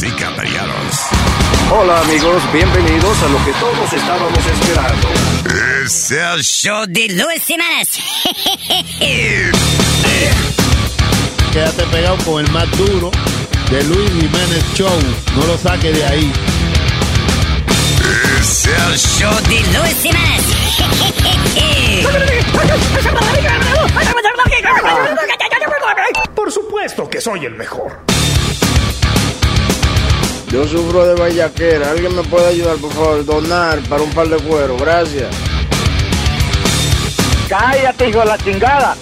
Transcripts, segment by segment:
música, perianos. Hola amigos, bienvenidos a lo que todos estábamos esperando. Es el show de Luis Jiménez. Quédate pegado con el más duro de Luis Jiménez Show. No lo saques de ahí. Es el show de Luis Jiménez. Por supuesto que soy el mejor. Yo sufro de vallaquera. ¿Alguien me puede ayudar, por favor? Donar para un par de cuero. Gracias. Cállate, hijo de la chingada.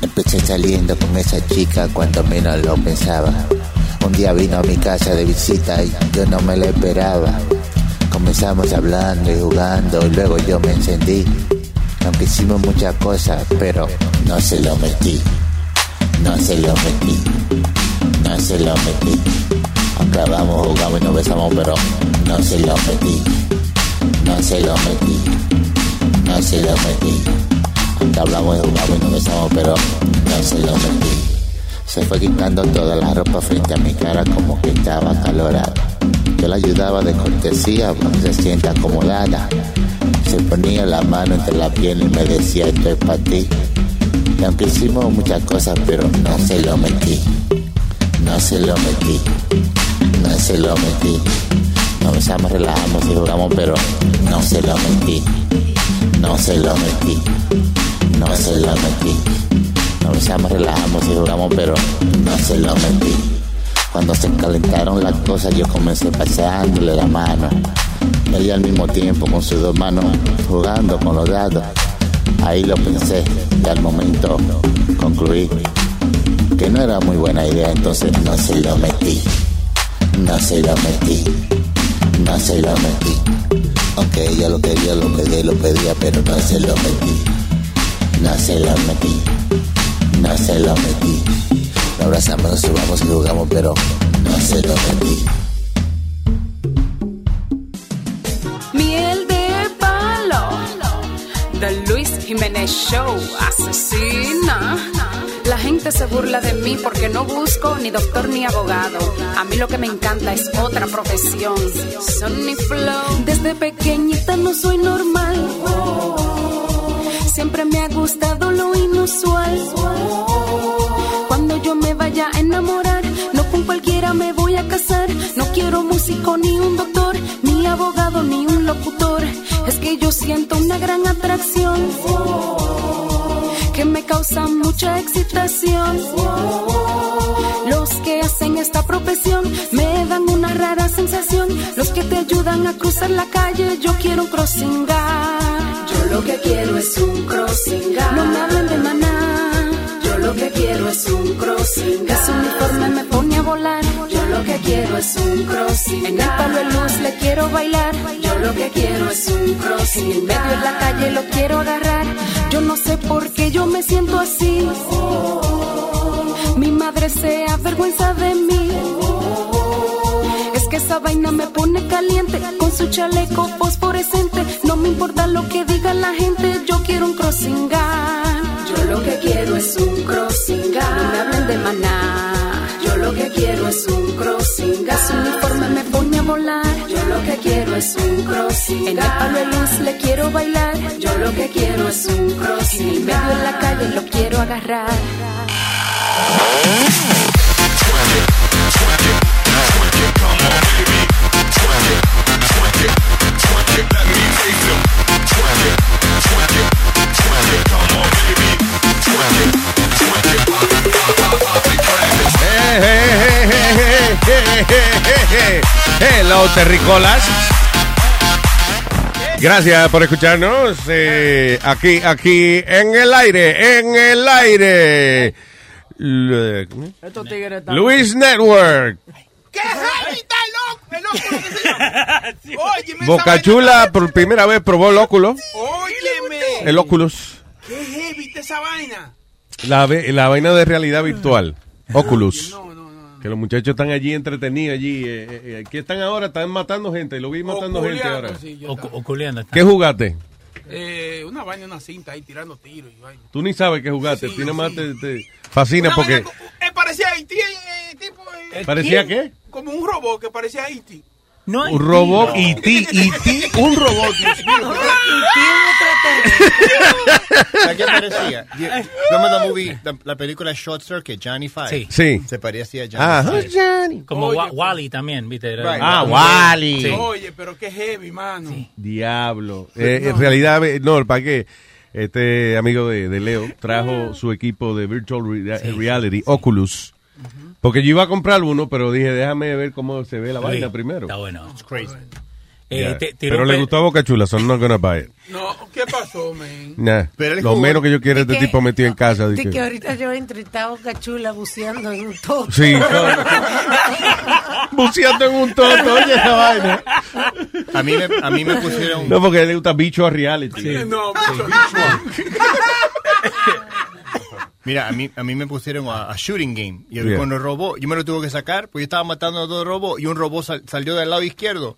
Empecé saliendo con esa chica cuando menos lo pensaba. Un día vino a mi casa de visita y yo no me la esperaba. Comenzamos hablando y jugando y luego yo me encendí. Aunque hicimos muchas cosas, pero no se lo metí. No se lo metí. No se lo metí. Aunque hablamos, jugamos y nos besamos, pero no se lo metí. No se lo metí. No se lo metí. Aunque hablamos, jugamos y nos besamos, pero no se lo metí. Se fue quitando toda la ropa frente a mi cara como que estaba calorada. Yo la ayudaba de cortesía, pues se sienta acomodada. Se ponía la mano entre la piel y me decía, esto es para ti. Aunque hicimos muchas cosas, pero no se lo metí. No se lo metí. No se lo metí. Nos relajamos y jugamos, pero no se lo metí. No se lo metí. No se lo metí. Nos relajamos y jugamos, pero no se lo metí. Cuando se calentaron las cosas, yo comencé pasándole la mano. Ella al mismo tiempo con sus dos manos jugando con los dados. Ahí lo pensé y al momento concluí que no era muy buena idea, entonces no se lo metí. No se lo metí. No se lo metí. Aunque ella lo quería, lo pedía, lo pedía, pero no se lo metí. No se lo metí. No se lo metí. Nos abrazamos, nos subamos y jugamos, pero no se lo metí. Jiménez Show asesina. La gente se burla de mí porque no busco ni doctor ni abogado. A mí lo que me encanta es otra profesión. Sonny Flow. Desde pequeñita no soy normal. Siempre me ha gustado lo inusual. Cuando yo me vaya a enamorar, no con cualquiera me voy casar. No quiero músico ni un doctor, ni abogado ni un locutor. Es que yo siento una gran atracción que me causa mucha excitación. Los que hacen esta profesión me dan una rara sensación. Los que te ayudan a cruzar la calle, yo quiero un crossingar. Yo lo que quiero es un crossingar. No me hablen de maná. Yo lo que quiero es un crossing. Ese uniforme me pone a volar. Yo lo que quiero es un crossing. En el palo de luz le quiero bailar. Yo lo que quiero es un crossing. En medio de la calle lo quiero agarrar. Yo no sé por qué yo me siento así. Mi madre se avergüenza de mí. Esa vaina me pone caliente con su chaleco fosforescente. No me importa lo que diga la gente, yo quiero un crossingar. Yo lo que quiero es un crossingar. No me hablen de maná. Yo lo que quiero es un crossingar. Su uniforme me pone a volar. Yo lo que quiero es un crossingar. En el palo de luz le quiero bailar. Yo lo que quiero es un crossingar. En medio de la calle lo quiero agarrar. Hello, terrícolas. Gracias por escucharnos eh, aquí, aquí en el aire, en el aire. Luis Network. ¡Qué heavy está el loco! El loco, ¿qué se llama? Óyeme, Boca esa Chula vaina- por primera vez probó el óculo. Óyeme. El Oculus. ¡Qué heavy está esa vaina! La, la vaina de realidad virtual. Oculus. Que los muchachos están allí entretenidos allí. Eh, eh, eh, ¿Qué están ahora? Están matando gente. Lo vi matando gente ahora. Ocu- Oculeando. ¿Qué jugaste? Eh, una vaina, una cinta ahí tirando tiros y vaina. Tú ni sabes que jugaste, Sí, tú nada más te, te fascina Una porque... vaina eh, parecía Haití, eh, tipo. eh, ¿Parecía qué? Como un robot que parecía Haití. No Un robot y ti, y ti, un robot. ¿A qué parecía? ¿Remember the movie, la, la película Short Circuit, Johnny Five? Sí. Sí. Se parecía a Johnny Ah, Five. Como Oye, Wa- pero- Wally también, ¿viste? Right. Ah, Wally. Sí. Oye, pero qué heavy, mano. Diablo. Eh, En realidad, no, para que este amigo de, de Leo trajo su equipo de Virtual Rea- Reality, Oculus. Porque yo iba a comprar uno, pero dije, déjame ver cómo se ve la Sí, vaina primero. Está bueno. It's crazy. Eh, Yeah. te- tiró Pero le gustó a Boca Chula, so I'm not gonna buy it. No, ¿qué pasó, man? Nah. Pero Lo jugó- menos que yo quiero es este que- tipo metido en casa. De dije. que ahorita yo entrevistaba a Cachula buceando en un todo. Sí. Buceando en un toto, oye esa vaina. A mí me, a mí me pusieron... No, porque le gusta bicho a reality. No, mucho Mira, a mí, a mí me pusieron a, a shooting game. Y Yeah. con el robot, yo me lo tuve que sacar, porque yo estaba matando a dos robots y un robot sal- salió del lado izquierdo.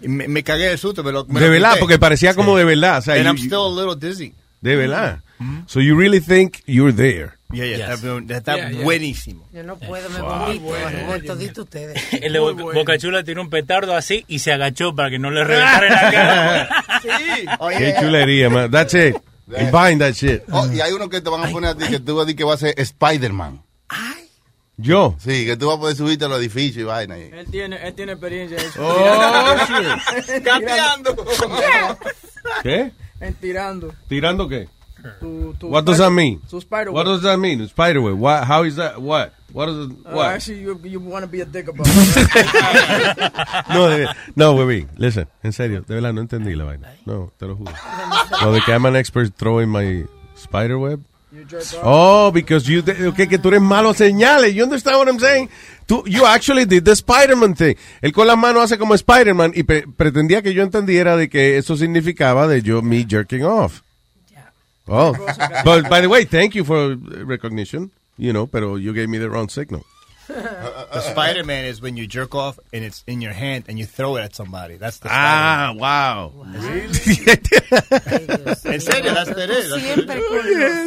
Y me, me cagué de susto. Me lo, me De lo verdad, porque parecía como de verdad. O sea, And you- I'm still a little dizzy. de verdad. So you really think you're there. Yeah, yeah, Yes. está, está Yeah, yeah. buenísimo. Yo no puedo, me vomito, ver todito ustedes. El de Boca, Boca Chula tiró un petardo así y se agachó para que no le reventara en la cara. Sí. Qué chulería, man. That's it. Buying that shit. Oh, y hay uno que te van a poner a ti que tú vas a decir que va a ser Spider-Man. Yo. Sí, que tú vas a poder subirte a los edificios y vaina. ahí. Él tiene, él tiene experiencia. Oh, shit. Capeando. ¿Qué? En tirando. ¿Tirando qué? What does that mean? Spider What does that mean? Spiderweb. What? How is that? What? What is it? Uh, actually, you, you want to be a dick about it. No, de, no, baby. Listen, en serio, de verdad no entendí la vaina. No, te lo juro. Lo de que I'm an expert throwing my jerk off. Oh, because you, okay, que tú eres malo señales. You understand what I'm saying? Tú, you actually did the Spider-Man thing. Él con las manos hace como Spider-Man y pretendía que yo entendiera de que eso significaba de yo me jerking off. Oh, but by the way, thank you for recognition. You know, pero you gave me the wrong signal. The Spider-Man is when you jerk off and it's in your hand and you throw it at somebody. That's the Ah, wow. Spider-Man. En serio, that's what it is. That's what it Siempre is.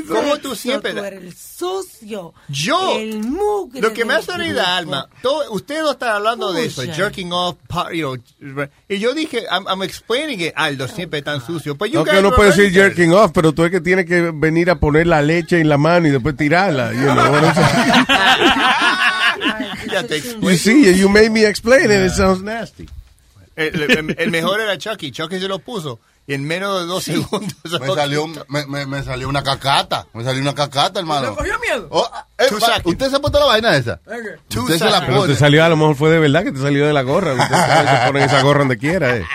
con los ¿Cómo tú siempre? Tú eres el sucio. Yo, El mugre lo que me del hace reír, grupo. Alma, todo, ustedes no están hablando de eso, Pucha. jerking off, pa- you know, y yo dije, I'm, I'm explaining it, Aldo siempre tan sucio, but you No que guys no were puede decir jerking off, pero tú es que tienes que venir a poner la leche en la mano y después tirarla. You know what I'm saying? Ya te You explico. see, you made me explain it. It sounds nasty. El, el- el mejor era Chucky, Chucky se lo puso, y en menos de dos segundos se Me salió, me, me, me salió una cacata. Me salió una cacata, ¿Le hermano. cogió miedo? Oh, eh, va-. ¿Usted se puso la vaina esa? Okay. Usted se la pone. te salió, a lo mejor fue de verdad que te salió de la gorra. Ustedes saben, se ponen esa gorra donde quiera. Eh.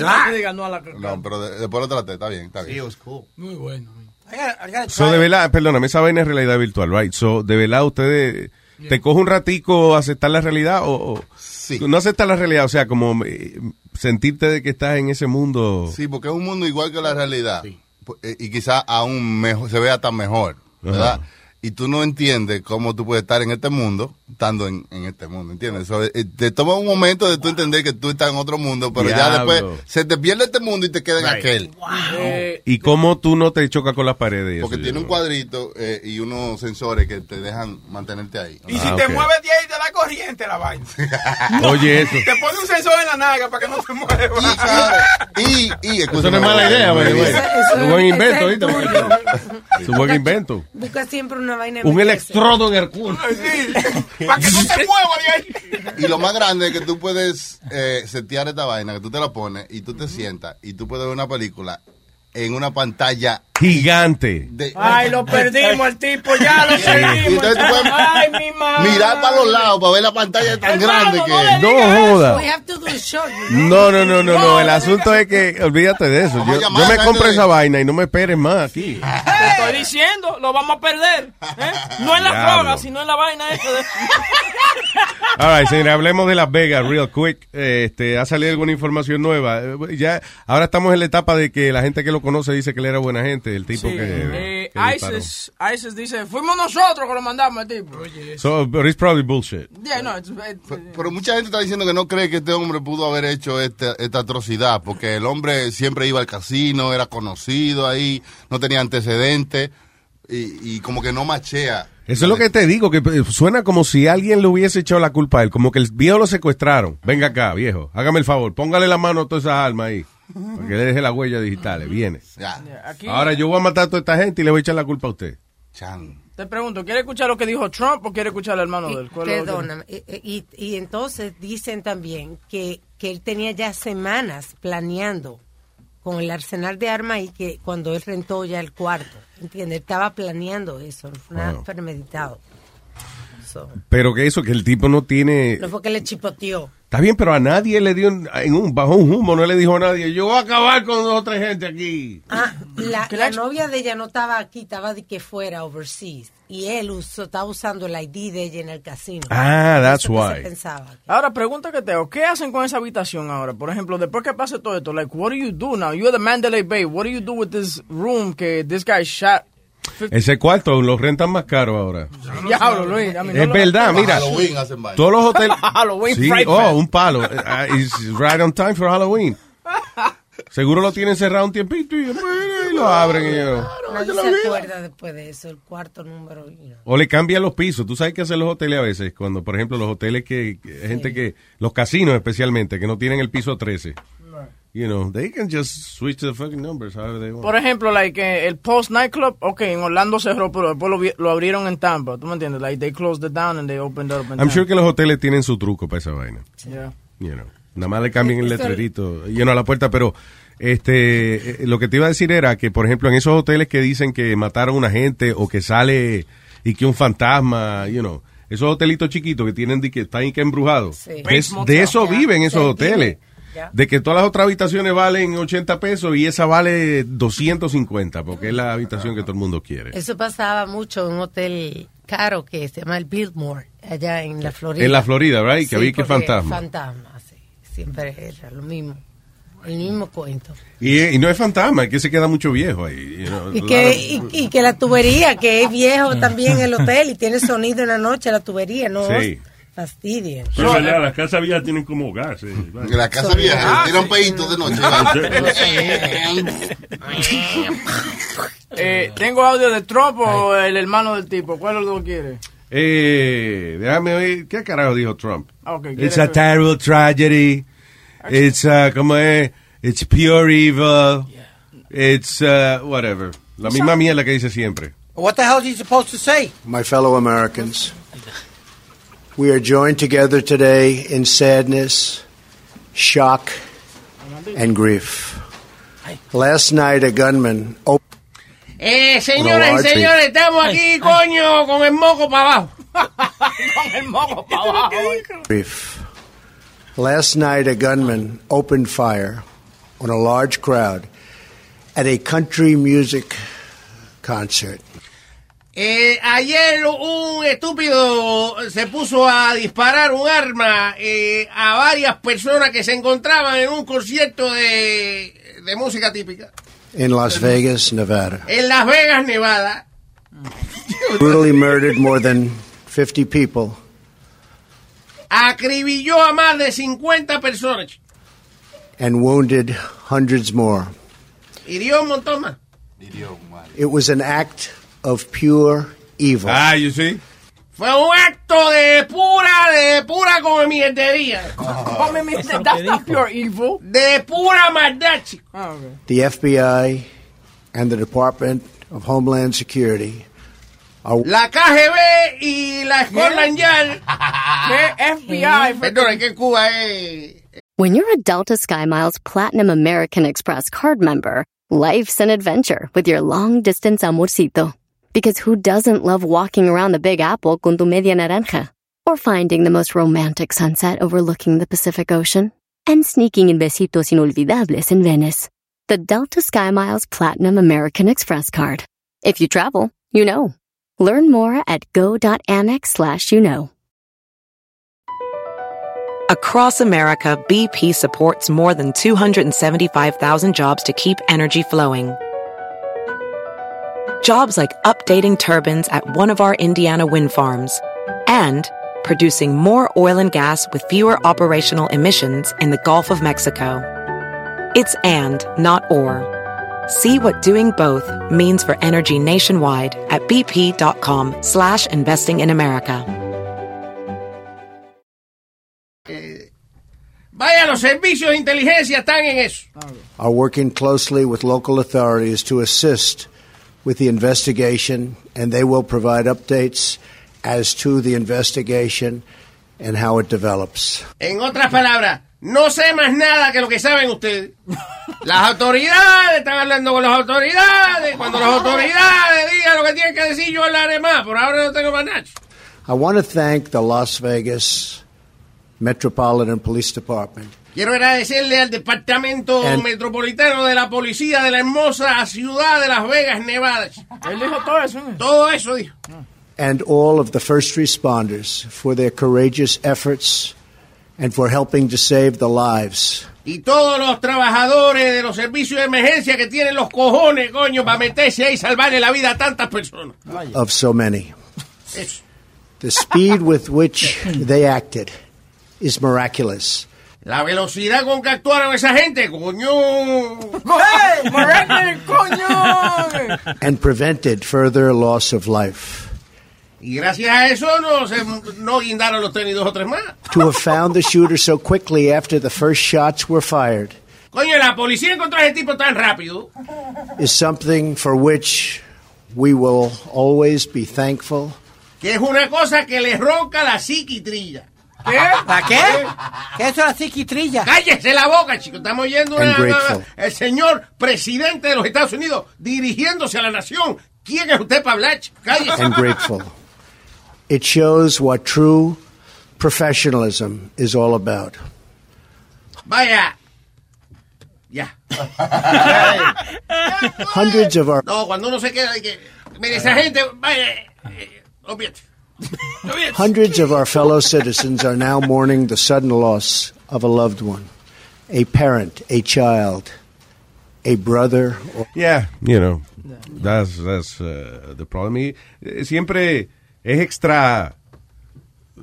No te digas no a la No, pero de- después lo traté, está bien, está Sí, bien. was cool. Muy bueno. I gotta, I gotta So, de verdad, perdóname, esa vaina es realidad virtual, right? So, de verdad, ustedes, ¿te coge un ratico aceptar la realidad o, o- Sí. no aceptar la realidad? O sea, como eh, sentirte de que estás en ese mundo. Sí, porque es un mundo igual que la realidad. Pu- eh, Y quizás aún mejor, se vea tan mejor, ¿verdad? Ajá. Y tú no entiendes cómo tú puedes estar en este mundo, estando en, en este mundo, ¿entiendes? So, eh, te toma un momento de tú entender que tú estás en otro mundo, pero ya después se te pierde este mundo y te queda en Right. aquel. Eh, ¿Y cómo tú no te chocas con las paredes? Porque tiene un cuadrito eh, y unos sensores que te dejan mantenerte ahí. Y si Ah, te mueves de ahí, te da corriente la vaina. Oye, eso. Te pone un sensor en la naga para que no se mueva. Y, y, Eso no es mala idea, way. Eso- Es un buen invento, ¿viste? Es un buen invento. Busca siempre una vaina. Un electrodo en el culo. Sí, para que no se mueva de ahí. Y lo más grande es que tú puedes eh, setear esta vaina, que tú te la pones y tú te sientas y tú puedes ver una película en una pantalla Gigante. de... Ay, lo perdimos al tipo, ya lo perdimos. Ay, mi madre. mirar para los lados para ver la pantalla tan Hermano, grande que no es. le No joda. No, no, no, no, no. El asunto es que, olvídate de eso. Yo, yo me gente esa vaina y no me esperes más aquí. Te estoy diciendo, lo vamos a perder. ¿eh? No en la Diablo. droga, sino en la vaina esa de... All right, señores, hablemos de Las Vegas, real quick. Este, ha salido alguna información nueva. Eh, Ya, ahora estamos en la etapa de que la gente que lo conoce dice que él era buena gente, el tipo Sí, que. eh, que. ISIS, ISIS dice, fuimos nosotros que lo mandamos al tipo. So, but it's probably bullshit. Yeah, no, it's, it's- Pero mucha gente está diciendo que no cree que este hombre pudo haber hecho esta, esta atrocidad, porque el hombre siempre iba al casino, era conocido ahí, no tenía antecedentes y, y como que no machea. Eso es lo que te digo, que eh, suena como si alguien le hubiese echado la culpa a él, como que el viejo lo secuestraron. Venga acá, viejo, hágame el favor, póngale la mano a todas esas almas ahí, para que le deje las huellas digitales, viene. aquí- Ahora yo voy a matar a toda esta gente y le voy a echar la culpa a usted. Te pregunto, ¿quiere escuchar lo que dijo Trump o quiere escuchar al hermano de él? ¿Cuál es lo que- Perdóname. Y, y- y entonces dicen también que, que él tenía ya semanas planeando con el arsenal de armas y que cuando él rentó ya el cuarto, ¿entiendes? Estaba planeando eso, no fue nada Wow. premeditado. Pero que eso, que el tipo no tiene... no fue que le chipoteó. Está bien, pero a nadie le dio, en en un, bajo un humo, no le dijo a nadie, yo voy a acabar con dos o tres gente aquí. Ah, la, la novia de ella no estaba aquí, estaba de que fuera overseas. Y él usó, estaba usando el ID de ella en el casino. Ah, that's Eso que se why. pensaba. Ahora, pregunta que te hago, ¿qué hacen con esa habitación ahora? Por ejemplo, después que pase todo esto, like, what do you do now? You're the Mandalay Bay, what do you do with this room que this guy shot? Ese cuarto lo rentan más caro ahora. Diablo, Luis. no Es lo- verdad, mira. Halloween hacen vaina. Todos los hoteles. Halloween Sí, oh, un palo. Uh, it's right on time for Halloween. Seguro lo tienen cerrado un tiempito y, lo abren. y, Nadie se acuerda después de eso, el cuarto número. o le cambian los pisos. Tú sabes qué hacen los hoteles a veces. Cuando, por ejemplo, los hoteles que, que- gente que, los casinos especialmente, que no tienen el piso 13. You know, they can just switch the fucking numbers however they want. Por ejemplo, like, eh, el Post Nightclub, ok, en Orlando cerró, pero después lo, vi- lo abrieron en Tampa. ¿Tú me entiendes? Like, they closed it down and they opened it up in I'm Tampa. sure que los hoteles tienen su truco para esa vaina. Yeah. You know, nada más le cambian el letrerito lleno a la puerta, pero este eh, lo que te iba a decir era que, por ejemplo, en esos hoteles que dicen que mataron a una gente o que sale y que un fantasma, you know, esos hotelitos chiquitos que tienen que están y que embrujados, Sí. de, Bates de eso viven esos Sí, hoteles. De que todas las otras habitaciones valen 80 pesos y esa vale 250 porque es la habitación que todo el mundo quiere. Eso pasaba mucho en un hotel caro que se llama el Biltmore, allá en la Florida. En la Florida, right? Que Sí, había que fantasma. Fantasma, sí. Siempre era lo mismo. El mismo cuento. Y, y no es fantasma, es que se queda mucho viejo ahí. you know, Y que, y, y que la tubería, que es viejo también el hotel y tiene sonido en la noche la tubería, no Sí. Fastidien. Pero verdad, las casas viejas tienen como gas. eh. La casa vieja, tiran peitos de noche. Eh, ¿Tengo audio de Trump o el hermano del tipo? ¿Cuál de los dos quiere? Eh, déjame oír, ¿qué carajo dijo Trump? Ah, ok, It's a terrible tragedy. It's, uh, ¿cómo es? It's pure evil. It's, uh, whatever. La misma mierda que dice siempre. What the hell is he supposed to say? My fellow Americans, we are joined together today in sadness, shock, and grief. Last night, a gunman opened Eh, señoras y señores, estamos aquí, coño, con el moco para abajo. Con el moco para abajo. grief. Last night, a gunman opened fire on a large crowd at a country music concert. Eh, ayer un estúpido se puso a disparar un arma eh, a varias personas que se encontraban en un concierto de, de música típica in Las Vegas, Nevada. en Las Vegas, Nevada. Brutally murdered more than 50 people Acribilló a más de 50 personas. and wounded hundreds more. Hirió un montón más. It was an act of pure evil. Ah, you see? Fue un acto de pura, de pura come mierdería. Come mi- That's not pure evil. De pura maldad, chico. Ah, ok. The FBI and the Department of Homeland Security are La KGB y la Scotland Yard. ¿Qué FBI? Perdón, que Cuba es... When you're a Delta SkyMiles Platinum American Express card member, life's an adventure with your long distance amorcito. Because who doesn't love walking around the Big Apple con tu media naranja? Or finding the most romantic sunset overlooking the Pacific Ocean? And sneaking in besitos inolvidables in Venice. The Delta SkyMiles Platinum American Express card. If you travel, you know. Learn more at go.amex slash you know. Across America, BP supports more than 275,000 jobs to keep energy flowing. Jobs like updating turbines at one of our Indiana wind farms and producing more oil and gas with fewer operational emissions in the Gulf of Mexico. It's and, not or. See what doing both means for energy nationwide at bp.com slash investing in America. Eh, vaya, los servicios de inteligencia están en eso. Are working closely with local authorities to assist with the investigation, and they will provide updates as to the investigation and how it develops. En otras palabras, no sé más nada que lo que saben ustedes. Las autoridades, están hablando con las autoridades. Cuando las autoridades digan lo que tienen que decir, yo hablaré más. Por ahora no tengo más nada. I want to thank the Las Vegas Metropolitan Police Department Quiero agradecerle al Departamento And- Metropolitano de la Policía de la hermosa ciudad de Las Vegas, Nevada. Él dijo todo eso. Todo eso dijo. and all of the first responders for their courageous efforts and for helping to save the lives Y todos los trabajadores de los servicios de emergencia que tienen los cojones, coño, para meterse ahí y salvarle la vida a tantas personas. of so many. Eso. The speed with which they acted is miraculous. La velocidad con que actuaron esa gente, coño. ¡Hey! ¡Morete, coño! and prevented further loss of life. Y gracias a eso no, se, no guindaron los tenis dos o tres más. To have found the shooter so quickly after the first shots were fired Coño, la policía encontró a ese tipo tan rápido. is something for which we will always be thankful Que es una cosa que le ronca la psiquitrilla. ¿Qué? ¿La qué? ¿Qué es la psiquitrilla? Cállese la boca, chico. Estamos oyendo And una- grateful. el señor presidente de los Estados Unidos dirigiéndose a la nación. ¿Quién es usted para hablar? chico? Cállese. and grateful. It shows what true professionalism is all about. Vaya. Ya. Hundreds of our No, cuando uno se queda que... Mire, esa gente... Vaya. eh, Olvídate. Olvídate. hundreds of our fellow citizens are now mourning the sudden loss of a loved one, a parent, a child, a brother, or Yeah, you know, that's, that's uh, the problem. Y, eh, siempre es extra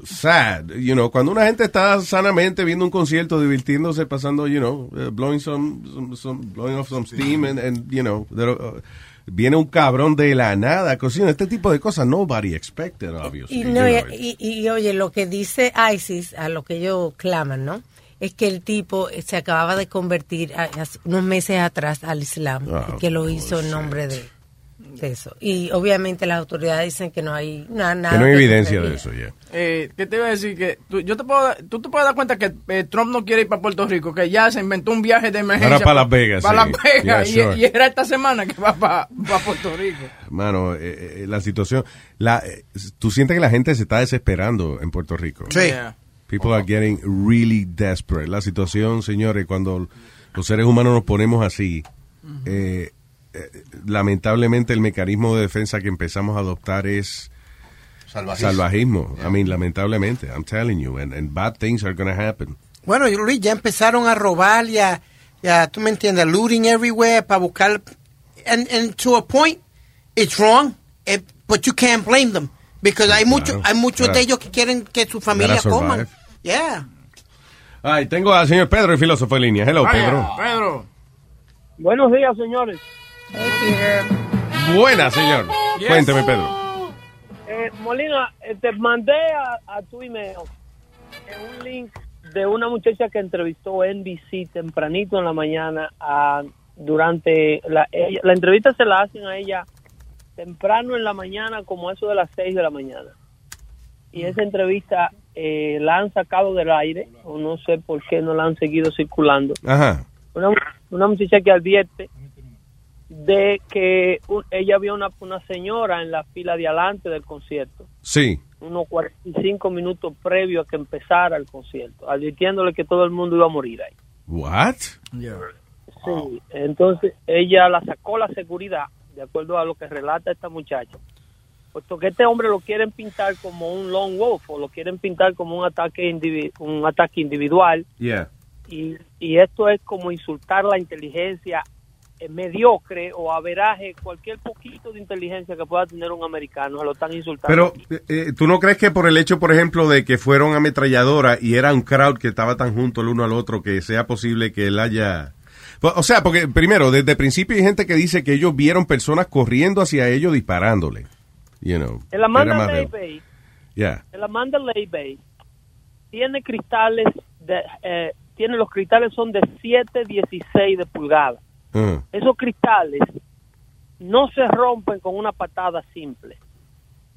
sad, you know, cuando una gente está sanamente viendo un concierto, divirtiéndose, pasando, you know, uh, blowing some, some, some- blowing off some steam, and, and, you know, there, uh, viene un cabrón de la nada, cocina, este tipo de cosas, nobody expected, obviously. Y, you no, know. y, y- y, oye, lo que dice ISIS, a lo que ellos claman, ¿no? Es que el tipo se acababa de convertir a- unos meses atrás al Islam, Ah, y que lo hizo en nombre de, de eso. Y obviamente las autoridades dicen que no hay na- nada. que no hay que evidencia de eso, ya. Eh, ¿Qué te iba a decir? Que tú, yo te puedo, tú te puedes dar cuenta que eh, Trump no quiere ir para Puerto Rico, que ya se inventó un viaje de emergencia. Ahora para Las Vegas, Para sí. Las Vegas. Yeah, y- sure. y, era esta semana que va para Puerto Rico. Mano, eh, eh, la situación, la, eh, tú sientes que la gente se está desesperando en Puerto Rico. Sí. Yeah. People are getting really desperate. La situación, señores, cuando los seres humanos nos ponemos así, eh, lamentablemente el mecanismo de defensa que empezamos a adoptar es Salvajismo. salvajismo. I mean, lamentablemente, I'm telling you, and, and bad things are going to happen. Bueno, Luis, ya empezaron a robar y a, y a, tú me entiendes, looting everywhere para buscar. And, and to a point, it's wrong, eh, but you can't blame them. Because hay, mucho, hay muchos de ellos que quieren que su familia coman. Yeah. Ay, tengo al señor Pedro, el filósofo en línea. Hello, Pedro. Pedro. Buenos días, señores. Buena, señor. Yes. Cuénteme, Pedro. Eh, Molina, eh, te mandé a, a tu email un link de una muchacha que entrevistó NBC tempranito en la mañana. a- durante la, ella- la entrevista se la hacen a ella temprano en la mañana, como eso de las 6 de la mañana. Y esa entrevista eh, la han sacado del aire, o no sé por qué no la han seguido circulando. Ajá. una, una muchacha que advierte de que un- ella vio una, una señora en la fila de adelante del concierto, Sí. unos 45 minutos previo a que empezara el concierto, advirtiéndole que todo el mundo iba a morir ahí. What? Sí, entonces ella la sacó la seguridad, de acuerdo a lo que relata esta muchacha, puesto que este hombre lo quieren pintar como un lone wolf o lo quieren pintar como un ataque indivi- un ataque individual Yeah. y, y esto es como insultar la inteligencia mediocre o averaje cualquier poquito de inteligencia que pueda tener un americano. Se lo están insultando. Pero, eh, ¿tú no crees que por el hecho, por ejemplo, de que fueron ametralladoras y era un crowd que estaba tan junto el uno al otro, que sea posible que él haya... Pues, O sea, porque primero, desde el principio hay gente que dice que ellos vieron personas corriendo hacia ellos disparándole. You know, el Amanda Lay Bay, Yeah. el Amanda Lay Bay tiene cristales, de, eh, tiene los cristales son de 7, 16 de pulgada. Uh, Esos cristales no se rompen con una patada simple.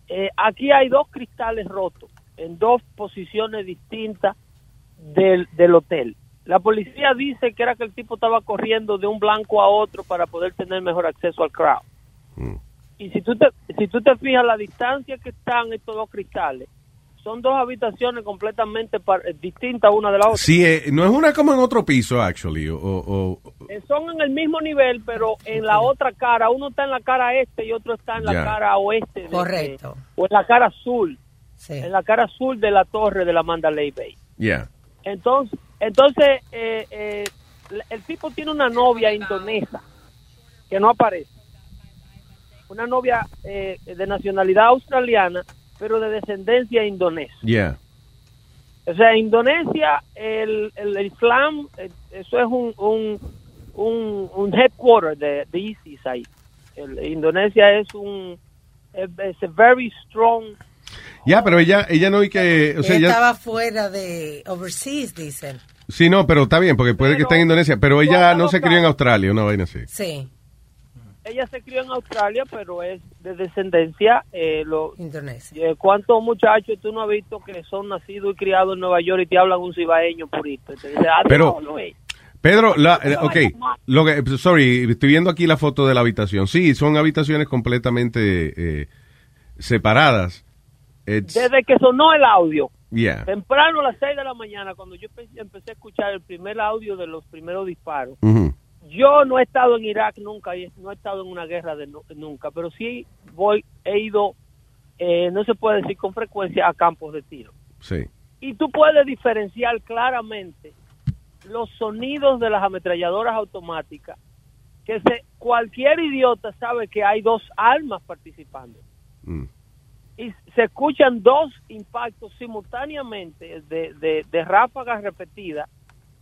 Eh, aquí hay dos cristales rotos en dos posiciones distintas del, del hotel. La policía dice que era que el tipo estaba corriendo de un blanco a otro para poder tener mejor acceso al crowd. Y si tú te, si tú te fijas la distancia que están estos dos cristales, son dos habitaciones completamente par- eh, distintas una de la otra. Sí, eh, no es una como en otro piso, actually. O, o- o- Eh, son en el mismo nivel, pero en la otra cara. Uno está en la cara este y otro está en la cara oeste. de- Correcto. o en la cara azul. En la cara azul de la torre de la Mandalay Bay. yeah. Entonces, entonces eh, eh, el- el tipo tiene una novia indonesa que no aparece. Una novia eh, de nacionalidad australiana, pero de descendencia indonesa. Yeah. O sea, Indonesia, el, el, el Islam, eh, eso es un, un, un, un headquarter de, de ISIS ahí. El- Indonesia es un, es, es a very strong, Ya, pero ella, ella no hay que, o sea, Ella ella, estaba fuera de overseas, dicen. sí, no, pero está bien, porque puede que esté en Indonesia, pero ella no se crió en Australia, una vaina así. Sí. Ella se crió en Australia, pero es de descendencia eh, lo, Indonesia. eh, ¿Cuántos muchachos tú no has visto que son nacidos y criados en Nueva York y te hablan un cibaeño purito? Y te dicen, ah, Pero- no, no es. Pedro, la, eh, ok, lo que, sorry, estoy viendo aquí la foto de la habitación. Sí, son habitaciones completamente eh, separadas. It's- Desde que sonó el audio, yeah. temprano a las 6 de la mañana, cuando yo empe- empecé a escuchar el primer audio de los primeros disparos, Ujú. Yo no he estado en Irak nunca y no he estado en una guerra de nu- nunca, pero sí voy, he ido, eh, no se puede decir con frecuencia, a campos de tiro. Sí. Y tú puedes diferenciar claramente los sonidos de las ametralladoras automáticas, que se, cualquier idiota sabe que hay dos armas participando. Mm. Y se escuchan dos impactos simultáneamente de, de, de ráfagas repetidas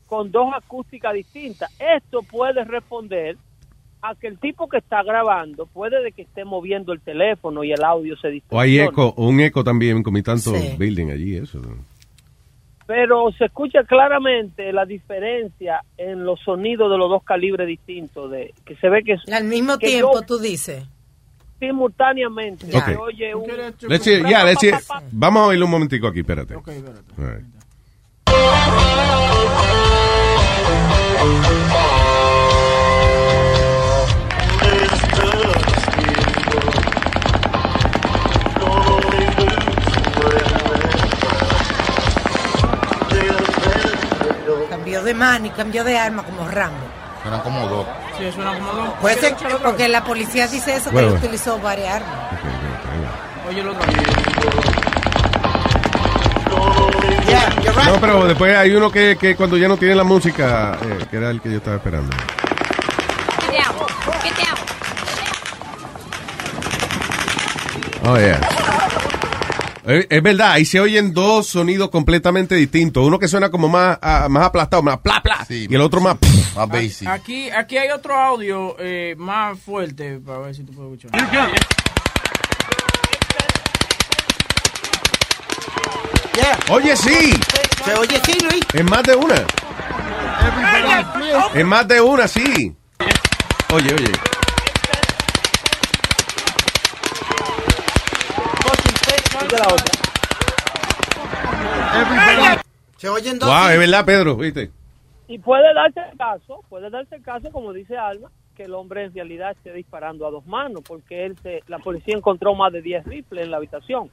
con dos acústicas distintas. Esto puede responder a que el tipo que está grabando puede de que esté moviendo el teléfono y el audio se O hay distorsiona. eco, o un eco también, como tanto Sí. building allí, eso. pero se escucha claramente la diferencia en los sonidos de los dos calibres distintos de que se ve que Al mismo que tiempo, yo- tú dices. simultáneamente Ya. se Ok. oye un Let's see, yeah, let's see. Vamos a oírlo un momentico aquí, espérate. All right. Cambió de mano y cambió de arma como Rambo. Eran como dos. Sí, suena como dos. Puede ser porque la policía dice eso, que Bueno, él bueno. utilizó varias armas. Oye, el otro. No, pero después hay uno que, que cuando ya no tiene la música, eh, que era el que yo estaba esperando. Oh, yeah. Eh, Es verdad, ahí se oyen dos sonidos completamente distintos. Uno que suena como más, ah, más aplastado, más pla, pla. y el otro más... Más basic. Aquí, aquí hay otro audio eh, más fuerte para ver si tú puedes escuchar. Oye, sí. Se oye sí, Luis. En más de una. En más de una, sí. Oye, oye. Se oyen dos. Wow, es verdad, Pedro, ¿viste? y puede darse el caso puede darse el caso como dice Alma que el hombre en realidad esté disparando a dos manos porque él se, la policía encontró más de 10 rifles en la habitación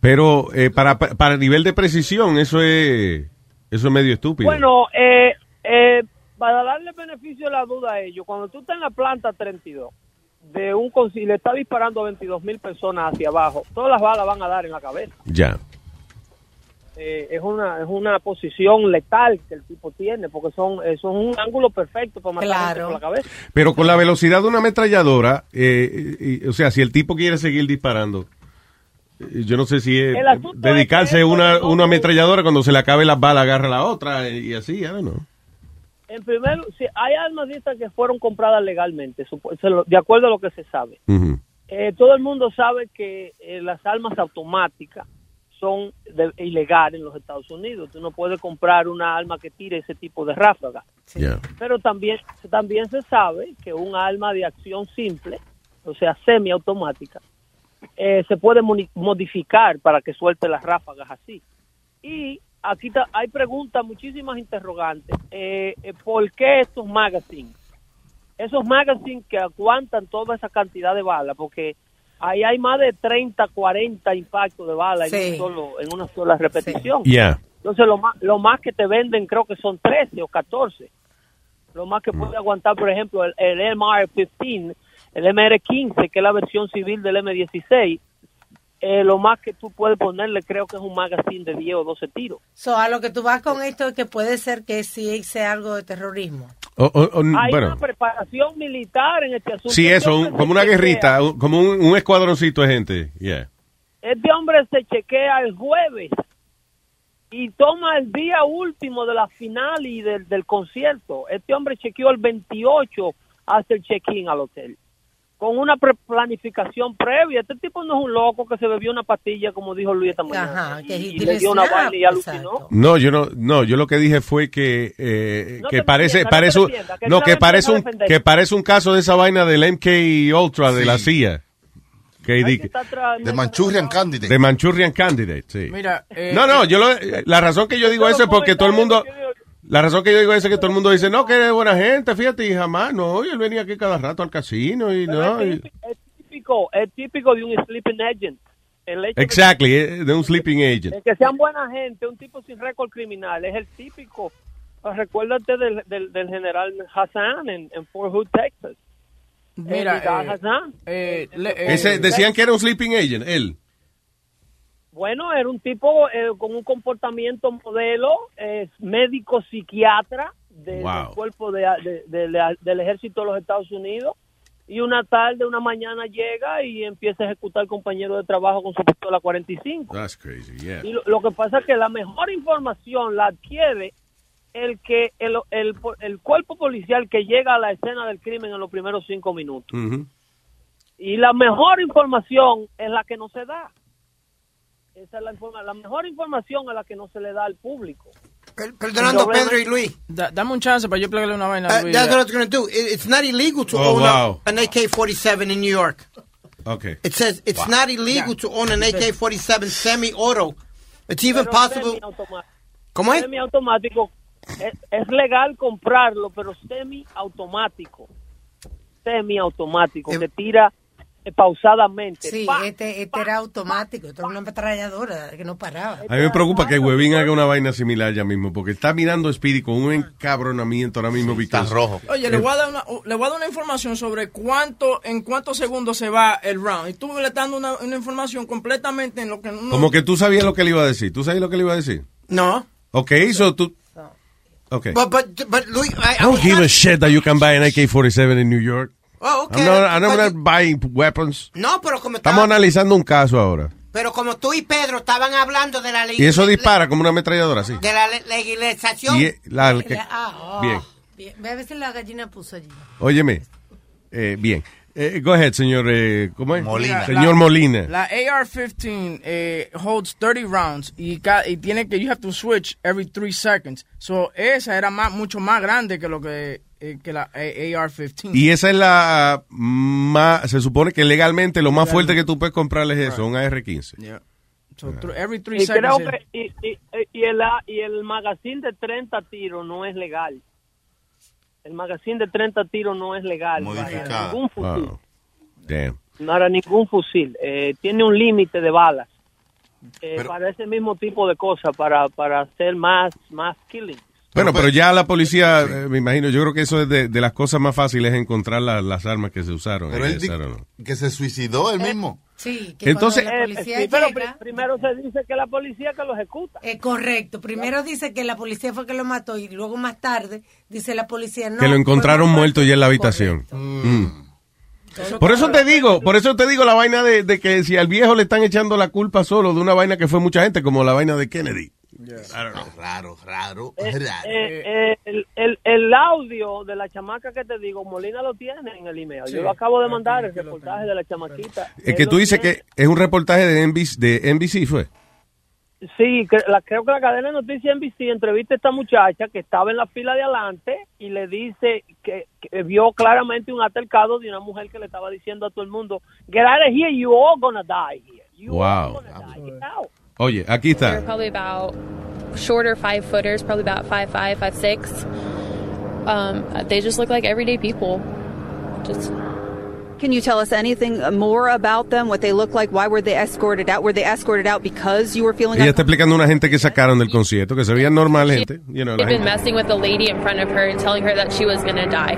Pero eh, para, para nivel de precisión, eso es, eso es medio estúpido. Bueno, eh, eh, para darle beneficio de la duda a ellos, cuando tú estás en la planta 32 de un conci- y le está disparando a 22 mil personas hacia abajo, todas las balas van a dar en la cabeza. Ya. Eh, es una es una posición letal que el tipo tiene, porque son eso es un ángulo perfecto para matar por la cabeza. Pero con la velocidad de una ametralladora, eh, y- o sea, si el tipo quiere seguir disparando, eh, yo no sé si es dedicarse que a una, no- una ametralladora cuando se le acabe las balas, agarra la otra y así, I don't know. En primer, si hay armas de estas que fueron compradas legalmente, de acuerdo a lo que se sabe. Eh, todo el mundo sabe que eh, las armas automáticas son de- ilegales en los Estados Unidos. Tú no puedes comprar una arma que tire ese tipo de ráfaga. Yeah. Pero también, también se sabe que un arma de acción simple, o sea, semiautomática, eh, se puede modificar para que suelte las ráfagas así. Y aquí hay preguntas, muchísimas interrogantes. Eh, eh, ¿Por qué estos magazines? Esos magazines que aguantan toda esa cantidad de balas, porque ahí hay más de 30, 40 impactos de balas en, Sí. un solo- en una sola repetición. Yeah. Entonces, lo más, lo más que te venden creo que son 13 o 14. Lo más que puede aguantar, por ejemplo, el, el MR-15, el MR-15, que es la versión civil del M16, eh, lo más que tú puedes ponerle creo que es un magazine de 10 o 12 tiros. So, a lo que tú vas con esto es que puede ser que sí sea algo de terrorismo. O- o- o- Hay bueno, una preparación militar en este asunto. sí, eso, un- como una guerrita, un- como un, un escuadroncito de gente. Yeah. Este hombre se chequea el jueves y toma el día último de la final y del, del concierto. Este hombre chequeó el 28 hasta el check-in al hotel. Con una pre- planificación previa. Este tipo no es un loco que se bebió una pastilla, como dijo Luis esta mañana. Ajá, que y, he y le dio una vaina y alucinó. No, yo no, no, yo lo que dije fue que, eh, No que parece, defienda, no parece, que no, no que parece un, que parece un caso de esa vaina del MK Ultra de la CIA. Que di- Está atrás- The Manchurian Candidate. de Manchurian Candidate, sí. Mira, eh, No, no, eh, yo lo, la razón que yo digo eso es porque todo el mundo, la razón que yo digo eso es que todo el mundo dice, no, que eres buena gente, fíjate, y jamás, no, y él venía aquí cada rato al casino y Pero no. es, y- típico, es típico, es típico de un sleeping agent. El hecho de- exactly, eh, de un sleeping agent. que sean buena gente, un tipo sin récord criminal, es el típico. Ah, Recuérdate del, del, del general Hassan en, en Fort Hood, Texas. Mira, eh, Hassan. eh, le- eh, Ese, decían que era un sleeping agent, él. Bueno, era un tipo eh, con un comportamiento modelo, es médico psiquiatra de- Wow. del cuerpo de, de- del ejército de los Estados Unidos. Y una tarde, una mañana llega y empieza a ejecutar compañero de trabajo con su pistola 45. That's crazy, yeah. Y lo, lo que pasa es que la mejor información la adquiere el que el, el, el cuerpo policial que llega a la escena del crimen en los primeros cinco minutos. Ujú. Y la mejor información es la que no se da. Esa es la, informa- la mejor información a la que no se le da al público. Perdonando, Pedro y Luis. da- dame un chance para yo explicarle una vaina. a Uh, Luis. that's what I was going to do. It- it's not illegal to Oh, own wow. a, an AK-47 in New York. Okay. It says it's Wow. not illegal to own an AK-47 semi-auto. It's even Pero possible. ¿Cómo es? Semiautomático. Es, es legal comprarlo, pero semiautomático. Semiautomático, que tira pausadamente. Sí, Pa, este, este era automático, esto era una ametralladora que no paraba. A mí me preocupa que Huevín haga una vaina similar ya mismo, porque está mirando Speedy con un encabronamiento ahora mismo. Está rojo. Oye, le voy, a dar una, le voy a dar una información sobre cuánto, en cuántos segundos se va el round. Y tú le estás dando una, una información completamente en lo que no... Como que tú sabías lo que le iba a decir. ¿Tú sabes lo que le iba a decir? No. Ok, so tú... Ok. But, but, but Luis, I, I don't give a shit that you can buy an AK-47 in New York. Oh, okay. I'm not, I'm not you- buying weapons. No, pero como, Estamos estaba- analizando un caso ahora. pero como tú y Pedro estaban hablando de la ley Y eso dispara como una ametralladora, sí. de la le- legalización. Y la- que- Ah, oh. bien. Bien, Ve a ver si la gallina puso allí. Óyeme. Eh, bien. Eh, go ahead, señor. eh, ¿Cómo es? Mira, Señor la- Molina. La AR-15 eh, holds 30 rounds y, ca- y tiene que, you have to switch every 3 seconds. So, esa era más, mucho más grande que lo que, eh, que la eh, AR-15. Y esa es la más, se supone que legalmente lo más fuerte que tú puedes comprarle es eso, un AR-15. Yeah. So, thr- every 3 Y creo seconds. que y, y, y el, y el magazine de 30 tiros no es legal. El magazine de 30 tiros no es legal. Modificado. Para ningún fusil. Wow. Damn. No era ningún fusil. Eh, tiene un límite de balas. Eh, Pero- para ese mismo tipo de cosas, para, para hacer más, más killing. Bueno, pero ya la policía, eh, me imagino, yo creo que eso es de, de las cosas más fáciles encontrar la- las armas que se usaron. Pero I él que se suicidó él mismo. Sí, que Entonces- la Eh, policía sí, pero llega- primero se dice que la policía que lo ejecuta. Eh, correcto. Primero dice que la policía fue que lo mató y luego más tarde dice la policía no. que lo encontraron muerto ya en la habitación. Mm. Por eso te digo, por eso te digo la vaina de, de que si al viejo le están echando la culpa solo de una vaina que fue mucha gente, como la vaina de Kennedy. Raro, raro, Eh, raro. eh, eh, el, el, el audio de la chamaca que te digo, Molina lo tiene en el email. Sí, Yo lo acabo de mandar, el reportaje de la chamaquita. Es que tú lo dices tiene. que es un reportaje de NBC, de NBC fue. Sí, que la, creo que la cadena de noticias NBC entrevista a esta muchacha que estaba en la fila de adelante y le dice que, que vio claramente un altercado de una mujer que le estaba diciendo a todo el mundo, get out of here, you all gonna die here. You all Wow. gonna die. Get out." Oye, aquí They're probably about shorter five footers, probably about five five, five six. Um, they just look like everyday people. Just Can you tell us anything more about them? What they look like? Why were they escorted out? Were they escorted out because you were feeling Ella está explicando a una gente que sacaron del concierto, que se veían normal gente. You know, la they've been gente- messing with the lady in front of her and telling her that she was gonna die,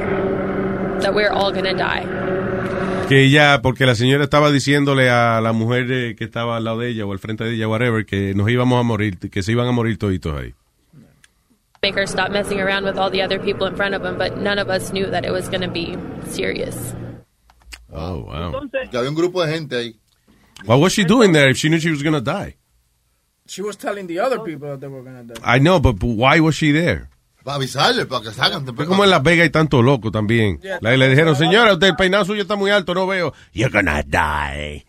that we're all gonna die. Que ella, porque la señora estaba diciéndole a la mujer eh, que estaba al lado de ella o al frente de ella, whatever, que nos íbamos a morir, que se iban a morir toditos ahí. Make her stop messing around with all the other people in front of him, but none of us knew that it was gonna be serious. Oh, wow. Que había un grupo de gente ahí. What was she doing there if she knew she was going to die? She was telling the other people that they were gonna die. I know, but why was she there? Para avisarle, para que salgan. Es como en Las Vegas hay tanto loco también. Le dijeron, señora, usted el peinado suyo está muy alto, no veo. You're gonna die.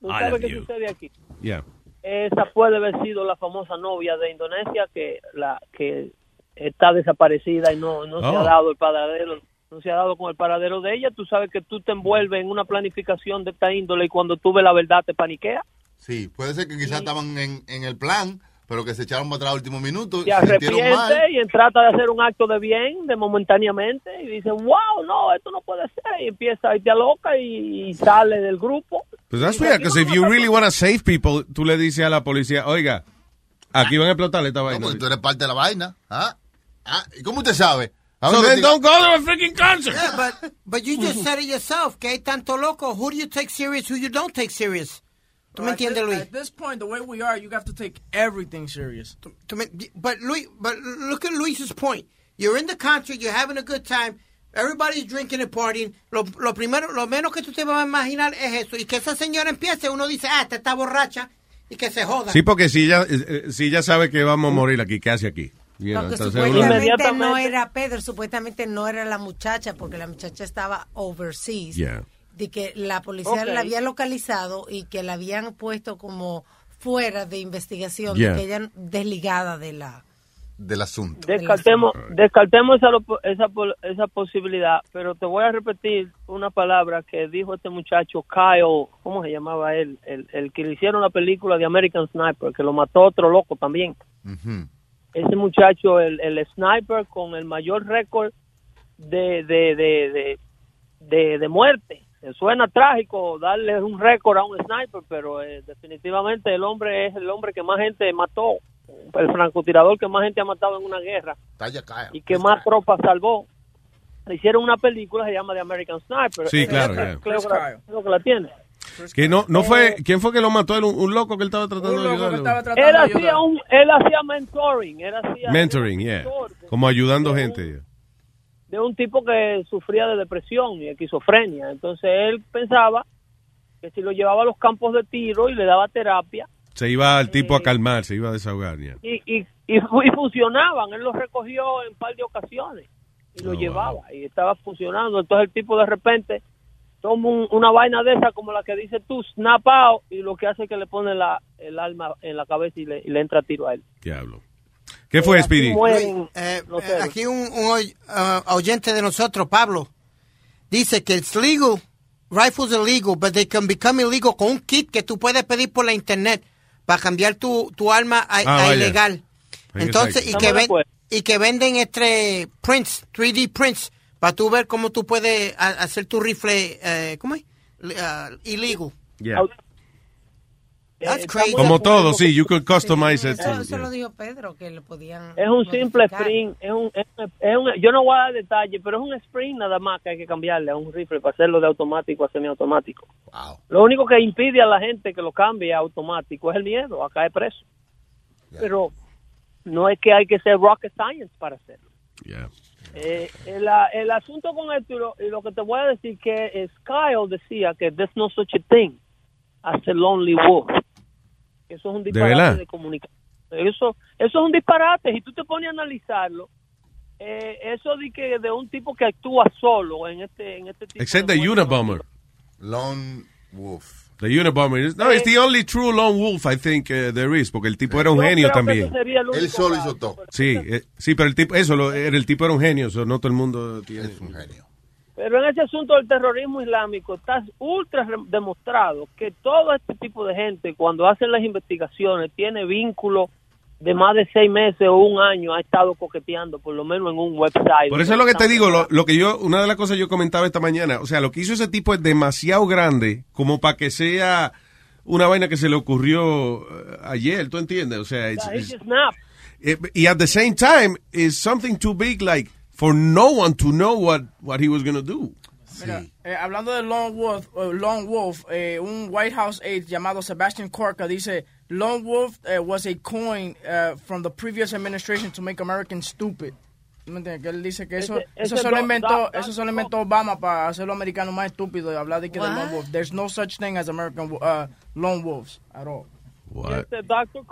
¿Tú I sabes love qué you. sucede aquí? Yeah. Esa puede haber sido la famosa novia de Indonesia que la que está desaparecida y no, no se Oh. ha dado el paradero, no se ha dado con el paradero de ella. Tú sabes que tú te envuelves en una planificación de esta índole y cuando tú ves la verdad te paniquea. Sí, puede ser que quizás estaban en, en el plan, pero que se echaron para atrás al último minuto. Se se sintieron mal. arrepiente y trata de hacer un acto de bien, de momentáneamente, y dice, wow, no, esto no puede ser. Y empieza a irte a loca y, y sale del grupo. Pues that's weird, because if you really want to save people, tú le dices a la policía, oiga, aquí van a explotar esta vaina. Tú eres parte de la vaina. ¿Ah? ¿Ah? ¿Y cómo usted sabe? ¿A So then te- don't go to a freaking concert. Yeah, but, but you just said it yourself, que hay tanto loco. Who do you take serious, who you don't take serious? ¿Tú me At entiendes, this- Luis? At this point, the way we are, you have to take everything serious. But Luis, but look at Luis's point. You're in the concert, you're having a good time, everybody's drinking and partying. Lo, lo primero, lo menos que tú te vas a imaginar es eso. Y que esa señora empiece, uno dice, ah, esta está borracha, y que se joda. Sí, porque si ella, eh, si ella sabe que vamos a morir aquí, ¿qué hace aquí? You know, Porque entonces uno- supuestamente no era Pedro, supuestamente no era la muchacha, porque la muchacha estaba overseas. Yeah. De que la policía la había localizado y que la habían puesto como fuera de investigación, Yeah. de que ella desligada de la... Del asunto. Descartemos, descartemos esa, lo- esa, esa posibilidad, pero te voy a repetir una palabra que dijo este muchacho Kyle, ¿cómo se llamaba él? El, el que le hicieron la película de American Sniper, que lo mató otro loco también. Ese muchacho, el, el sniper con el mayor récord de, de, de, de, de, de muerte. Eh, Suena trágico darle un récord a un sniper, pero eh, definitivamente el hombre es el hombre que más gente mató, el francotirador que más gente ha matado en una guerra y que más tropas salvó. Le hicieron una película, se llama The American Sniper. Sí, Eh, claro, creo- claro. creo que la- creo que la tiene. Que no, no fue, ¿quién fue que lo mató? Un, un loco que él estaba tratando de ayudar. Él hacía, un, él hacía mentoring, él hacía Mentoring, yeah. Como ayudando gente. De un tipo que sufría de depresión y esquizofrenia. Entonces él pensaba que si lo llevaba a los campos de tiro y le daba terapia Se iba al tipo a calmar, se iba a desahogar. y, y, y, fu- y funcionaban, él los recogió en un par de ocasiones y lo llevaba y estaba funcionando. Entonces el tipo de repente toma un- una vaina de esa como la que dice tú, snap out, y lo que hace es que le pone la, el alma en la cabeza y le, y le entra tiro a él. Diablo. ¿Qué fue, Speedy? mueren Eh, eh, aquí un, un uh, oyente de nosotros, Pablo, dice que it's legal, rifles are legal, but they can become illegal con un kit que tú puedes pedir por la internet para cambiar tu, tu arma a, Ah, a vaya. ilegal. Entonces, y que, ven- y que venden este prints, 3D prints, para tú ver cómo tú puedes hacer tu rifle, eh, ¿cómo es? Ah, illegal. Yeah. That's crazy. Como todo, sí, you could customize it. Eso, eso lo dijo Pedro, que lo podían. Es un simple sprint, es un, es, es un, yo no voy a dar detalles, pero es un sprint nada más que hay que cambiarle a un rifle para hacerlo de automático a semiautomático. Lo único que impide a la gente que lo cambie a automático es el miedo a caer preso. Pero no es que hay que ser rocket science para hacerlo. Eh, el, el asunto con esto y lo, y lo que te voy a decir que es Kyle decía que there's no such a thing as a lonely wolf. Eso es un ¿De disparate verdad? de, comunicación. Eso, eso es un disparate. Si tú te pones a analizarlo, eh, eso de que de un tipo que actúa solo en este en este tipo Except de the Unabomber. Lone Wolf. The Unabomber. is- No, it's the only true lone wolf I think uh, there is, porque el tipo era un Yo genio también. Él solo hizo todo. Sí, eh, sí, pero el tipo, eso, lo, era el tipo era un genio, so no todo el mundo tiene. Es un genio. Pero en ese asunto del terrorismo islámico está ultra demostrado que todo este tipo de gente, cuando hacen las investigaciones, tiene vínculo de más de seis meses o un año, ha estado coqueteando, por lo menos en un website. Por eso es lo que te digo, lo, lo que yo, una de las cosas yo comentaba esta mañana, o sea, lo que hizo ese tipo es demasiado grande como para que sea una vaina que se le ocurrió eh, ayer, ¿tú entiendes? O sea, it's- it's- eh, y at the same time, is something too big like for no one to know what, what he was going to do. Mira, eh, hablando de Lone Wolf, eh, Lone Wolf eh, un White House aide llamado Sebastian Corca dice, Lone Wolf eh, was a coin eh, from the previous administration to make Americans stupid. ¿Me entiendes? Que él dice que eso, Ese- eso ese solo do- inventó, da- eso solo inventó Obama para hacer los americanos más estúpidos y hablar de que de What? Lone Wolf. There's no such thing as American uh, Lone Wolves at all. Este Dr.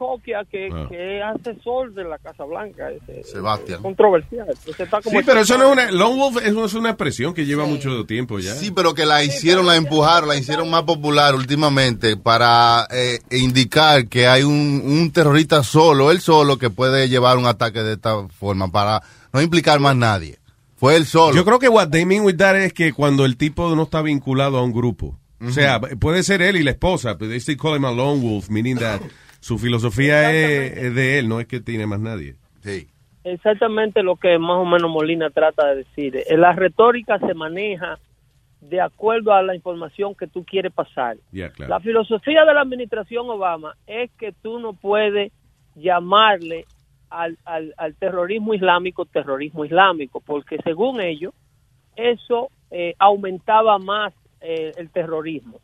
Que, Ah. que es asesor de la Casa Blanca, ese, Sebastián. controversial. Ese está como Sí, pero eso no es una, lone wolf es, es una expresión que lleva mucho tiempo ya. Sí, pero que la hicieron, la empujaron, la hicieron más popular últimamente para eh, indicar que hay un, un terrorista solo, él solo, que puede llevar un ataque de esta forma para no implicar más nadie. Fue él solo. Yo creo que what they mean with that es que cuando el tipo no está vinculado a un grupo. O sea, puede ser él y la esposa, pero they still call him a lone wolf, meaning that su filosofía es, es de él, no es que tiene más nadie. Sí. exactamente lo que más o menos Molina trata de decir. Eh, La retórica se maneja de acuerdo a la información que tú quieres pasar. Ya, claro. La filosofía de la administración Obama es que tú no puedes llamarle al, al, al terrorismo islámico terrorismo islámico, porque según ellos, eso eh, aumentaba más eh, el terrorismo.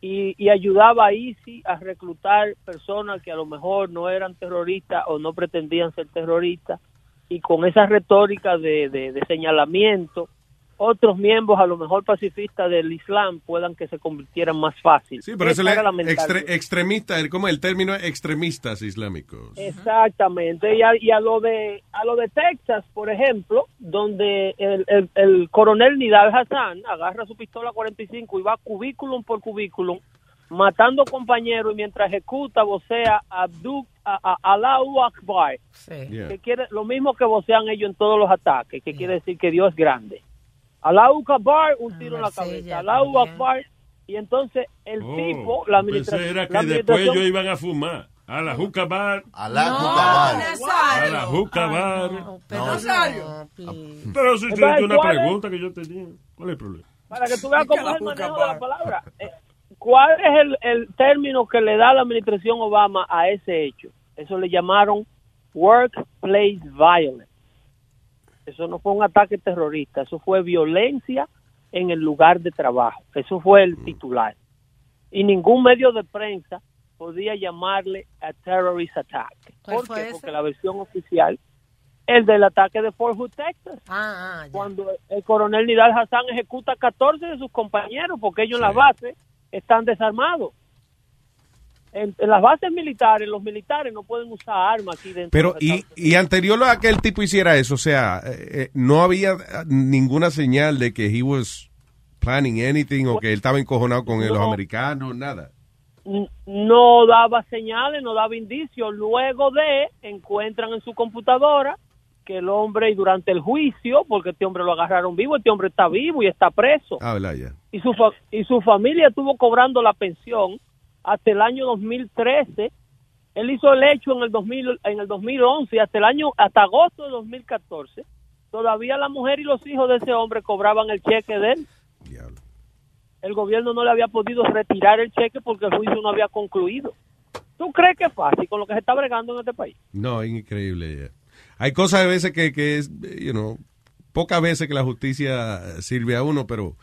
Y, y ayudaba a ISIS a reclutar personas que a lo mejor no eran terroristas o no pretendían ser terroristas. Y con esa retórica de señalamiento otros miembros a lo mejor pacifistas del Islam puedan que se convirtieran más fácil. Sí, pero eso es extre- extremista, el- como el término extremistas islámicos. Exactamente, y a, y a lo de a lo de Texas, por ejemplo, donde el, el, el coronel Nidal Hassan agarra su pistola 45 y va cubículum por cubículum matando compañeros y mientras ejecuta vocea Abdu a, a- Allahu Akbar, Yeah. que quiere lo mismo que vocean ellos en todos los ataques, que quiere decir que Dios es grande. Allahu Akbar, un tiro en la cabeza. Allahu Akbar y entonces el Oh, tipo, la administración, era que después ellos iban a fumar. A la juca bar. A la No, juca bar. A la juca bar. Nazario. Pero si Entonces, es una pregunta que yo tenía. ¿Cuál es el problema? para que tú veas cómo es el manejo de la palabra. Eh, ¿Cuál es el, el término que le da la administración Obama a ese hecho? Eso le llamaron workplace violence. Eso no fue un ataque terrorista, eso fue violencia en el lugar de trabajo. Eso fue el titular. Y ningún medio de prensa podía llamarle a terrorist attack. ¿Cuál ¿Por qué? Porque la versión oficial, el del ataque de Fort Hood, Texas. Ah, Cuando el coronel Nidal Hassan ejecuta a 14 de sus compañeros porque ellos en las bases están desarmados. En, en las bases militares, los militares no pueden usar armas aquí dentro. Pero, de y, y anterior a que el tipo hiciera eso, o sea, eh, eh, no había eh, ninguna señal de que he was planning anything o que él estaba encojonado con los No. americanos, nada. No daba señales, no daba indicios. Luego de, encuentran en su computadora que el hombre, y durante el juicio, porque este hombre lo agarraron vivo, este hombre está vivo y está preso. Ah, y su, fa- y su familia estuvo cobrando la pensión hasta el año 2013. Él hizo el hecho en el 2000, en el 2011 y hasta el año hasta agosto de 2014 todavía la mujer y los hijos de ese hombre cobraban el cheque de él. El gobierno no le había podido retirar el cheque porque el juicio no había concluido. ¿Tú crees que es fácil con lo que se está bregando en este país? No, es increíble. Hay cosas a veces que, que es, you know, pocas veces que la justicia sirve a uno, pero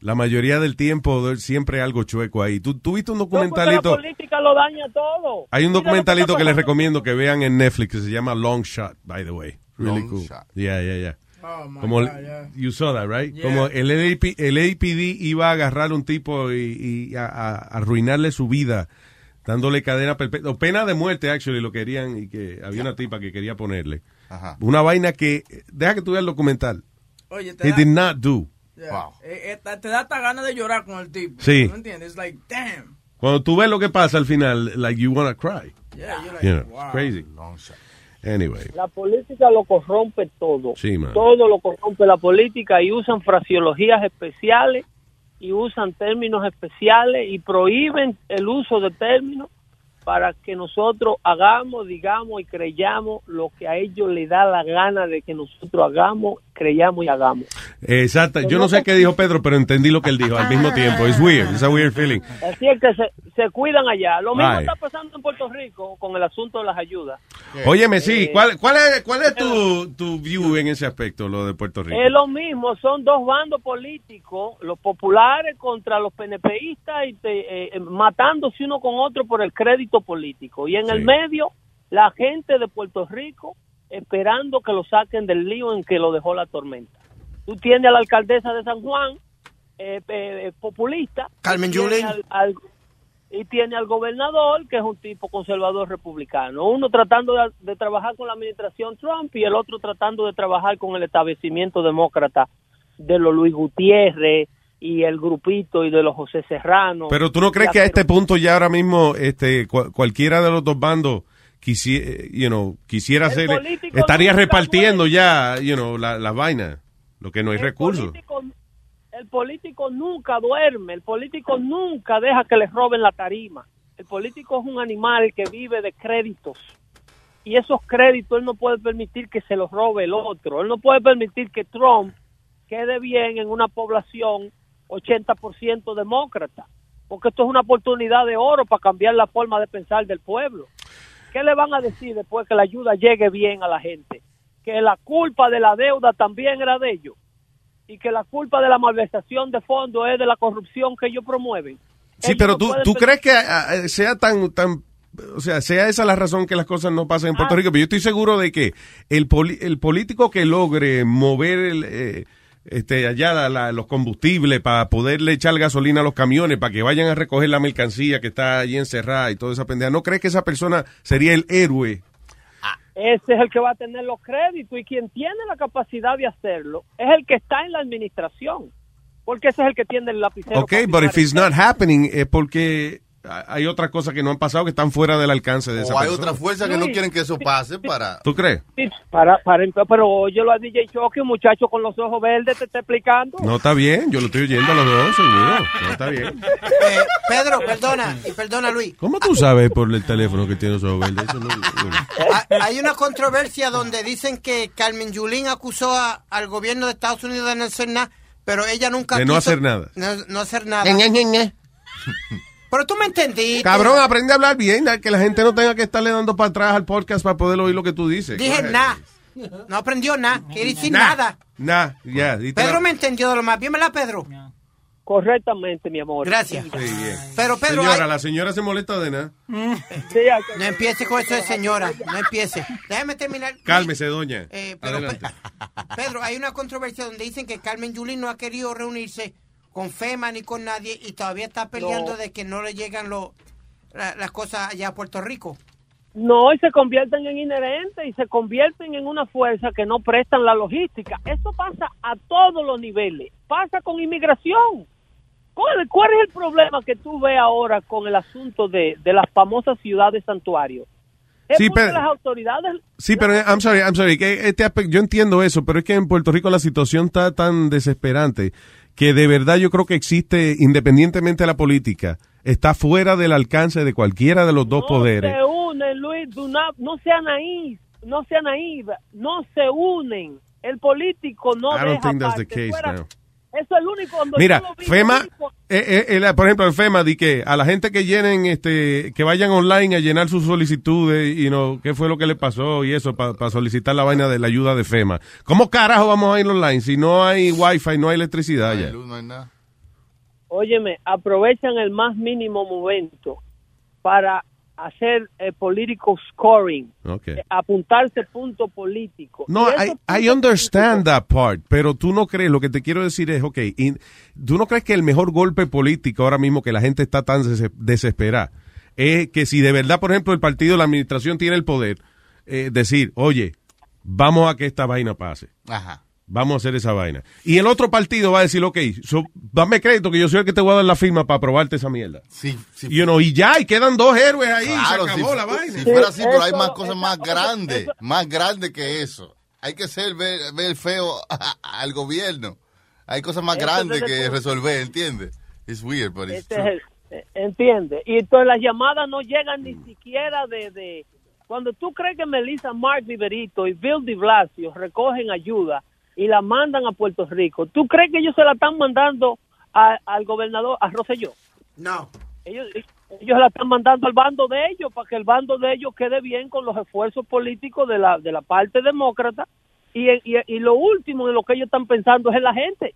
la mayoría del tiempo siempre hay algo chueco ahí. ¿Tú, tú viste un No, porque documentalito? la política lo daña todo. Hay un documentalito que les recomiendo que vean en Netflix que se llama Long Shot, by the way. Really Long cool. Shot. Yeah, yeah, yeah. Oh, my Como, God, yeah. you saw that, right? Yeah. Como el, LAP el APD iba a agarrar a un tipo y, y a, a- a arruinarle su vida, dándole cadena perpetua, o pena de muerte, actually, lo querían, y que había una tipa que quería ponerle. Ajá. Una vaina que, deja que tú veas el documental. Oye, te He da, did not do. Yeah. Eh, eh, te da hasta ganas de llorar con el tipo. Sí. ¿No entiendes? It's like, damn. Cuando tú ves lo que pasa al final, like you wanna cry. Yeah, you're like, You know, wow. it's crazy. Anyway. La política lo corrompe todo. Sí, man. Todo lo corrompe la política y usan fraseologías especiales y usan términos especiales y prohíben el uso de términos para que nosotros hagamos, digamos y creyamos lo que a ellos les da la gana de que nosotros hagamos, creyamos y hagamos. Exacto. Yo no sé qué dijo Pedro, pero entendí lo que él dijo al mismo tiempo. It's weird. It's a weird feeling. Así es que se, se cuidan allá. Lo mismo Ay. está pasando en Puerto Rico con el asunto de las ayudas. Óyeme, sí. Eh, ¿Cuál, cuál es, cuál es tu, tu view en ese aspecto, lo de Puerto Rico? Es lo mismo, son dos bandos políticos, los populares contra los PNPistas y te- eh, matándose uno con otro por el crédito político. Y en el medio, la gente de Puerto Rico esperando que lo saquen del lío en que lo dejó la tormenta. Tú tienes a la alcaldesa de San Juan, eh, eh, eh, populista. Carmen y tiene Yulín. y tiene al gobernador, que es un tipo conservador republicano. Uno tratando de, de trabajar con la administración Trump y el otro tratando de trabajar con el establecimiento demócrata de los Luis Gutiérrez y el grupito y de los José Serrano. Pero tú no crees que a este punto ya ahora mismo este cual- cualquiera de los dos bandos quisiera, you know, quisiera hacer, estaría repartiendo ya, you know, la- las vainas, lo que no hay el recursos. político, el político nunca duerme, el político nunca deja que le roben la tarima. El político es un animal que vive de créditos. Y esos créditos él no puede permitir que se los robe el otro. Él no puede permitir que Trump quede bien en una población 80% demócrata. Porque esto es una oportunidad de oro para cambiar la forma de pensar del pueblo. ¿Qué le van a decir después que la ayuda llegue bien a la gente? Que la culpa de la deuda también era de ellos y que la culpa de la malversación de fondos es de la corrupción que ellos promueven. Sí, Ellos pero tú, tú crees que ah, eh, sea tan, tan, o sea, sea esa la razón que las cosas no pasan en Puerto Ah. Rico, pero yo estoy seguro de que el, poli- el político que logre mover el, eh, este, allá la- la- los combustibles para poderle echar gasolina a los camiones, para que vayan a recoger la mercancía que está allí encerrada y toda esa pendeja, ¿no crees que esa persona sería el héroe? Ese es el que va a tener los créditos y quien tiene la capacidad de hacerlo es el que está en la administración. Porque ese es el que tiene el lapicero. Ok, but if it's not happening es porque hay otras cosas que no han pasado que están fuera del alcance de esa O hay persona. otra fuerza que no quieren que eso pase para... ¿Tú crees? Sí, Para, para, pero óyelo a DJ Chucky, un muchacho con los ojos verdes te está explicando. No, está bien, yo lo estoy oyendo a los dos, seguro. No, está bien. Eh, Pedro, perdona, y perdona Luis. ¿Cómo tú sabes por el teléfono que tiene ojos verdes? Eso no- Ha- Hay una controversia donde dicen que Carmen Yulín acusó a- al gobierno de Estados Unidos de no hacer nada, pero ella nunca De no quiso- hacer nada. No, no hacer nada. pero tú me entendiste. Cabrón, aprende a hablar bien, que la gente no tenga que estarle dando para atrás al podcast para poder oír lo que tú dices. Dije nada. No aprendió nada. Quiere decir Nah. nada. Nah, ya. la- Pedro me entendió de lo más bien, ¿verdad, Pedro? Correctamente, mi amor. Gracias. Sí, bien. Pero Pedro, Señora, hay- la señora se molesta de nada. no empiece con eso de señora. No empiece. Déjame terminar. Cálmese, doña. Eh, pero Adelante. Pedro, hay una controversia donde dicen que Carmen Yulín no ha querido reunirse con FEMA ni con nadie y todavía está peleando No. de que no le llegan lo- la- las cosas allá a Puerto Rico. No, y se convierten en inherentes y se convierten en una fuerza que no prestan la logística. Eso pasa a todos los niveles. Pasa con inmigración. ¿Cuál, cuál es el problema que tú ves ahora con el asunto de, de las famosas ciudades santuarios? Es Sí, porque pero- las autoridades... Sí, pero eh, I'm sorry, I'm sorry, que este aspecto- yo entiendo eso, pero es que en Puerto Rico la situación está tan desesperante que de verdad yo creo que existe, independientemente de la política, está fuera del alcance de cualquiera de los dos poderes. se unen, Luis, not- no sean naíz, no sean naíz, no se unen. El político no I don't deja think that's the parte case fuera- now. Eso es el único donde Mira, yo lo vi, FEMA, eh, eh, eh, por ejemplo, el FEMA di que a la gente que llenen, este, que vayan online a llenar sus solicitudes y no, qué fue lo que le pasó y eso para solicitar la vaina de la ayuda de FEMA. ¿Cómo carajo vamos a ir online si no hay wifi, no hay electricidad ya? No hay nada. Óyeme, aprovechan el más mínimo momento para hacer eh, political scoring, Okay. eh, apuntarse punto político. No, I, I understand that part, pero tú no crees, lo que te quiero decir es, ok, in- tú no crees que el mejor golpe político ahora mismo que la gente está tan des- desesperada es que si de verdad, por ejemplo, el partido, la administración tiene el poder, eh, decir, oye, vamos a que esta vaina pase. Ajá. Vamos a hacer esa vaina. Y el otro partido va a decir, ok, so, dame crédito que yo soy el que te voy a dar la firma para aprobarte esa mierda. Sí, sí. You know, y ya, y quedan dos héroes ahí, Claro, se si, acabó la fu- vaina. si fuera así, pero hay más cosas más grandes, más grandes que eso. Hay que ser, ver, ver feo al gobierno. Hay cosas más grandes que resolver, ¿entiendes? It's weird, but it's Este true. es el- eh, entiende. Y entonces las llamadas no llegan ni siquiera de, de- Cuando tú crees que Melissa Mark Viverito y Bill de Blasio recogen ayuda y la mandan a Puerto Rico, ¿tú crees que ellos se la están mandando a- al gobernador, a Rosselló? No. Ellos, ellos la están mandando al bando de ellos para que el bando de ellos quede bien con los esfuerzos políticos de la, de la parte demócrata. Y, y, y lo último en lo que ellos están pensando es en la gente.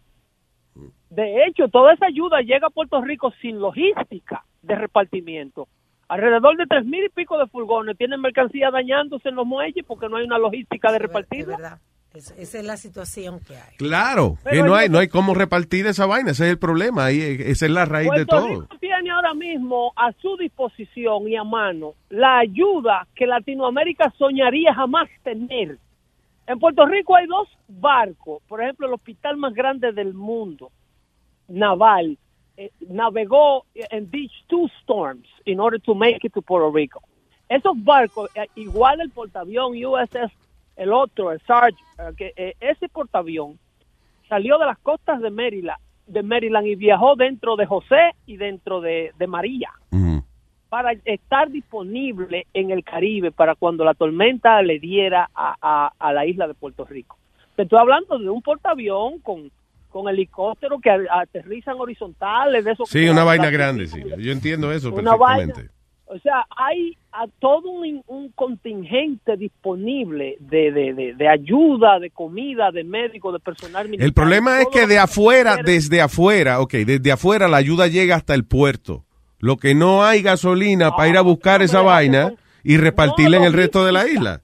De hecho, toda esa ayuda llega a Puerto Rico sin logística de repartimiento. Alrededor de tres mil y pico de furgones tienen mercancía dañándose en los muelles porque no hay una logística de repartir. Es- esa es la situación que hay. Claro, que no hay, no hay cómo repartir esa vaina, ese es el problema, ahí, eh, esa es la raíz de todo. Rico tiene ahora mismo a su disposición y a mano la ayuda que Latinoamérica soñaría jamás tener. En Puerto Rico hay dos barcos, por ejemplo, el hospital más grande del mundo, naval, eh, navegó en these two storms in order to make it to Puerto Rico. Esos barcos, eh, igual el portaavión USS, el otro, el Sarge, eh, que, eh, ese portaavión salió de las costas de Maryland, de Maryland y viajó dentro de José y dentro de, de María para estar disponible en el Caribe para cuando la tormenta le diera a, a- a la isla de Puerto Rico. Te estoy hablando de un portaavión con, con helicópteros que aterrizan horizontales, de esos Sí, una vaina grande, sí. Yo entiendo eso Una perfectamente. O sea, hay a todo un, un contingente disponible de, de, de, de ayuda, de comida, de médicos, de personal militar. El problema es que de afuera, desde afuera, ok, desde afuera la ayuda llega hasta el puerto. Lo que no hay gasolina para ir a buscar esa vaina y repartirla en el resto de la isla.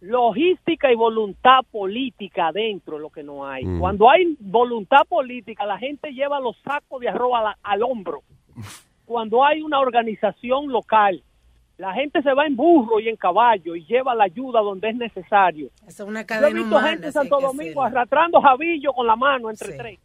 logística y voluntad política adentro es lo que no hay. Mm. Cuando hay voluntad política, la gente lleva los sacos de arroz a la- al hombro. Cuando hay una organización local, la gente se va en burro y en caballo y lleva la ayuda donde es necesario. Es una Yo he cadena visto humana. gente en Santo Domingo arrastrando jabillo con la mano entre Sí. tres.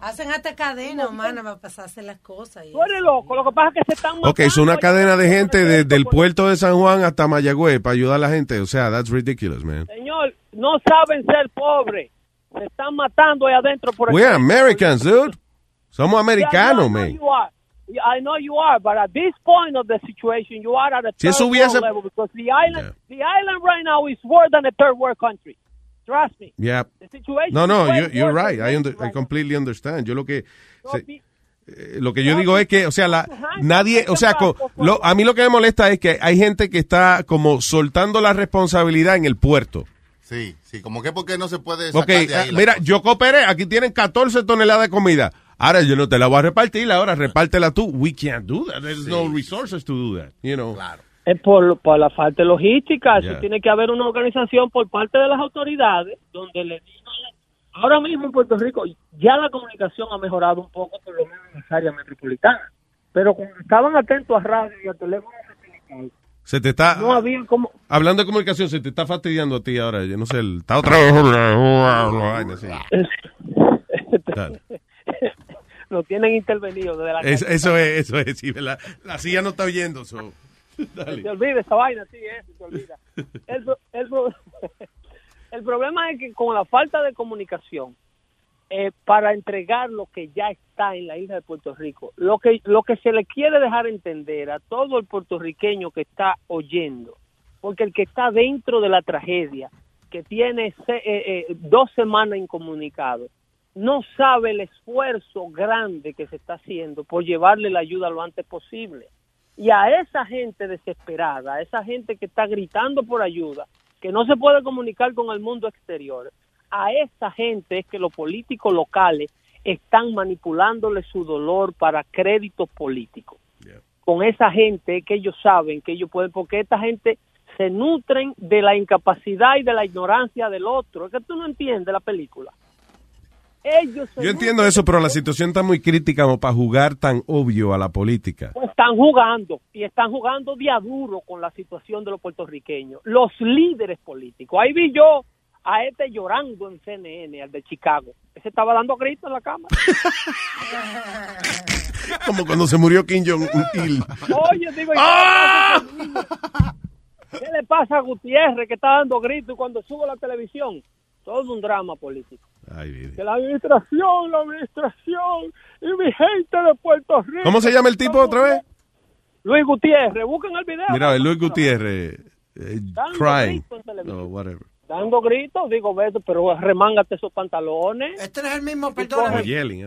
Hacen hasta cadena humana para pasarse las cosas. y Tú eres loco, lo que pasa es que se están Ok, es una cadena de gente desde el puerto de San Juan hasta Mayagüez para ayudar a la gente. O sea, that's ridiculous, man. Señor, no saben ser pobres. Se están matando ahí adentro por el We're Americans, dude. Somos americanos, man. Yeah, I know you are, but at this point of the situation, you are at a Si eso third hubiese- world level because the island, the island right now is worse than a third world country. Trust me. Yeah. The situation No, no, you- you're right. I, under- I right completely understand. Yo lo que se- be- eh, lo que yo digo es que, o sea, la, nadie, o sea, co- lo- a mí lo que me molesta es que hay gente que está como soltando la responsabilidad en el puerto. Sí, sí, como que porque no se puede sacar Ok, de ahí la mira, yo cooperé, aquí tienen 14 toneladas de comida. Ahora yo no te la voy a repartir, ahora repártela tú. We can't do that. There's no resources to do that, you know. Es por, por la falta de logística. Yeah. tiene que haber una organización por parte de las autoridades donde le digan. Ahora mismo en Puerto Rico ya la comunicación ha mejorado un poco, por lo menos en las áreas metropolitanas. Pero cuando estaban atentos a radio y a teléfono Se te está no había como. hablando de comunicación, se te está fastidiando a ti ahora, yo no sé, el- está otra vez. Lo tienen intervenido desde la Es- eso es, eso es, sí, la, la silla no está oyendo, so. Se olvida esa vaina, sí, eso se olvida. El, pro- el, pro- el problema es que con la falta de comunicación, eh, para entregar lo que ya está en la isla de Puerto Rico, lo que, lo que se le quiere dejar entender a todo el puertorriqueño que está oyendo, porque el que está dentro de la tragedia, que tiene se- eh, eh, dos semanas incomunicado, no sabe el esfuerzo grande que se está haciendo por llevarle la ayuda lo antes posible. Y a esa gente desesperada, a esa gente que está gritando por ayuda, que no se puede comunicar con el mundo exterior, a esa gente es que los políticos locales están manipulándole su dolor para créditos políticos. Con esa gente es que ellos saben que ellos pueden, porque esta gente se nutren de la incapacidad y de la ignorancia del otro. Es que tú no entiendes la película. Ellos Yo entiendo eso, pero la situación está muy crítica como para jugar tan obvio a la política. Pues están jugando y están jugando día duro con la situación de los puertorriqueños, los líderes políticos. Ahí vi yo a este llorando en CNN, al de Chicago. Ese estaba dando gritos en la cámara. Como cuando se murió Kim Jong-il. Oye, digo, ¿y qué le pasa a Gutiérrez que está dando gritos y cuando sube a la televisión? Todo un drama político. Que la administración, la administración y mi gente de Puerto Rico. ¿Cómo se llama el tipo otra vez? Luis Gutiérrez, busquen el video. Mira, Luis Gutiérrez, eh, Dando crying. gritos en televisión. o whatever. Dando gritos, digo, Beto, pero remángate esos pantalones. Este no es el mismo,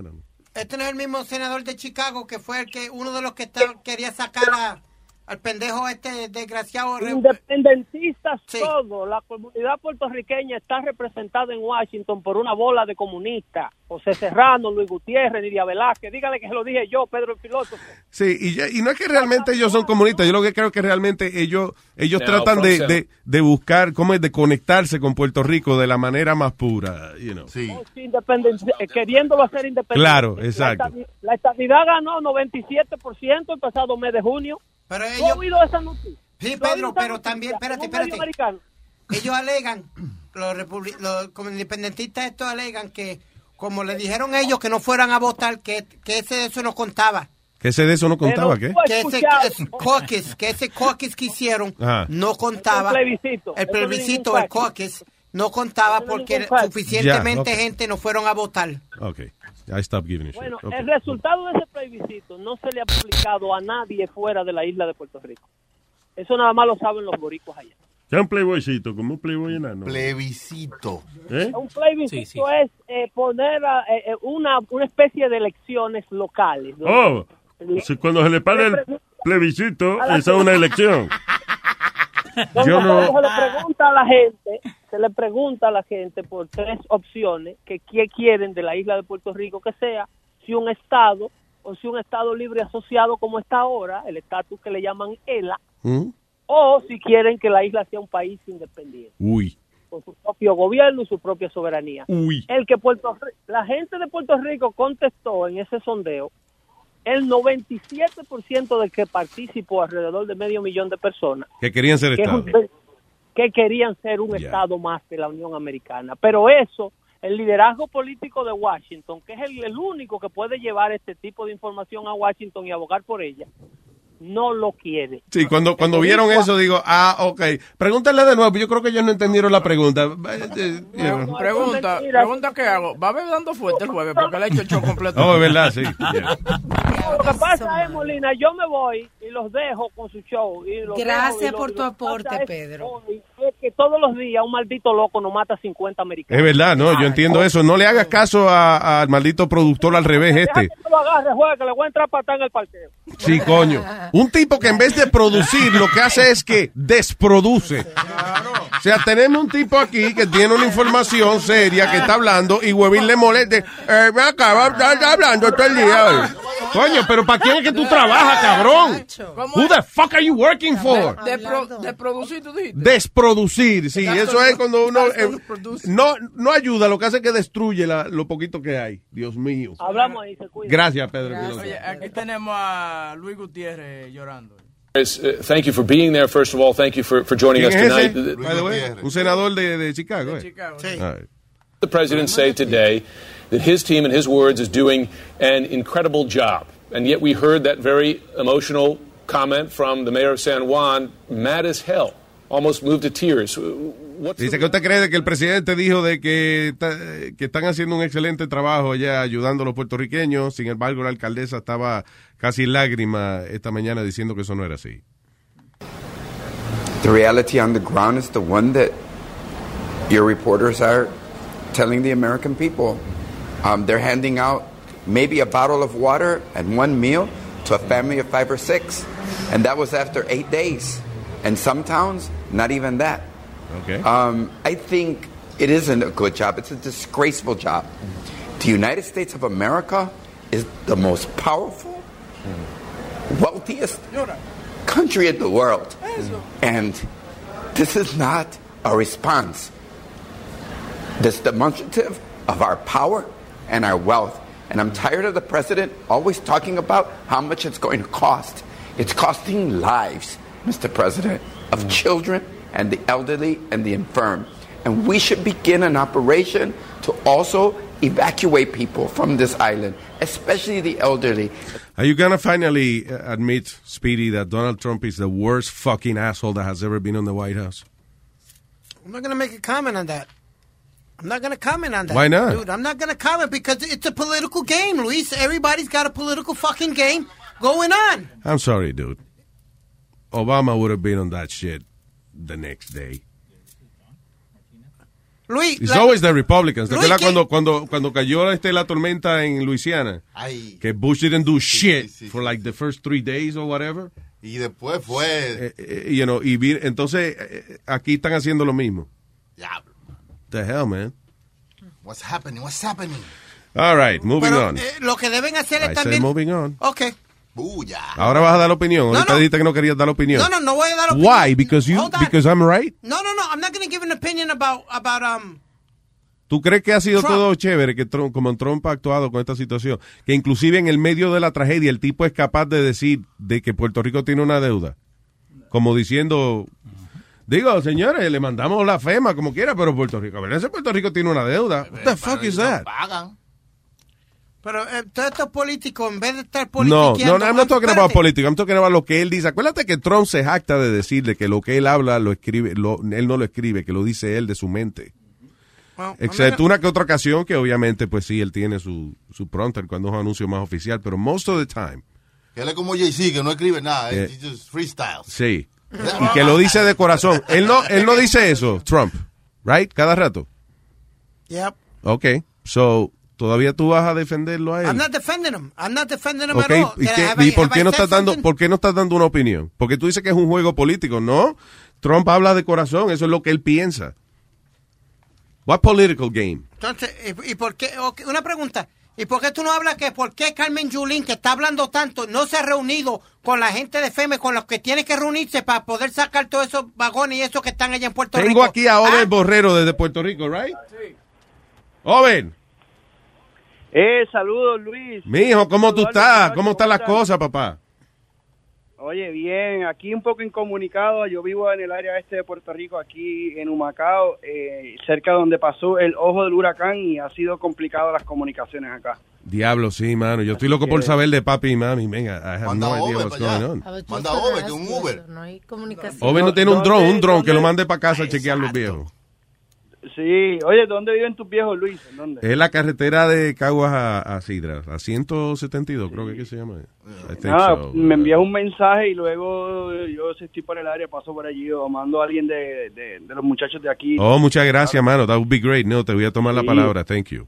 know. Este no es el mismo senador de Chicago que fue el que uno de los que está- quería sacar a- al pendejo este desgraciado. re- Independentistas todo. La comunidad puertorriqueña está representada en Washington por una bola de comunistas. José Serrano, Luis Gutiérrez, Nidia Velázquez. Dígale que se lo dije yo, Pedro el filósofo. Sí, y, ya- y no es que realmente ellos son comunistas, yo lo que creo que realmente ellos ellos No, tratan de, de, de buscar, cómo es, de conectarse con Puerto Rico de la manera más pura, you know. Sí, independencia, eh, queriéndolo hacer independiente. Claro, La exacto. La estabilidad ganó 97% el pasado mes de junio. Pero ¿Tú ellos- has oído esa noticia? Sí, ¿Tú has Pedro, pero noticia? también, espérate, espérate. Ellos alegan, los, republi- los como independentistas estos alegan que, como le dijeron ellos que no fueran a votar, que, que ese eso no contaba. Que ese de eso no contaba, ¿qué? Que ese, ese caucus, que ese caucus que hicieron Ajá. no contaba. El plebiscito. El plebiscito, el caucus, no contaba no porque suficientemente Ya, ok. gente no fueron a votar. Ok, I stopped giving shit. Bueno, Ok. el resultado de ese plebiscito no se le ha publicado a nadie fuera de la isla de Puerto Rico. Eso nada más lo saben los boricuas allá. ¿Qué es un playboycito? Como un playboy enano. Plebiscito. ¿Eh? Un plebiscito es eh, poner a, eh, eh, una, una especie de elecciones locales. ¿no? Oh, si cuando se le para el plebiscito, esa es una elección. Yo no- Se le pregunta a la gente, se le pregunta a la gente por tres opciones que qué quieren de la isla de Puerto Rico que sea, si un estado o si un estado libre asociado como está ahora, el estatus que le llaman ELA, ¿Mm? o si quieren que la isla sea un país independiente, Uy. con su propio gobierno y su propia soberanía. Uy. El que Puerto la gente de Puerto Rico contestó en ese sondeo, el 97% del que participó, alrededor de medio millón de personas, Que querían ser que, es Estado. un- que querían ser un. Estado más de la Unión Americana. Pero eso, el liderazgo político de Washington, que es el, el único que puede llevar este tipo de información a Washington y abogar por ella, no lo quiere. Sí, cuando, cuando vieron eso, digo, ah, ok. Pregúntale de nuevo, yo creo que ellos no entendieron la pregunta. Eh, know. Pregunta, pregunta que hago. ¿Va a haber dando fuerte el jueves? Porque le he hecho el show completo. Oh, es verdad, sí. Yeah. Lo que pasa es, Molina, yo me voy y los dejo con su show. Y los Gracias y por y tu aporte, Pedro. hoy es que todos los días un maldito loco nos mata 50 americanos. Es verdad, no, yo entiendo eso. No le hagas caso a- al maldito productor al revés este. Deja que lo agarre, juega, que le voy a entrar patada en el parqueo. Sí, coño. Un tipo que en vez de producir, lo que hace es que desproduce. O sea, tenemos un tipo aquí que tiene una información seria que está hablando y Huevín le moleste. Eh, me acaba de estar hablando todo el día. hoy. Coño, pero ¿para quién es que tú trabajas, cabrón? Who the fuck are you working for? De, pro- de producir, tú dijiste. Desproducir, sí, That's eso es cuando uno eh, no no ayuda, lo que hace es que destruye la- lo poquito que hay. Dios mío. Hablamos ahí, se cuida. Gracias, Pedro. Quiroga. Oye, aquí tenemos a Luis Gutiérrez llorando. Uh, thank you for being there. First of all, thank you for, for joining ¿Quién us tonight. By the way, un senador de, de Chicago. eh. All right. The president say today that his team, in his words, is doing an incredible job, and yet we heard that very emotional comment from the mayor of San Juan, mad as hell, almost moved to tears. Dice que usted cree que el presidente dijo de que, ta- que están haciendo un excelente trabajo allá ayudando a los puertorriqueños. Sin embargo, la alcaldesa estaba casi lágrima esta mañana diciendo que eso no era así. The reality on the ground is the one that your reporters are telling the American people. Um, they're handing out maybe a bottle of water and one meal to a family of five or six. And that was after eight days. And some towns, not even that. Okay. Um, I think it isn't a good job. It's a disgraceful job. The United States of America is the most powerful, wealthiest country in the world. And this is not a response. This demonstrative of our power and our wealth. And I'm tired of the president always talking about how much it's going to cost. It's costing lives, Mr. President, of children and the elderly and the infirm. And we should begin an operation to also evacuate people from this island, especially the elderly. Are you gonna finally uh, admit, Speedy, that Donald Trump is the worst fucking asshole that has ever been in the White House? I'm not going to make a comment on that. I'm not going to comment on that. Why not? Dude, I'm not going to comment because it's a political game, Luis. Everybody's got a political fucking game going on. I'm sorry, dude. Obama would have been on that shit the next day. Luis, It's like- always the Republicans. ¿Te acuerdas cuando, cuando, cuando cayó este, la tormenta en Luisiana? Que Bush didn't do shit for like the first three days or whatever. Y después fue. Eh, eh, you know, y vi- entonces eh, aquí están haciendo lo mismo. Diablo. The hell, man. What's happening? What's happening? All right, moving Pero on. eh, lo que deben hacer I es said también... moving on. Ahora vas a dar la opinión. No, Ahorita no. dijiste que no querías dar la opinión. No, no, no voy a dar opinión. Why? Because you, because I'm right. No, no, no. I'm not going to give an opinion about, about um, ¿Tú crees que ha sido Trump. todo chévere que Trump- como Trump ha actuado con esta situación? Que inclusive en el medio de la tragedia el tipo es capaz de decir de que Puerto Rico tiene una deuda. Como diciendo, digo, señores, le mandamos la FEMA como quiera, pero Puerto Rico, a ver, ese Puerto Rico tiene una deuda. What the fuck is that? Pero eh, todos estos políticos, en vez de estar No, politiqueando... no, no, I'm not talking about politics, I'm talking about lo que él dice. Acuérdate que Trump se jacta de decirle que lo que él habla lo escribe, lo- él no lo escribe, que lo dice él de su mente. Well, Excepto una que otra ocasión que obviamente pues sí, él tiene su, su pronter cuando es un anuncio más oficial, pero most of the time, Que él es como Jay-Z, que no escribe nada. Yeah. He just freestyles. sí. Y que lo dice de corazón. Él no, él no dice eso, Trump, right? Cada rato. Yep. Ok, so, todavía tú vas a defenderlo a él. I'm not defending him. I'm not defending him at all. ¿y, qué- Have I- y por qué no estás dando, something? por qué no estás dando una opinión? Porque tú dices que es un juego político, ¿no? Trump habla de corazón, eso es lo que él piensa. What political game? Entonces, ¿y, y por qué? una pregunta. ¿Y por qué tú no hablas que por qué Carmen Yulín, que está hablando tanto, no se ha reunido con la gente de FEME, con los que tiene que reunirse para poder sacar todos esos vagones y eso que están allá en Puerto Rico? Tengo aquí a Oven Ah, Borrero desde Puerto Rico, right? Oven, Eh, saludos Luis. mijo, ¿cómo tú estás? ¿Cómo están las cosas, papá? Oye, bien, aquí un poco incomunicado. Yo vivo en el área este de Puerto Rico, aquí en Humacao, eh, cerca donde pasó el ojo del huracán y ha sido complicado las comunicaciones acá. Diablo, sí, mano. Yo estoy loco por saber de papi y mami. Venga, I have Manda no idea what's going on. Manda Oven, que un Uber. No hay comunicación. Oven no tiene un ¿Dónde- drone, un drone que lo mande para casa a chequear los viejos. Sí, oye, ¿dónde viven tus viejos, Luis? ¿En dónde? Es la carretera de Caguas a, a Sidra, a 172, creo que, es que se llama. Ah, so. me envías un mensaje y luego yo si estoy por el área, paso por allí o mando a alguien de, de, de los muchachos de aquí. Oh, muchas gracias, mano. That would be great. No, te voy a tomar la Sí. palabra. Thank you.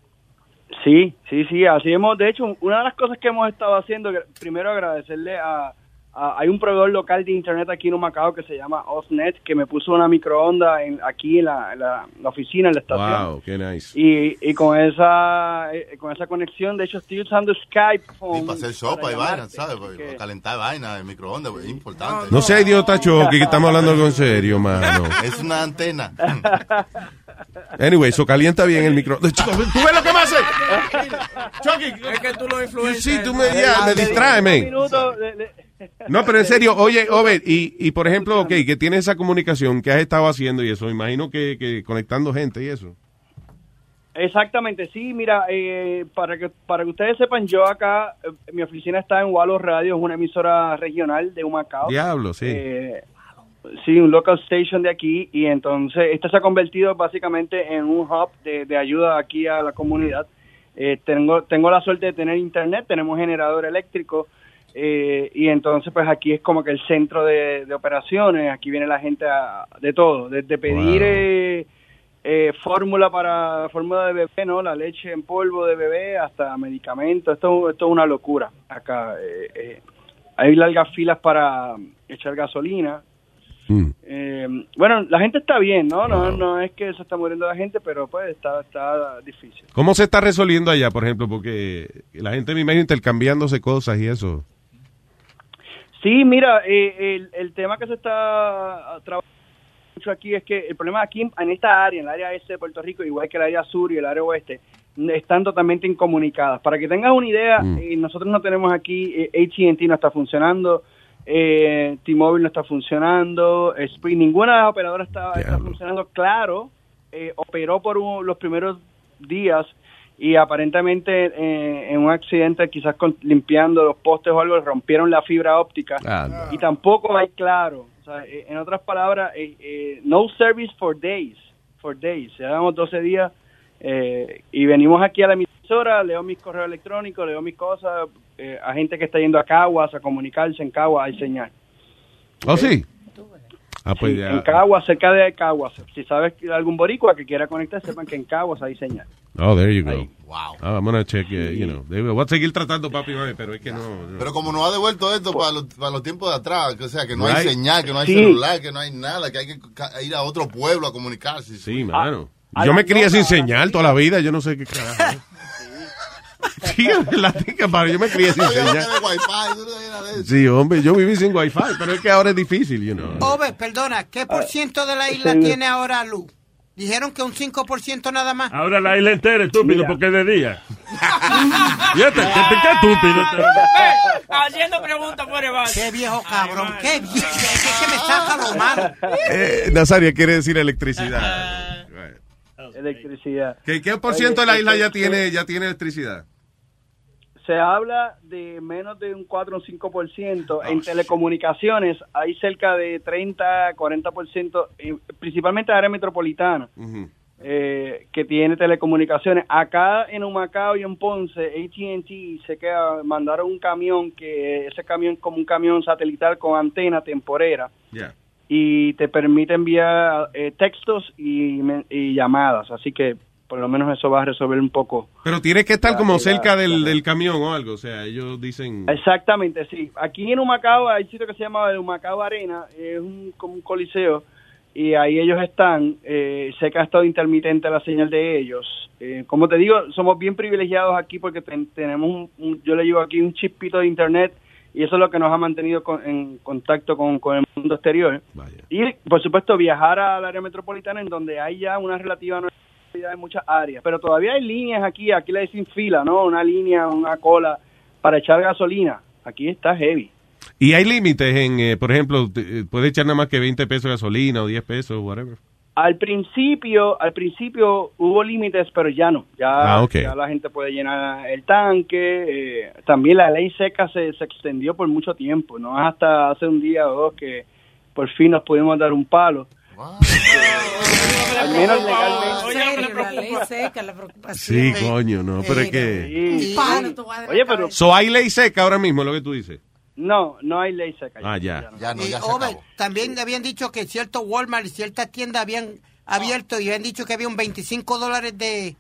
Sí, sí, sí, así hemos, de hecho, una de las cosas que hemos estado haciendo, primero agradecerle a, a- hay un proveedor local de internet aquí en Humacao que se llama Osnet, que me puso una microonda en, aquí en la, en la- en la oficina, en la estación. Wow, qué nice. Y, y con esa eh, con esa conexión, de hecho, estoy usando Skype. Y para hacer sopa para y vaina. ¿sabes? Porque calentar vaina, el microondas, pues, es importante. No sea idiota, Chucky, que estamos hablando algo en serio, mano. Es una antena. Anyway, eso calienta bien el micro. Chico, ¿Tú ves lo que me hace? Chucky, es que tú lo influencias. Sí, tú me, ya, me distraes, Un man. No, pero en serio, oye, Ober, y, y por ejemplo, ok, que tienes esa comunicación que has estado haciendo y eso, imagino que, que conectando gente y eso. Exactamente, sí, mira, eh, para que para que ustedes sepan, yo acá, eh, mi oficina está en Wallo Radio, es una emisora regional de Humacao. Diablo, sí. Eh, sí, un local station de aquí, y entonces esta se ha convertido básicamente en un hub de, de ayuda aquí a la comunidad. Eh, tengo, tengo la suerte de tener internet, tenemos generador eléctrico, eh, y entonces pues aquí es como que el centro de, de operaciones, aquí viene la gente a- de todo, desde pedir... Wow. eh, eh, fórmula para fórmula de bebé, ¿no? La leche en polvo de bebé hasta medicamentos. Esto, esto es una locura acá. eh, eh, hay largas filas para echar gasolina. Eh, bueno, la gente está bien, ¿no? No, no es que se está muriendo la gente, pero pues está, está difícil. ¿Cómo se está resolviendo allá, por ejemplo? Porque la gente me imagino intercambiándose cosas y eso. Sí, mira, eh, el, el tema que se está trabajando mucho aquí es que el problema aquí en esta área, en el área este de Puerto Rico, igual que el área sur y el área oeste, están totalmente incomunicadas. Para que tengas una idea, eh, nosotros no tenemos aquí, eh, AT&T no está funcionando, eh, T-Mobile no está funcionando, Sprint, ninguna de las operadoras está, está funcionando. Claro, eh, operó por un- los primeros días y aparentemente eh, en un accidente quizás con- limpiando los postes o algo rompieron la fibra óptica. Ah, y tampoco hay claro. O sea, eh, en otras palabras eh, eh, no service for days for days. Llevamos 12 días y venimos aquí a la emisora leo mis correos electrónicos leo mis cosas a gente que está yendo a Caguas a comunicarse en Caguas hay señal. ¿Oh, sí? Ah, pues Sí, ya. en Caguas cerca de Caguas si sabes algún boricua que quiera conectar sepan que en Caguas hay señal Oh, there you go. Wow. Ah, vamos a check, eh, you know. Voy a seguir tratando, papi, mami, pero es que no. no. Pero como nos ha devuelto esto para los, para los tiempos de atrás, que, o sea, que no Right. hay señal, que no hay Sí. celular, que no hay nada, que hay que ir a otro pueblo a comunicarse. Sí, mano. a yo me crié sin señal toda la vida, yo no sé qué carajo. Sí, la tica, padre, yo me crié sin señal. Sí, hombre, yo viví sin wifi, pero es que ahora es difícil, you know. Ove, perdona, ¿qué por ciento de la isla tiene ahora luz? Dijeron que un 5% nada más. Ahora la isla entera, estúpido, porque es de día. Fíjate, qué, qué estúpido. Haciendo preguntas por el Qué viejo cabrón, qué viejo. Es que me saca lo malo. Eh, Nazaria quiere decir electricidad. Electricidad ¿Qué, qué por ciento de la isla ya tiene, ya tiene electricidad? se habla de menos de un 4 o un 5%. en telecomunicaciones hay cerca de 30, 40%, eh, principalmente área metropolitana, eh, que tiene telecomunicaciones. Acá en Humacao y en Ponce, AT&T se queda, mandaron un camión, que ese camión es como un camión satelital con antena temporera Ya. Y te permite enviar eh, textos y, llamadas. Así que por lo menos eso va a resolver un poco Pero tiene que estar La- como la- cerca del, del camión o algo, o sea, ellos dicen... Exactamente, sí. Aquí en Humacao hay un sitio que se llama el Humacao Arena, es un, como un coliseo, y ahí ellos están. Eh, sé que ha estado intermitente la señal de ellos. Eh, como te digo, somos bien privilegiados aquí porque ten- tenemos, un, un- yo le llevo aquí un chispito de internet y eso es lo que nos ha mantenido con- en contacto con, con el mundo exterior. Y, por supuesto, viajar al área metropolitana en donde hay ya una relativa normalidad en muchas áreas. Pero todavía hay líneas aquí, aquí le dicen fila, ¿no? Una línea, una cola para echar gasolina. Aquí está heavy. Y hay límites en, eh, por ejemplo, eh, puede echar nada más que 20 pesos de gasolina o 10 pesos, whatever. Al principio, al principio hubo límites, pero ya no. Ya, Ah, ya la gente puede llenar el tanque. eh, también la ley seca se, se extendió por mucho tiempo, no hasta hace un día o dos que por fin nos pudimos dar un palo. al menos legalmente. La ley seca, la preocupación. Sí, coño, no, pero es que... Sí. Palo, tú vas a Oye, pero So, hay ley seca ahora mismo, lo que tú dices. No, no hay ley seca. Ah, ya. Y, Ove, también habían dicho que cierto Walmart y ciertas tiendas habían abierto y habían dicho que había un 25 dólares de,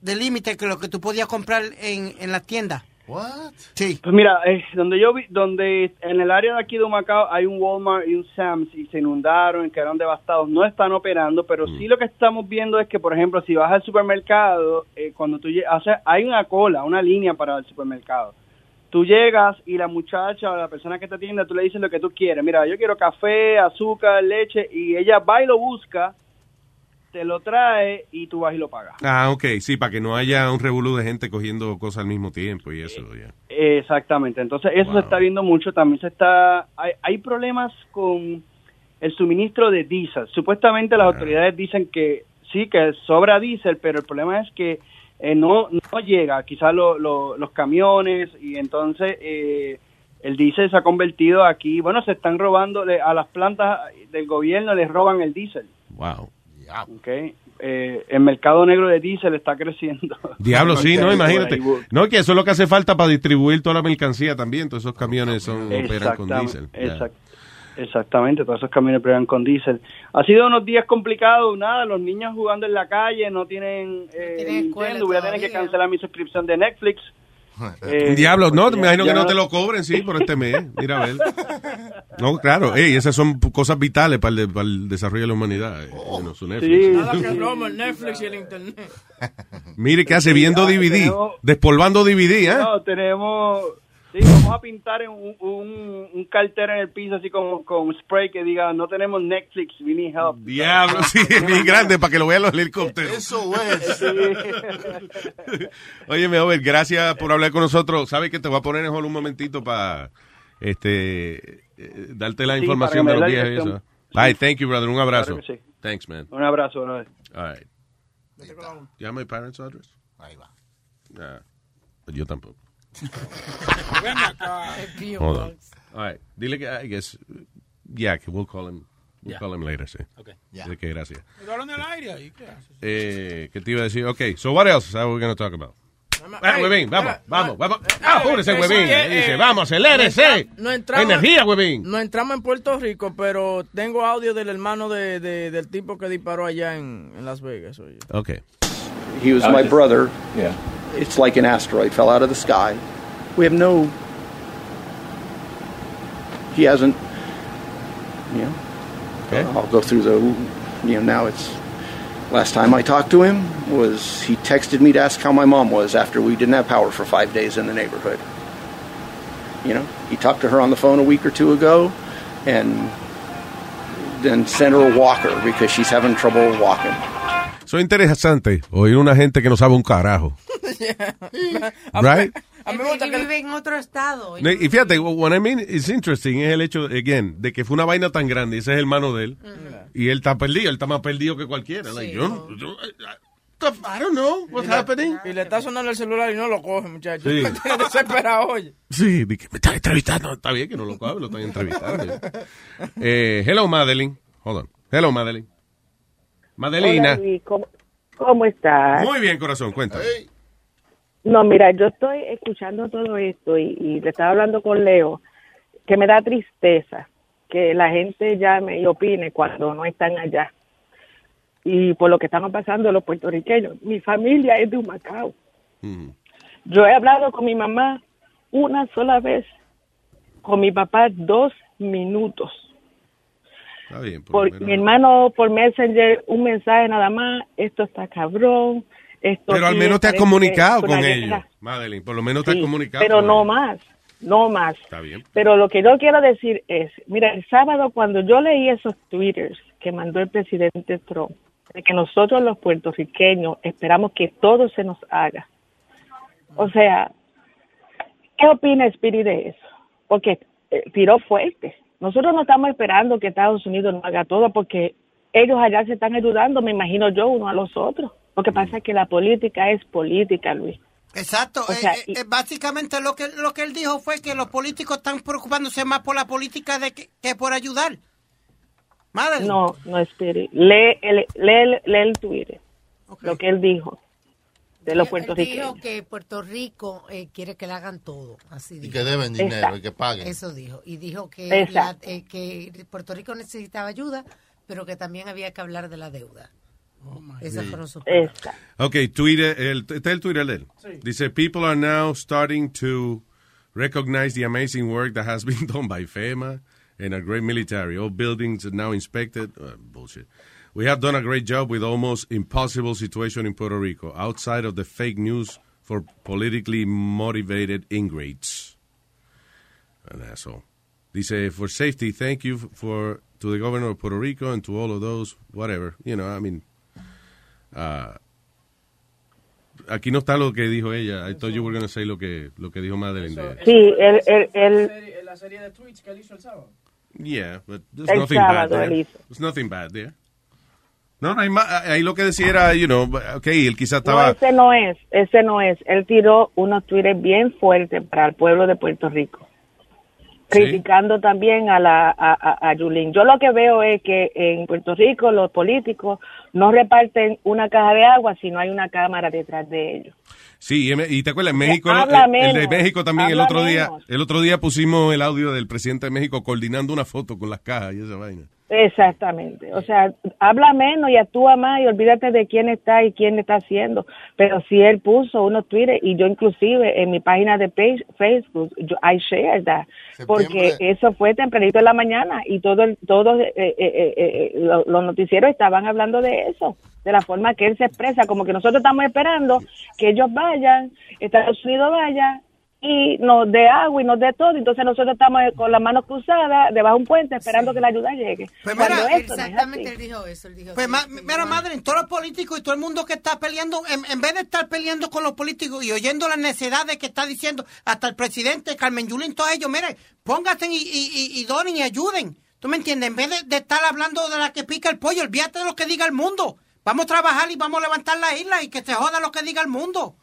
de límite que lo que tú podías comprar en, en la tienda. What? Sí. Pues mira, eh, donde yo vi, donde en el área de aquí de Humacao hay un Walmart y un Sam's y se inundaron, quedaron devastados, no están operando, pero sí lo que estamos viendo es que, por ejemplo, si vas al supermercado, eh, cuando tú llegas, o sea, hay una cola, una línea para el supermercado. Tú llegas y la muchacha o la persona que te atiende, tú le dices lo que tú quieres. Mira, yo quiero café, azúcar, leche, y ella va y lo busca, te lo trae y tú vas y lo pagas. Ah, ok, sí, para que no haya un revolú de gente cogiendo cosas al mismo tiempo y eso, ya. Exactamente, entonces eso se está viendo mucho, también se está, hay, hay problemas con el suministro de diésel. Supuestamente las autoridades dicen que sí, que sobra diésel, pero el problema es que eh, no, no llega, quizás lo- lo- los camiones y entonces eh, el diésel se ha convertido aquí, bueno, se están robando de- a las plantas del gobierno, les roban el diésel. Wow. ¿ok? Eh, el mercado negro de diésel está creciendo. Diablo, sí, no, imagínate. No, que eso es lo que hace falta para distribuir toda la mercancía también. Todos esos camiones son operan con diésel. Exact- Exactamente, todos esos camiones prueban con diésel. Ha sido unos días complicados, nada, los niños jugando en la calle, no tienen, eh, Nintendo, voy a tener que cancelar mi suscripción de Netflix. Eh, Diablo, no, me ya- imagino que no te lo cobren, sí, por este mes. Mira, a ver. No, claro, ey, esas son cosas vitales para el, de- para el desarrollo de la humanidad. eh, you know, su Netflix. Nada que broma, el Netflix y el internet. Mire qué hace viendo ah, DVD, tenemos- despolvando DVD, ¿eh? No, tenemos, sí, vamos a pintar en un, un, un cartel en el piso así como con spray que diga, no tenemos Netflix, we need help. Diablo, sí, es bien grande para que lo vean los helicópteros. Eso es. Oye, Over, gracias por hablar con nosotros. ¿Sabes que te voy a poner en hold un momentito para este eh, darte la Sí, información de los días y eso? Bye, thank you, brother. Un abrazo. Claro sí. Thanks, man. Un abrazo, brother. All right. ¿You have my parents' address? Ahí va. Nah, yo tampoco. Ven acá. Hold on. All right. Dile que, I guess, yeah, que we'll call him, we'll Yeah. call him later, sí. Okay. Dile que gracias. Quedaron en el aire ahí, ¿qué haces? Eh, ¿Qué te iba a decir? Okay, so what else are we going to talk about? Ah, Huevín, vamos, vamos, vamos. eh, Ah, eh, apúrese, eh, Huevín. Dice, vamos, acelérese. No entramos, Energía, Huevín. No entramos en Puerto Rico, pero tengo audio del hermano de, de- del tipo que disparó allá en, en Las Vegas. Oye. Okay. He was my brother. Yeah. It's like an asteroid fell out of the sky. We have no. He hasn't. You know. Okay. Uh, I'll go through the. You know, now it's. Last time I talked to him was he texted me to ask how my mom was after we didn't have power for five days in the neighborhood. You know, he talked to her on the phone a week or two ago, and then sent her a walker because she's having trouble walking. Eso es interesante oír una gente que no sabe un carajo. Right? A mí me gusta que vive en otro estado. Y fíjate, what I mean is interesting es el hecho, again, de que fue una vaina tan grande, ese es el hermano de él, y él está perdido, él está más perdido que cualquiera. Like, yo, no- yo- I don't know what's happening. Y le está sonando el celular y no lo coge, muchacho. Sí. Me tiene desesperado, oye. Sí, me están entrevistando. Está bien que no lo coja, lo están entrevistando. eh, hello, Madeline. Hold on. Hello, Madeline. Madelina. Hola, ¿cómo, cómo estás? Muy bien, corazón, cuéntame. No, mira, yo estoy escuchando todo esto y, y le estaba hablando con Leo, que me da tristeza que la gente llame y opine cuando no están allá. Y por lo que estamos pasando los puertorriqueños. Mi familia es de Humacao. Yo he hablado con mi mamá una sola vez, con mi papá dos minutos. Está bien. por mi hermano por Messenger, un mensaje nada más, esto está cabrón. Esto Pero al menos te has comunicado con ellos, Madeline. Por lo menos te has comunicado. Pero con no ellos. más, no más. Está bien. Pero lo que yo quiero decir es, mira, el sábado cuando yo leí esos twitters que mandó el presidente Trump, de que nosotros los puertorriqueños esperamos que todo se nos haga. O sea, ¿qué opina Spirit de eso? Porque eh, tiró fuerte. Nosotros no estamos esperando que Estados Unidos nos haga todo porque ellos allá se están ayudando, me imagino yo, uno a los otros. Lo que pasa es que la política es política, Luis. Exacto. O sea, eh, eh, eh, básicamente lo que, lo que él dijo fue que los políticos están preocupándose más por la política de que, que por ayudar. Madre. No, no Spirit. Lee el, lee, el- lee el Twitter, lo que él dijo de los Él puertorriqueños. dijo que Puerto Rico eh, quiere que le hagan todo. Así Y que deben dinero Exacto. y que paguen. Eso dijo. Y dijo que, la- eh, que Puerto Rico necesitaba ayuda, pero que también había que hablar de la deuda. Esas Sí. fueron sus palabras. Ok, Twitter, el, este es el Twitter de él. Sí. Dice, people are now starting to recognize the amazing work that has been done by FEMA and our great military. All buildings are now inspected. Uh, bullshit. We have done a great job with almost impossible situation in Puerto Rico, outside of the fake news for politically motivated ingrates. An asshole. Dice, for safety, thank you for to the governor of Puerto Rico and to all of those, whatever. You know, I mean, Ah, aquí no está lo que dijo ella. I thought you were going to say lo que, lo que dijo Madeline. de- Sí, él, él, él, En la serie de tweets que él hizo el sábado. Yeah, but there's El nothing bad there. There's nothing bad there. No, no hay ma- ahí lo que decía era, you know, ok, él quizá no, estaba... ese no es, ese no es. Él tiró unos tweets bien fuertes para el pueblo de Puerto Rico. Criticando también a la a, a, Yulín. Yo lo que veo es que en Puerto Rico los políticos no reparten una caja de agua si no hay una cámara detrás de ellos. Sí, y te acuerdas, en México, el, de México también el otro día, menos. el otro día pusimos el audio del presidente de México coordinando una foto con las cajas y esa vaina. Exactamente. O sea, habla menos y actúa más y olvídate de quién está y quién está haciendo. Pero si él puso unos Twitter y yo inclusive en mi página de page- Facebook, yo, I shared that. Porque eso fue tempranito en la mañana y todo todos eh, eh, eh, eh, lo- los noticieros estaban hablando de eso, de la forma que él se expresa, como que nosotros estamos esperando que ellos vayan, Estados Unidos vaya y nos dé agua y nos dé todo. Entonces nosotros estamos con las manos cruzadas debajo de un puente esperando que la ayuda llegue. Pues mira, esto Exactamente, él dijo eso. Él dijo Pues ma- mira, madre, todos los políticos y todo el mundo que está peleando, en, en vez de estar peleando con los políticos y oyendo las necesidades que está diciendo hasta el presidente Carmen Yulín, todos ellos, miren, pónganse y, y, y, y donen y ayuden. ¿Tú me entiendes? En vez de, de estar hablando de la que pica el pollo, olvídate de lo que diga el mundo. Vamos a trabajar y vamos a levantar la isla y que se joda lo que diga el mundo.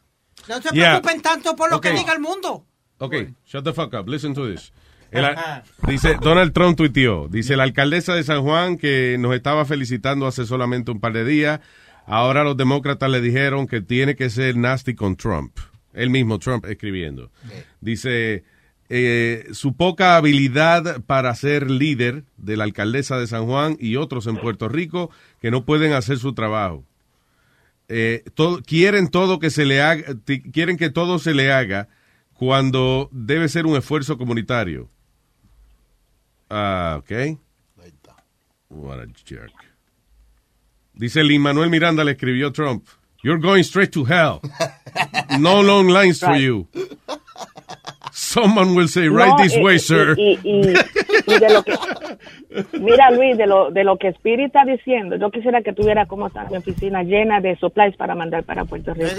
No se Yeah. preocupen tanto por lo que diga el mundo. Ok, shut the fuck up. Listen to this. El dice, Donald Trump tuiteó, dice, la alcaldesa de San Juan que nos estaba felicitando hace solamente un par de días, ahora los demócratas le dijeron que tiene que ser nasty con Trump. El mismo Trump escribiendo. Dice, eh, su poca habilidad para ser líder de la alcaldesa de San Juan y otros en Puerto Rico que no pueden hacer su trabajo. Eh, todo- quieren todo que se le haga, quieren que todo se le haga cuando debe ser un esfuerzo comunitario. Ah, ok. What a jerk. Dice Lin Manuel Miranda le escribió Trump. You're going straight to hell. No long lines for you. Someone will say, right No, this y- way, y- sir. Y, y- y de lo que, mira Luis, de lo, de lo que Spirit está diciendo, yo quisiera que tuviera como está mi oficina llena de supplies para mandar para Puerto Rico.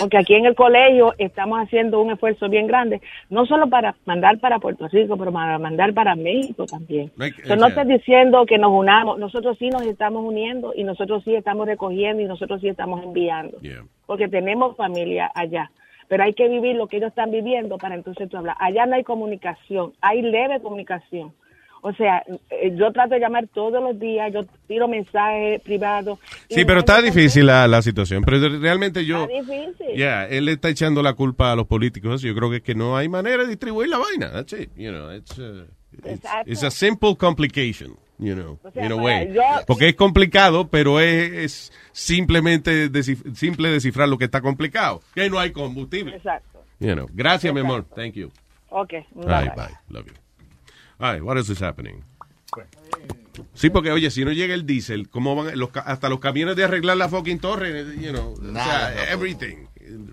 Porque aquí en el colegio estamos haciendo un esfuerzo bien grande, no solo para mandar para Puerto Rico, pero para mandar para México también. No Yo no estoy diciendo que nos unamos, nosotros sí nos estamos uniendo y nosotros sí estamos recogiendo y nosotros sí estamos enviando. Porque tenemos familia allá. Pero hay que vivir lo que ellos están viviendo para entonces tú hablar. Allá no hay comunicación, hay leve comunicación. O sea, eh, yo trato de llamar todos los días, yo tiro mensajes privados. Sí, pero está difícil la, la situación. Pero realmente yo... Está difícil. Yeah, él le está echando la culpa a los políticos. Yo creo que es que no hay manera de distribuir la vaina. That's it. You know, it's, uh, it's, Exacto. it's a simple complication, you know, sea, in a way. yo- Porque es complicado, pero es, es simplemente simple descifrar lo que está complicado. Que no hay combustible. Exacto. You know. Gracias, mi amor. Thank you. Ok. Bye, bye. Love you. All right, what is happening? Sí, porque oye, si no llega el diésel, ¿cómo van los, hasta los camiones de arreglar la fucking torre, you know, o sea, everything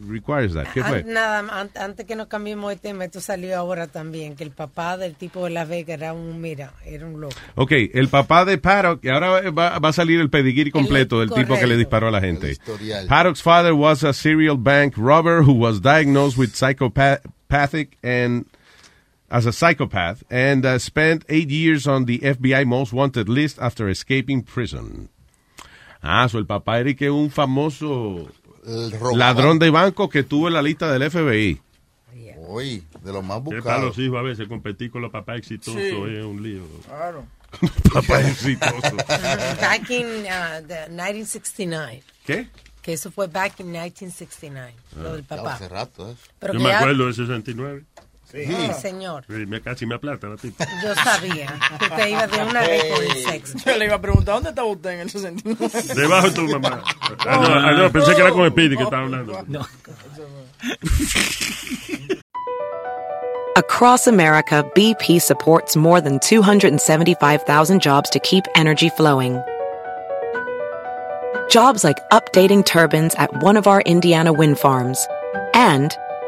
requires that. ¿Qué fue? Nada, an- antes que nos cambiemos de tema, esto salió ahora también, que el papá del tipo de Las Vegas era un, mira, era un loco. Ok, el papá de Paddock, y ahora va, va a salir el pedigrí completo del tipo que le correcto. disparó a la gente. Paddock's father was a serial bank robber who was diagnosed with psychopathic and as a psychopath and uh, spent eight years on the FBI most wanted list after escaping prison. Ah, so el papá era que un famoso ladrón de banco que tuvo en la lista del FBI. Uy, de los más Que para los buscados. hijos a veces competir con los papás exitosos Sí. es un lío. Claro. Papá exitoso. Back in uh, the 1969. ¿Qué? Que eso fue back in 1969, lo del papá. Hace rato, ¿eh? Pero Yo me ya- acuerdo de 69. Sí, señor. Sí, me, casi me aplata la tipa. Yo sabía que usted iba de una vez por el sexo. Yo le iba a preguntar, ¿dónde estaba usted en el 69? Debajo de tu mamá. Ah, no, ah, no, pensé que era con Speedy que estaba hablando. Across America, BP supports more than 275,000 jobs to keep energy flowing. Jobs like updating turbines at one of our Indiana wind farms and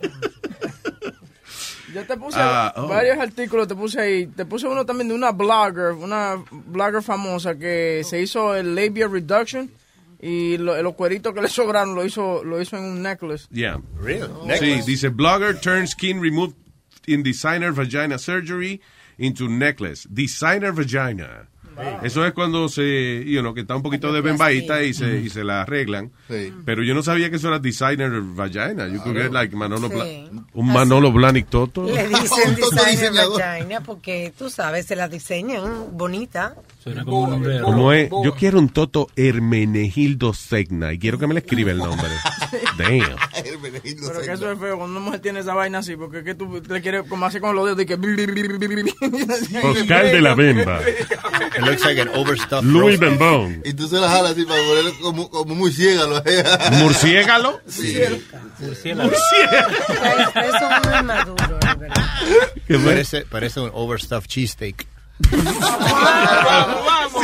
Yo te puse Ah, oh. varios artículos, te puse ahí. Te puse uno también de una blogger, una blogger famosa que se hizo el labia reduction y lo- los cueritos que le sobraron lo hizo, lo hizo en un necklace. Yeah. Really? Sí, Necklace. dice blogger turns skin removed in designer vagina surgery into necklace. Designer vagina. Eso es cuando se, you know, que está un poquito de bembaita y se, y se la arreglan. Pero yo no sabía que eso era designer vagina. You could get like Manolo un Manolo Blahnik Toto. Le dicen designer vagina porque tú sabes, se la diseñan bonita. Como es, yo quiero un Toto Hermenegildo Segna y quiero que me le escriba el nombre. Damn. Pero que eso es feo cuando una mujer tiene esa vaina así, porque es que tú le quieres como hacer con los dedos y que... Oscar de la Bemba. It looks like an overstuffed Louis. Bembón. Y tú se la jalas así para ponerlo como, como muy ciégalo. ¿Murciégalo? Sí. Eso es muy maduro, verdad. Parece, parece un overstuffed cheesesteak. Sí,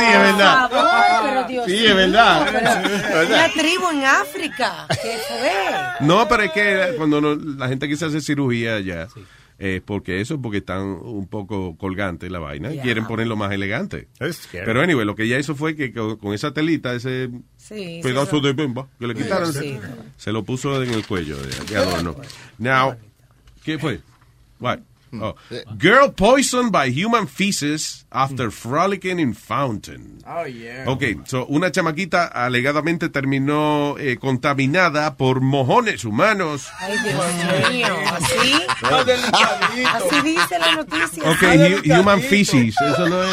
es verdad. Por favor, pero Dios Sí, es verdad. pero Una tribu en África. ¿Qué fue? No, pero es que cuando no- la gente que se hace cirugía ya, eh, porque eso, porque están un poco colgantes la vaina y Ya. quieren ponerlo más elegante. Pero anyway, lo que ella hizo fue que con, con esa telita, ese Sí, pedazo sí, de bemba que le quitaron, Sí. se lo puso en el cuello de, de adorno. Now, ¿qué fue? What? Oh. Girl poisoned by human feces after frolicking in fountain. Oh, yeah. Ok, so una chamaquita alegadamente terminó eh, contaminada por mojones humanos. Ay, Dios mío. ¿Así? Así dice la noticia. Ok, hu- human feces, eso no es...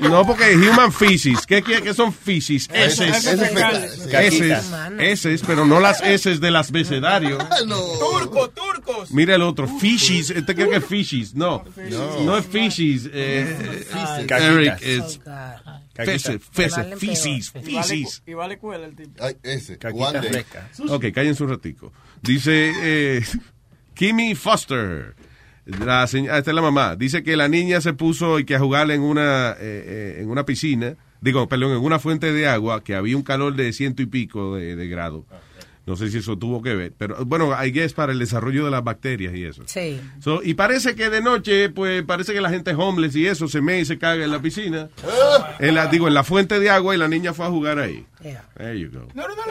No, porque human feces, ¿qué, qué, qué son feces? Heces. Heces. Pero no las heces del abecedario. Turcos, turcos. Mira el otro, fishes, este cree que es fishes, no, No. no, es fishes, eh. Eric, es Caquitas. feces, feces, feces, Y vale, feces. y vale cuela el tipo. Ay, ese. Caquita fresca. Ok, cállense un ratico. Dice eh, Kimmy Foster. La señ- ah, esta es la mamá. Dice que la niña se puso y que a jugar en una, eh, eh, en una piscina, digo, perdón, en una fuente de agua que había un calor de ciento y pico de, de grado. No sé si eso tuvo que ver, pero bueno, I guess para el desarrollo de las bacterias y eso. Sí. So, y parece que de noche, pues parece que la gente es homeless y eso se me y se caga en la piscina. En la, digo, en la fuente de agua y la niña fue a jugar ahí. There you go. No, no, no,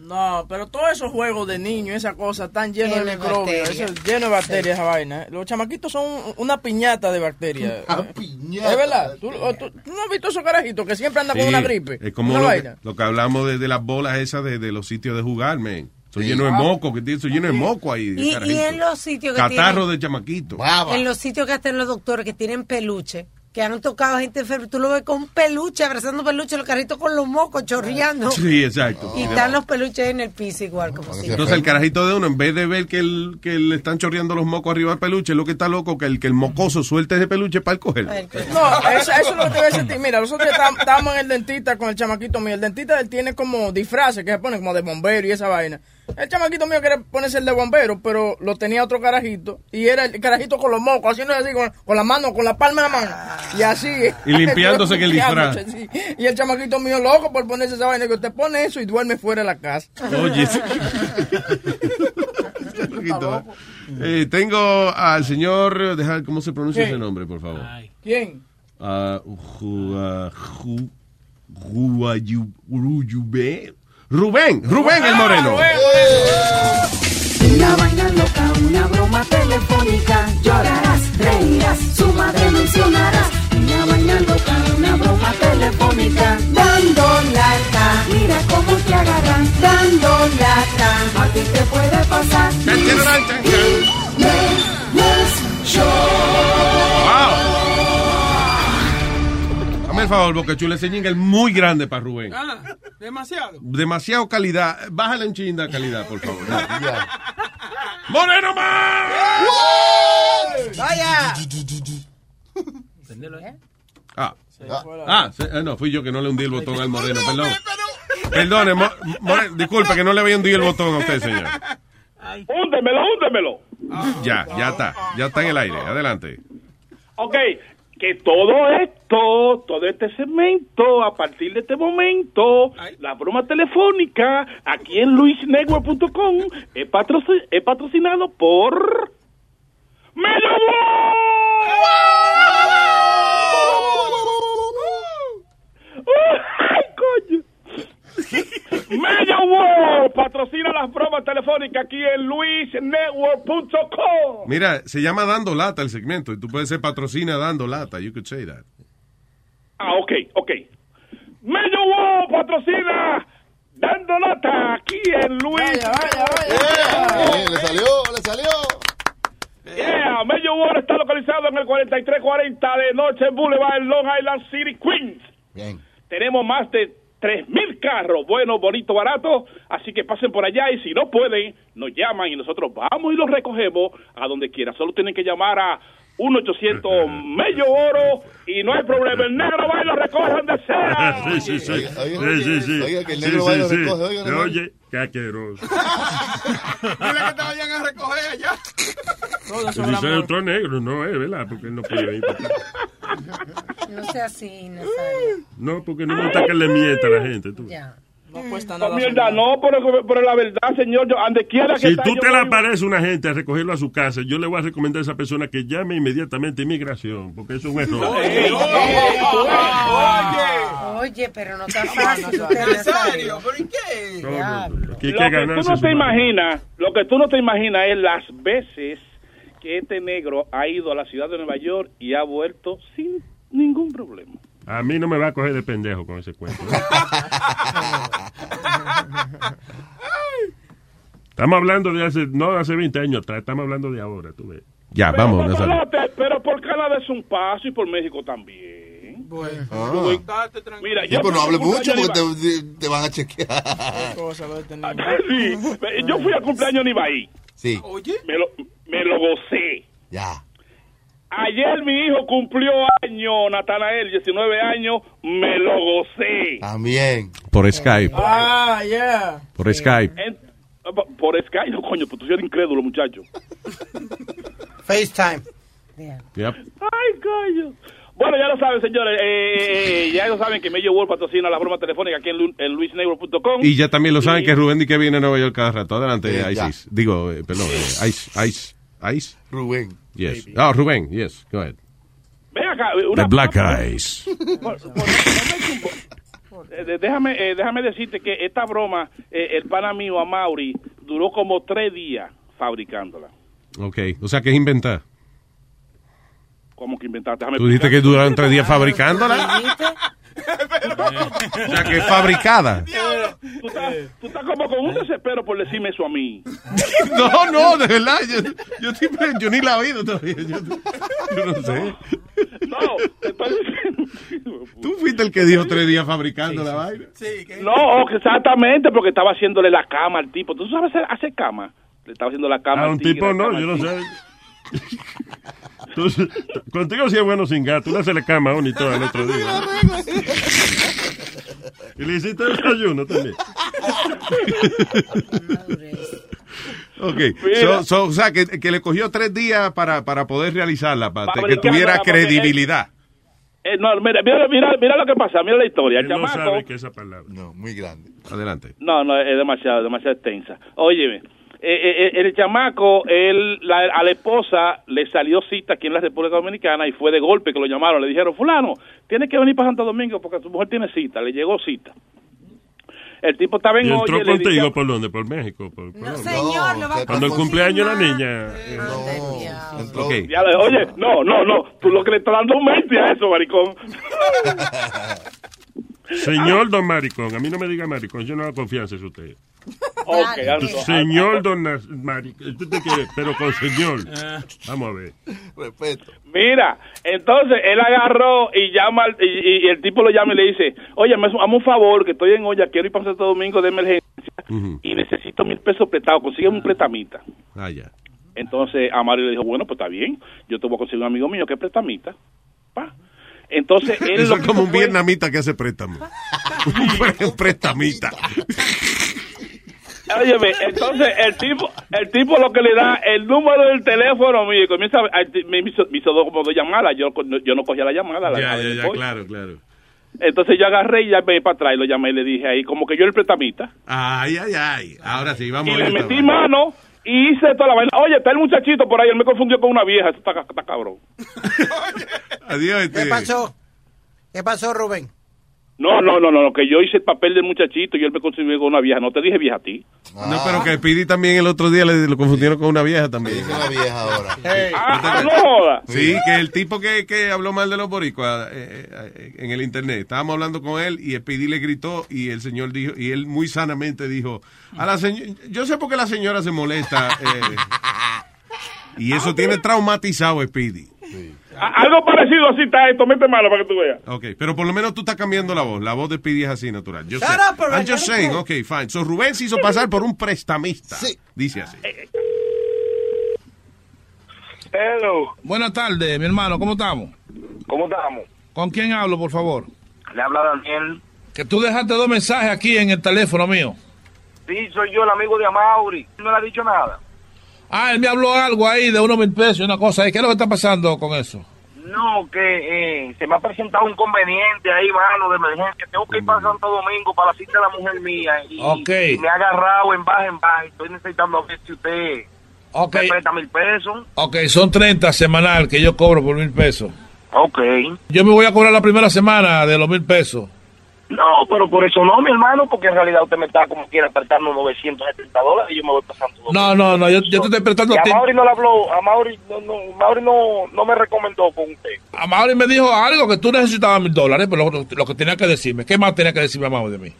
No, pero todos esos juegos de niños, esa cosa, están llenos de Lleno de microbios, bacterias. eso es lleno de bacterias esa vaina. ¿eh? Los chamaquitos son una piñata de bacterias. piñata. Es verdad. ¿Tú, o tú- tú no has visto esos carajitos que siempre andan con Sí, una gripe? Es como una lo que, lo que hablamos de, de las bolas esas de, de los sitios de jugar, men. Son Sí. llenos de Ah. moco, que tiene, son llenos de moco ahí. de Y, y en los sitios que Catarro tienen, de chamaquito. en los sitios que hacen los doctores que tienen peluche, que han tocado gente enferma, tú lo ves con un peluche, abrazando peluche, los carritos con los mocos chorreando. Sí, exacto. Y están los peluches en el piso igual como si. Entonces el carajito de uno, en vez de ver que, el, que le están chorreando los mocos arriba del peluche, lo que está loco que el, que el mocoso suelte ese peluche para él cogerlo. No, eso, eso es lo que te voy a decir. Mira, nosotros estábamos en el dentista con el chamaquito mío. El dentista él tiene como disfraces que se ponen como de bombero y esa vaina. El chamaquito mío quería ponerse el de bombero, pero lo tenía otro carajito. Y era el carajito con los mocos, haciendo así con, con la mano, con la palma de la mano. Y así. Y limpiándose que el disfraz. Sí. Y el chamaquito mío loco por ponerse esa vaina. Que usted pone eso y duerme fuera de la casa. Oye, ¿eh? Eh, tengo al señor, deja, ¿cómo se pronuncia ese nombre, por favor? ¿Quién? Ah, Ju- Rubén, Rubén el Moreno. Una vaina loca, una broma telefónica. Llorarás, reirás, su madre mencionarás. Una vaina loca, una broma telefónica. Dando lata, mira cómo te agarran. Dando lata, a ti te puede pasar. Dame el favor, Boca Chula, ese jingle es muy grande para Rubén. Ah, demasiado. Demasiado calidad. Bájale un chin de calidad, por favor. ¡Moreno más! ¡Vaya! Ah, ah se- eh, no, fui yo que no le hundí el botón al moreno, perdón. Perdone, Mo- disculpe que no le había hundido el botón a usted, señor. Húndemelo, húndemelo. Ya, ya está, ya está en el aire. Adelante. Ok, que todo esto, todo este segmento, a partir de este momento, la broma telefónica aquí en luisnetwork.com es, patroci- es patrocinado por... ¡Medio ¡Ay, coño! Medio World patrocina las bromas telefónicas aquí en luisnetwork.com. Mira, se llama Dando Lata el segmento y tú puedes ser patrocina Dando Lata. You could say that. Ah, ok, ok. Medio World patrocina dando lata aquí en Luis. le salió, le salió. Yeah, Medio World está localizado en el 4340 de Noche Boulevard en Long Island City, Queens. Bien. Tenemos más de 3.000 carros, buenos, bonitos, baratos, así que pasen por allá y si no pueden, nos llaman y nosotros vamos y los recogemos a donde quiera. Solo tienen que llamar a 1-800 Medio Oro y no hay problema, el negro va y lo recoge donde sea. Sí, sí, sí. Oiga, oiga, Sí, sí, sí. oiga, que el negro sí, va y lo sí. recoge, oiga, no. Oye, qué asqueroso. Dile que te vayan a recoger allá. Todo Si dice otro negro, no es, ¿verdad? Porque él no puede ir. No sea así, Nazario. No, porque no me gusta que le mienta a la gente. Tú. Ya. No cuesta No, nada. mierda, no, pero, pero la verdad, señor, yo, donde quiera que Si está, tú te voy- aparece una gente a recogerlo a su casa, yo le voy a recomendar a esa persona que llame inmediatamente a inmigración, porque eso es un error. Oye, pero no está fácil. usted, Nazario. ¿Pero y qué? Lo que tú no te madre. imaginas, lo que tú no te imaginas es las veces que este negro ha ido a la ciudad de Nueva York y ha vuelto sin ningún problema. A mí no me va a coger de pendejo con ese cuento. ¿eh? Estamos hablando de hace, no de hace 20 años atrás, estamos hablando de ahora, tú ves. Ya, vamos, pero, por Canadá es un paso y por México también. Ah. Mira, Sí, yo pero no fui hable mucho porque te, te- van a chequear. Sí, yo fui a cumpleaños en Ibaí. Sí. Me lo, me lo gocé. Ya. Ayer mi hijo cumplió año, Natanael, 19 años, me lo gocé. También. Por Skype. Ah, yeah. Por Skype. En- por Skype, no, coño, pues tú eres incrédulo, muchacho. FaceTime. Yep. Ay, coño. Bueno, ya lo saben, señores. eh, ya lo saben que Medio World patrocina la broma telefónica aquí en, en luisnegro.com. Y ya también lo saben que Rubén di que viene a Nueva York cada rato. Adelante, Eh, ya. Isis. Digo, eh, perdón, eh, Ice, Ice, Ice. Rubén. Yes. Ah, Rubén, yes, go ahead. Ven acá. The Una, Black Eyes. por- por- por- eh, déjame, eh, déjame decirte que esta broma, eh, el pana mío, a Mauri, duró como tres días fabricándola. Ok, o sea que es inventar. ¿Cómo que inventaste? Déjame Tú dijiste que duraron tres días fabricándola. O sea que es fabricada. Tú estás, tú estás como con un desespero por decirme eso a mí. No, no, de verdad. Yo, yo, estoy- yo ni la he oído todavía. Yo, yo no sé. No, diciendo. Tú fuiste el que dijo tres días fabricando la vaina. No, exactamente, porque estaba haciéndole la cama al tipo. ¿Tú sabes hacer, hacer cama? Le estaba haciendo la cama A al un tipo no, yo no sé. Tú- contigo sí es bueno sin gato. Tú le haces la cama a uno y todo el otro día. Y le hiciste desayuno también. Ok, so- so, o sea, que, que le cogió tres días para, para poder realizarla, para que tuviera credibilidad. Eh, no, mira, mira, mira, mira lo que pasa, mira la historia. El Él no chamaco, sabe que esa palabra. No, muy grande. Adelante. No, no, es demasiado, demasiado extensa. Óyeme, eh, eh, eh, el chamaco, él, la- a la esposa le salió cita aquí en la República Dominicana y fue de golpe que lo llamaron. Le dijeron, fulano, tienes que venir para Santo Domingo porque tu mujer tiene cita. Le llegó cita. El tipo estaba en ¿Y entró Oye, contigo dice- por dónde? ¿Por México? ¿Por, por dónde? Señor, lo va a Cuando el cumpleaños de la niña. Entró. Ok. Ya le- oye, no, no, no, tú lo que le estás dando un mente a eso, maricón. Señor Don Maricón, a mí no me diga maricón, yo no hago confianza en usted. Ok. Señor Don Mari. Pero con señor. Vamos a ver. Respeto. Mira, entonces él agarró y llama al- y, el tipo lo llama y le dice, oye, me hazme un favor, que estoy en olla, quiero ir para Santo Domingo de emergencia y necesito mil pesos prestados, consigue un prestamita. Ah, ya. Entonces Amario le dijo, bueno, pues está bien, yo te voy a conseguir un amigo mío que es prestamita. Pa. Entonces él Eso lo es como un fue- vietnamita que hace préstamo. un prestamita. Óyeme, entonces el tipo, el tipo lo que le da el número del teléfono mío y comienza a, me hizo, me hizo como dos llamadas, yo, yo no cogía la llamada. La Ya, ya, ya, claro, claro. Entonces yo agarré y ya me para atrás y lo llamé y le dije ahí, como que yo era el prestamita. Ay, ay, ay. Ahora sí, vamos y a le ver. metí mano y hice toda la vaina. Oye, está el muchachito por ahí, él me confundió con una vieja, eso está, está cabrón. Adiós, este. ¿Qué pasó? ¿Qué pasó, Rubén? No, no, no, no, no, que yo hice el papel del muchachito y él me confundió con una vieja. No te dije vieja a ti. No, pero que Pidi también el otro día le, lo confundieron con una vieja también. Una vieja ahora. Ah, ah, no joda. Sí, que el tipo que, que habló mal de los boricuas eh, eh, en el internet, estábamos hablando con él y Speedy le gritó y el señor dijo, y él muy sanamente dijo, a la señora, yo sé por qué la señora se molesta. eh, y eso tiene traumatizado a Speedy. A- Algo parecido así está esto, mete mano para que tú veas. Ok, pero por lo menos tú estás cambiando la voz. La voz de Speedy es así natural. Yo Shut sé. up, I'm just saying, ok, fine. So Rubén se hizo pasar por un prestamista. Dice así. Hello. Buenas tardes, mi hermano, ¿cómo estamos? ¿Cómo estamos? ¿Con quién hablo, por favor? Le habla Daniel. Que tú dejaste dos mensajes aquí en el teléfono mío. Sí, soy yo, el amigo de Amauri. No le ha dicho nada. Ah, él me habló algo ahí de unos mil pesos y una cosa. ahí. ¿Qué es lo que está pasando con eso? No, que eh, se me ha presentado un conveniente ahí, mano, de emergencia. Tengo que ir para Santo Domingo para la cita de la mujer mía. Y, me ha agarrado en baja en baja. Estoy necesitando ver si usted Ok. me presta mil pesos. Ok, son 30 semanal que yo cobro por mil pesos. Ok. Yo me voy a cobrar la primera semana de los mil pesos. No, pero por eso no, mi hermano, porque en realidad usted me está como quiera prestando 970 dólares y yo me voy pasando. No, no, no, yo, yo te estoy prestando Y a a ti. Mauri no le habló, a Mauri no, no, Mauri no, no me recomendó con usted. A Mauri me dijo algo que tú necesitabas mil dólares, pero lo, lo que tenía que decirme. ¿Qué más tenía que decirme a Mauri de mí?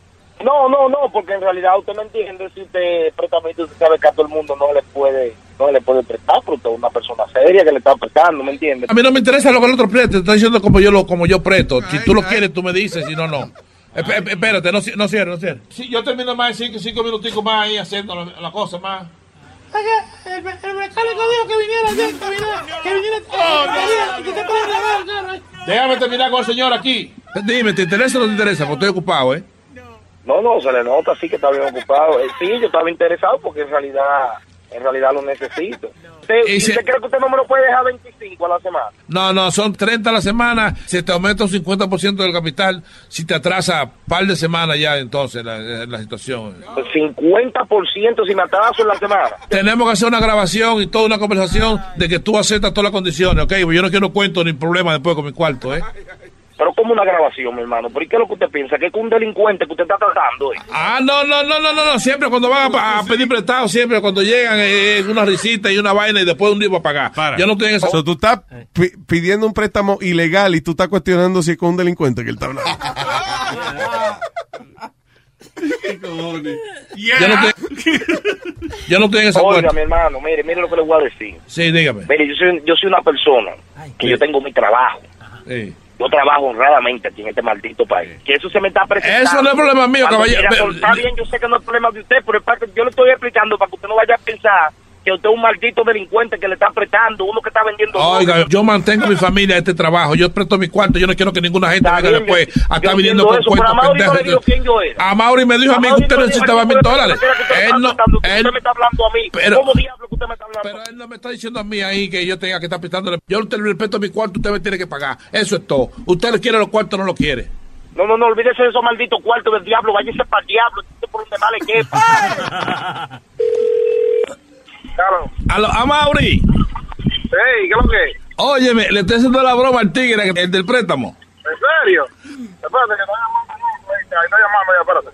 No, no, no, porque en realidad usted me entiende, si usted presta mil, usted sabe que a todo el mundo no le puede, no le puede prestar, pero usted es una persona seria que le está prestando, ¿me entiende? A mí no me interesa lo que el otro preste, te está diciendo como yo lo como yo presto. Si tú lo quieres, tú me dices, si no, no. Esp- esp- Espérate, no, no no cierres. Sí, yo termino más de cinco, cinco minuticos más ahí haciendo la, la cosa más. El, el mecánico dijo que viniera, que viniera, que viniera, que que te puede grabar el carro. Déjame terminar con el señor aquí. Dime, ¿te interesa o no te interesa? Porque estoy ocupado, ¿eh? No, no, se le nota así que está bien ocupado. Eh, sí, yo estaba interesado porque en realidad, en realidad lo necesito. ¿Usted, Y si- ¿usted cree que usted no me lo puede dejar 25 a la semana? No, no, son 30 a la semana. Se te aumenta un 50% del capital. Si te atrasa par de semanas ya, entonces, la, la situación. 50% si me atraso en la semana. Tenemos que hacer una grabación y toda una conversación de que tú aceptas todas las condiciones, ¿ok? Porque yo no quiero cuento ni problema después con mi cuarto, ¿eh? Pero como una grabación, mi hermano. ¿Por qué es lo que usted piensa? ¿Que es un delincuente que usted está tratando? eh? Ah, no, no, no, no, no, no. Siempre cuando van a, a pedir prestado, siempre cuando llegan eh, una risita y una vaina y después un día para pagar. Yo no estoy en esa... So, tú estás pi- pidiendo un préstamo ilegal y tú estás cuestionando si es con un delincuente que él está hablando. Yo no estoy, yo no estoy en esa Oiga, mi hermano, mire, mire lo que le voy a decir. Sí, dígame. Mire, yo soy, yo soy una persona que yo tengo mi trabajo. Sí. Yo trabajo honradamente aquí en este maldito país. Que eso se me está presentando. Eso no es problema mío, caballero. Está bien, yo sé que no es problema de usted, pero es parte, yo le estoy explicando para que usted no vaya a pensar que usted es un maldito delincuente que le está prestando, uno que está vendiendo. Oiga, yo mantengo mi familia este trabajo. Yo presto mi cuarto. Yo no quiero que ninguna gente venga después a estar viniendo con eso, pero a cuentos Mauri no le dijo quién yo era. A Mauri me dijo a mí que usted le necesitaba mil dólares. Él no, él, usted me está hablando a mí. Pero- ¿Cómo diablo que usted me está hablando? Pero él no me está diciendo a mí ahí que yo tenga que estar prestándole. Yo te respeto mi cuarto, usted me tiene que pagar. Eso es todo. Usted le quiere los cuartos, no lo quiere. No, no, no, olvídese de esos malditos cuartos del diablo, váyase para el diablo, este por donde más le quepa. Claro. A, lo- a Mauri. Hey, ¿qué es lo que? Óyeme, le estoy haciendo la broma al tigre, el del préstamo. ¿En serio? Espérate, que está llamando, no, ahí está llamando ya, espérate.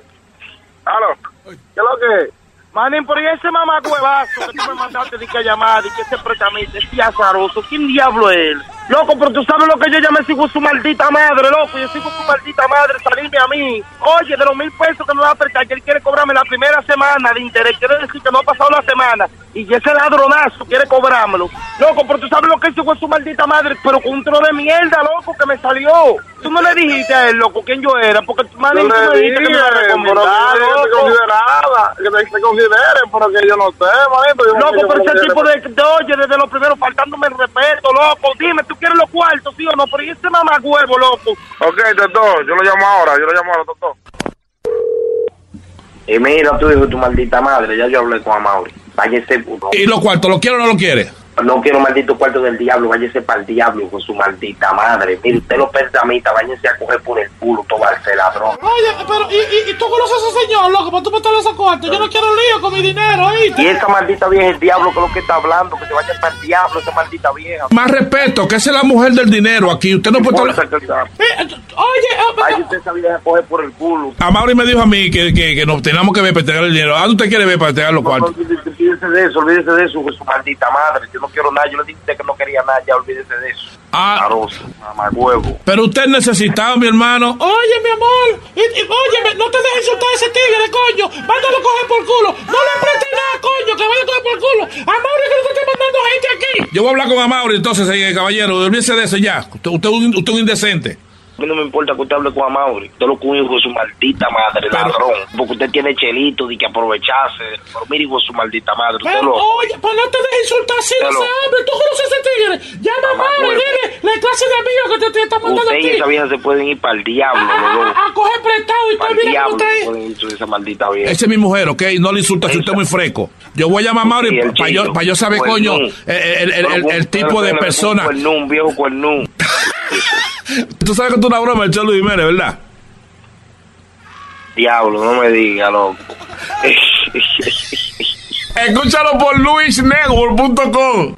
Aló, ¿qué es lo que es? Manín, pero ese mamagüevazo que tú me mandaste de que llamar y que ese prestamista es azaroso, ¿quién diablo es él? Loco, pero tú sabes lo que yo ya me sigo su maldita madre, loco, yo sigo su maldita madre, salirme a mí. Oye, de los mil pesos que me va a prestar, que él quiere cobrarme la primera semana de interés, quiere decir que no ha pasado la semana, y ese ladronazo quiere cobrármelo. Loco, pero tú sabes lo que hizo con su maldita madre, pero con un tro de mierda, loco, que me salió. Tú no le dijiste a él, loco, quién yo era, porque tú, manín, tú me dijiste que me iba a recomendar, loco. que te, te consideren, pero que yo no sé, manito. Yo Loco, que pero ese tipo de, de oye, desde lo primero faltándome el respeto, loco. Dime, ¿tú quieres los cuartos, sí o no? Pero ¿y ese mamagüevo, loco? Ok, Toto, yo lo llamo ahora, yo lo llamo ahora, Toto. Y mira, tú hijo de tu maldita madre, ya yo hablé con Amaury. Váyase, puto. ¿Y los cuartos, lo quiero o no lo quiere? No quiero maldito cuarto del diablo, váyase para el diablo con su maldita madre. Mire, usted los perdamitas, váyanse a coger por el culo, tomarse ladrón. Oye, pero, ¿y, y, y tú conoces a ese señor, loco? ¿Para tú meterle ese cuarto? Yo no quiero lío con mi dinero, ¿oíste? Y esa maldita vieja es el diablo que es lo que está hablando, que se vaya para el diablo, esa maldita vieja. Más respeto, que esa es la mujer del dinero aquí. Usted no puede estar... Oye, Vaya usted esa vieja a coger por el culo. A Mauri me dijo a mí que, que, que nos teníamos que ver para entregar el dinero. ¿A dónde usted quiere ver para entregar los cuartos? Olvídese de eso, olvídese de eso, con su maldita madre. Yo no quiero nada, yo le dije a usted que no quería nada, ya olvídese de eso. Ah. Mamagüevo. Pero usted necesitaba, mi hermano. Oye, mi amor, y, y, oye, no te dejes insultar a ese tigre, coño. Mándalo a coger por culo. No le prestes nada, coño, que vaya a coger por culo. A Mauri que no te esté mandando gente aquí. Yo voy a hablar con Amaury entonces, eh, caballero. Olvídese de eso ya. Usted, usted, es un- usted es un indecente. A mí no me importa que usted hable con Amaury. Usted lo un hijo de su maldita madre, ladrón. Porque usted tiene chelito de que aprovecharse. Pero mire, hijo de su maldita madre. Usted Pero, lo... oye, pues no te dejes insultar así, no Pero- hable. Tú conoces a ese tigre. Llama a Mauri, Mamagüevo. dile la clase de amigos que te, te está mandando Usted y aquí. esa vieja se pueden ir para el diablo, dos. A, a coger prestado y Para el diablo con esa maldita vieja. Esa es mi mujer, ¿ok? No le insulta si usted es muy fresco. Yo voy a llamar a Mauri para yo, pa' yo saber, Cuernú. coño, el, el- el- el- tipo de Pero, pero, persona. Un cuernú, un viejo cuernú. Tú sabes que tú una broma, el Cholo Jiménez, ¿verdad? Diablo, no me diga, loco. Escúchalo por luisnetwork.com.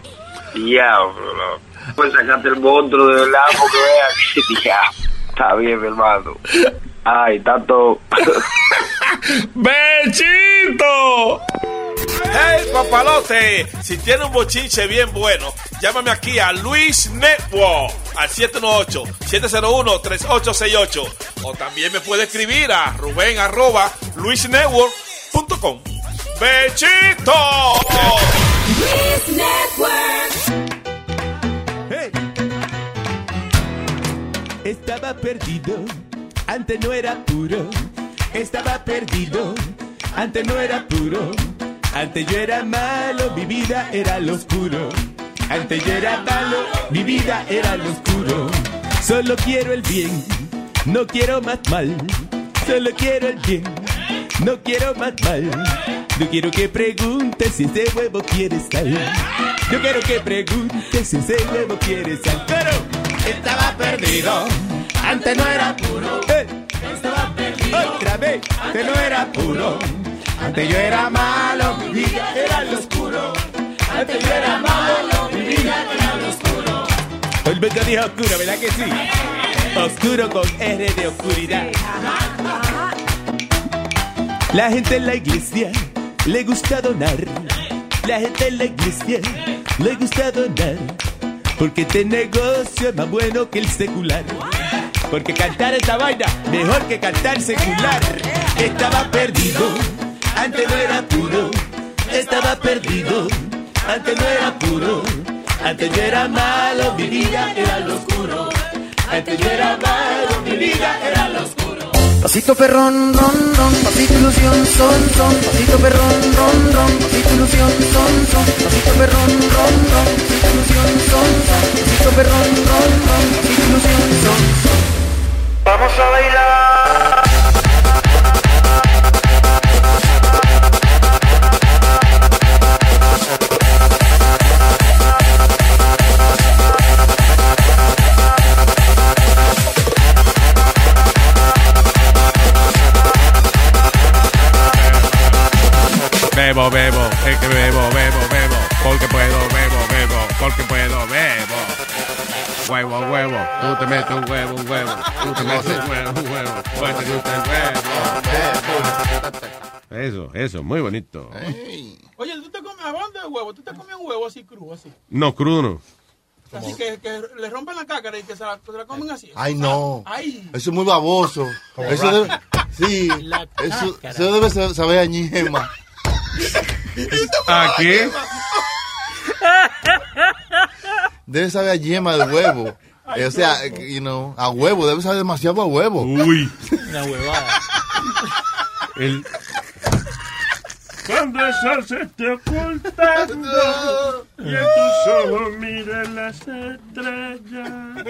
Diablo, loco. Pues sacarte el monstruo de verdad, porque vea que diablo. Está bien, mi hermano. Ay, tanto. ¡Bechito! ¡Hey, papalote! Si tiene un bochinche bien bueno, llámame aquí a Luis Network al 718-701-3868. O también me puede escribir a Rubén arroba luisnetwork.com. ¡Bechito! Estaba perdido, antes no era puro. Estaba perdido, antes no era puro. Antes yo era malo, mi vida era lo oscuro. Antes yo era malo, mi vida era lo oscuro. Solo quiero el bien, no quiero más mal. Solo quiero el bien, no quiero más mal. No quiero que preguntes si ese huevo quiere sal. Yo quiero que preguntes si ese huevo quiere sal. Pero estaba perdido, antes no era puro. Eh, Estaba perdido, otra vez, antes no era puro. Antes yo era malo, mi vida era lo oscuro. Antes yo era malo, mi vida era lo oscuro. Hoy me dijo oscuro, ¿verdad que sí? Oscuro con R de oscuridad. La gente en la iglesia le gusta donar. La gente en la iglesia le gusta donar. Porque este negocio es más bueno que el secular. Porque cantar esta vaina mejor que cantar secular. Estaba perdido, antes no era puro. Estaba perdido, antes no era puro. Antes yo era malo, mi vida era lo oscuro. Antes yo era malo, mi vida era lo oscuro. Pasito perrón, ron, ron, pasito ilusión, son, son, pasito perrón, ron, ron, pasito ilusión, son, son, pasito perrón, ron, ron, pasito ilusión, son, son, pasito perrón, ron, ron, pasito ilusión, son, son. Vamos a bailar. Bebo, bebo, es que bebo, bebo, bebo, porque puedo, bebo, bebo, porque puedo, bebo. Huevo, huevo, tú te metes un huevo, un huevo, tú te metes un huevo, un huevo, pues te gusta el huevo. Eso, eso, muy bonito. Oye, ¿tú te comes hablando de huevo? ¿Tú te comes un huevo así crudo, así? No, crudo no. Así que, que le rompen la cácara y que se la, se la comen así. Ay, no. Ay. Eso es muy baboso. Eso debe, sí, eso, eso debe sa- saber a ñema. ¿A qué? Debe saber a yema de huevo. O sea, you know, a huevo, debe saber demasiado a huevo. Uy. Una huevada. El, Cuando el sol se esté ocultando y en tus ojos miren las estrellas.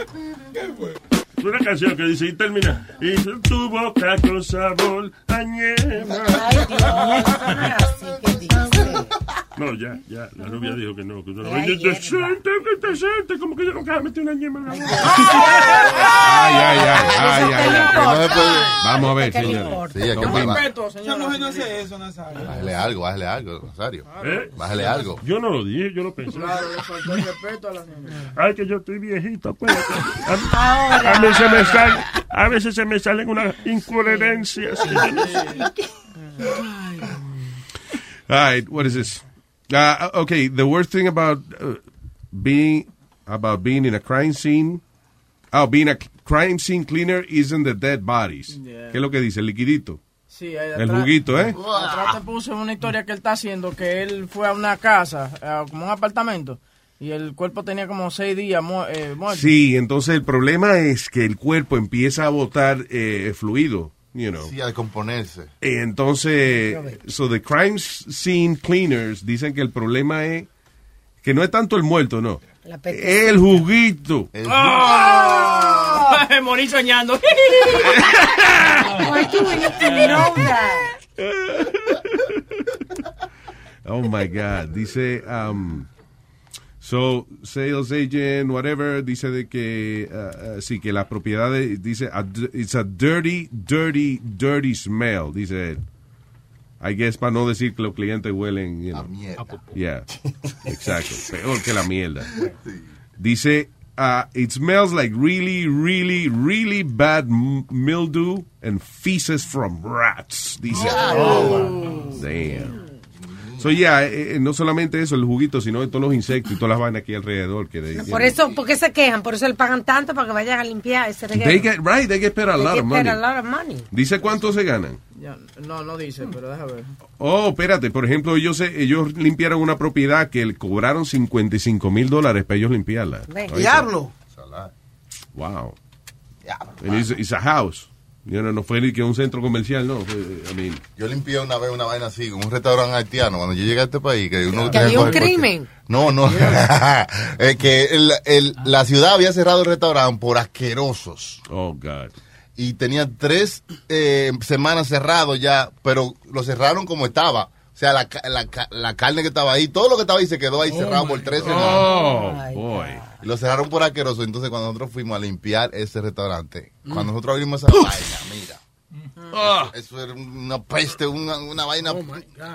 Es una canción que dice y termina. Y tu boca con sabor a ñema. No, ya, ya. La novia dijo que no. Que no. Oye, decente, que decente. Como que yo nunca me metí una ñema en la boca. Ay, ay, ay, ay, ay, ay. Vamos a ver, ¿Qué le señor. Sí, que pagar. Respeto, señor. Mujer no hace eso, Nazario. Bájale algo, bájale algo, Rosario. ¿Eh? Bájale algo. Yo no lo dije, yo lo pensé. Claro, le faltó respeto a la señora. Ay, que yo estoy viejito, pues. A, a mí se me sale, a veces se me salen unas incoherencias. All right, what is this? Uh, okay, the worst thing about uh, being about being in a crime scene, oh, being a crime scene cleaner isn't the dead bodies. Yeah. ¿Qué es lo que dice? El liquidito. Sí, ahí El juguito, ¿eh? Atrás te puse una historia que él está haciendo, que él fue a una casa, como un apartamento, y el cuerpo tenía como seis días mu- eh, muerto. Sí, entonces el problema es que el cuerpo empieza a botar eh, fluido, you know. Sí, a descomponerse. Entonces, so the crime scene cleaners dicen que el problema es que no es tanto el muerto, no. La El juguito. ¡Ah! Morí soñando. Why do we need to know that? Oh my God. Dice, um, so, sales agent, whatever, dice de que, uh, uh, sí, que la propiedad, de- dice, a d- it's a dirty, dirty, dirty smell, dice él. I guess para no decir que los clientes huelen, you know. Yeah, exacto. Peor que la mierda. Dice, uh, it smells like really, really, really bad m- mildew and feces from rats. Dice, oh, damn. So, yeah, eh, eh, no solamente eso, el juguito, sino de todos los insectos y todas las vainas aquí alrededor. Que de- Por eso, ¿por qué se quejan? Por eso le pagan tanto para que vayan a limpiar ese reguero. They get, right, they get paid a They lot get of money. a lot of money. Dice cuánto se ganan. No, no dice, pero déjame ver. Oh, espérate, por ejemplo, ellos, se- ellos limpiaron una propiedad que le cobraron 55 mil dólares para ellos limpiarla. Diablo. Wow. And it's, it's a house. You know, no fue ni que un centro comercial, no. Fue, I mean, Yo limpié una vez una vaina así, un restaurante haitiano, cuando yo llegué a este país. Que, uno Que había un crimen. No, no. Es que el- el- la ciudad había cerrado el restaurante por asquerosos. Oh, God. Y tenía tres eh, semanas cerrado ya, pero lo cerraron como estaba. O sea, la, ca- la, ca- la carne que estaba ahí, todo lo que estaba ahí se quedó ahí cerrado por tres semanas. Oh, boy. Y lo cerraron por asqueroso. Entonces, cuando nosotros fuimos a limpiar ese restaurante, cuando nosotros abrimos esa vaina, mira. Eso, eso era una peste, una, una vaina.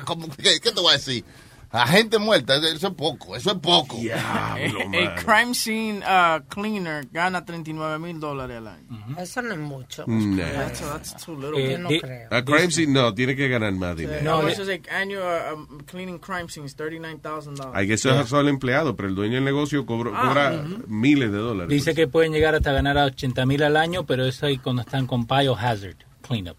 ¿cómo- ¿qué, qué te voy a decir? La gente muerta, eso eso es poco, eso es poco. A crime scene uh, cleaner gana 39 mil dólares al año. Eso no es mucho. Nah. That's, that's too little. Eh, Yo no di- creo. A crime scene, no, tiene que ganar más Eh, dinero. how much is it annual uh, um, cleaning crime scenes? $39,000. Hay que ser solo empleado, pero el dueño del negocio cobro- Ah, cobra miles de dólares. Dice que pueden llegar hasta ganar a 80 mil al año, pero eso ahí cuando están con biohazard cleanup.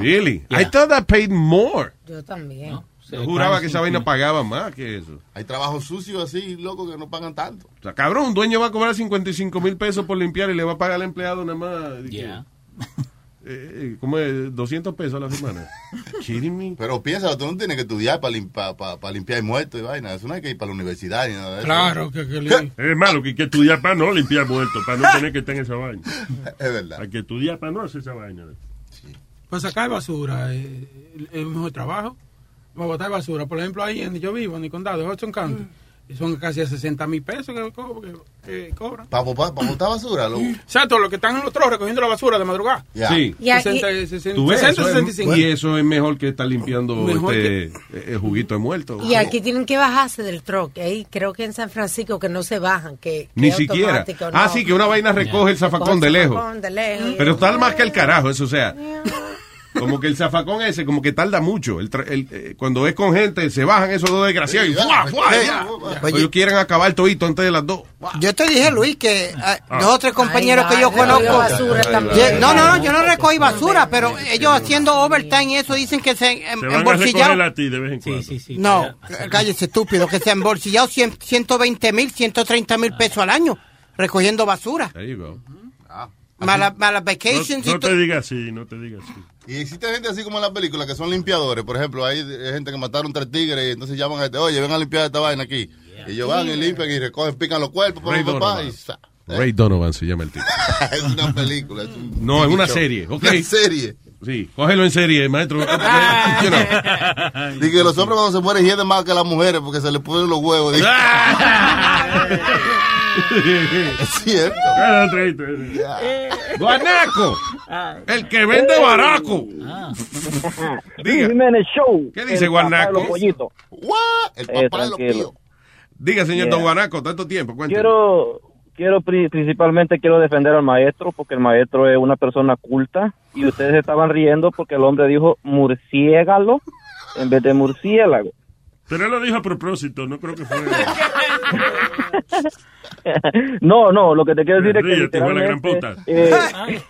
Really? Yeah. I thought that paid more. Yo también. Yo juraba que esa vaina pagaba más que eso. Hay trabajos sucios así, loco, que no pagan tanto. O sea, cabrón, un dueño va a cobrar 55 mil pesos por limpiar y le va a pagar al empleado nada más. Yeah. eh, eh, ¿Cómo es? 200 pesos a la semana. Kidding me? Pero piénsalo, tú no tienes que estudiar para limpiar, para, para limpiar muertos y vaina. Eso no hay que ir para la universidad ni nada de eso. Claro, que, que Es malo que hay que estudiar para no limpiar muertos, para no tener que estar en esa vaina. Es verdad. Hay que estudiar para no hacer esa vaina. Para sacar basura eh, es el mejor trabajo. Para botar basura. Por ejemplo, ahí donde yo vivo, en el condado de Hudson County, y son casi a 60 mil pesos que, co- que- que cobran. Para, botar basura, loco. Exacto, los que están en los trozos recogiendo la basura de madrugada. Sí. Y aquí- 60, 60, ¿Tú ves? 60, Eso es- 65. y eso es mejor que estar limpiando Mejor este eh, el juguito de muerto. Y aquí tienen que bajarse del truck. Ahí creo que en San Francisco que no se bajan. Que, que Ni es siquiera. Ah, no. sí, que una vaina recoge el zafacón de el lejos. zafacón de lejos. Pero está más que el carajo, eso, o sea. Como que el zafacón ese, como que tarda mucho. El tra- el, eh, cuando es con gente, se bajan esos dos desgraciados y ¡fua, fua! sí. ya. Oye. Ellos quieren acabar todito antes de las dos. Yo te dije, Luis, que ah, Ah. dos o tres compañeros Ay, que yo conozco. basura Ye- también. No, no, no, yo no recogí basura, pero ellos haciendo overtime y eso dicen que se Te van a recoger embolsillaron. a ti de vez en cuando. No, cállese estúpido, que se han embolsillado 100 120 mil, 130 mil pesos al año recogiendo basura. There you go. Malas malas vacations No, no y todo. te digas así, no te digas así. Y existe gente así como en las películas que son limpiadores. Por ejemplo, hay gente que mataron tres tigres y entonces llaman a este, oye, ven a limpiar esta vaina aquí. Y ellos van y limpian y recogen, pican los cuerpos, Ray papá, y Ray Donovan se llama el tipo. es una película. Es un No, es una show. serie. ok. Una serie. Sí, cógelo en serie, maestro. You know. Dice que los hombres cuando se mueren hieden más que las mujeres porque se les ponen los huevos. Dice. es cierto. Guanaco, el que vende baraco. Diga. Show. ¿Qué dice el papá de Guanaco? los pollitos. El Eh, papá de los píos. Diga, señor Yeah. Don Guanaco, tanto tiempo. Cuénteme. Quiero, quiero pri- principalmente quiero defender al maestro porque el maestro es una persona culta y ustedes estaban riendo porque el hombre dijo murciégalo en vez de murciélago. Pero él lo dijo a propósito, no creo que fue. No, no, lo que te quiero decir es que hijo de la gran puta. eh,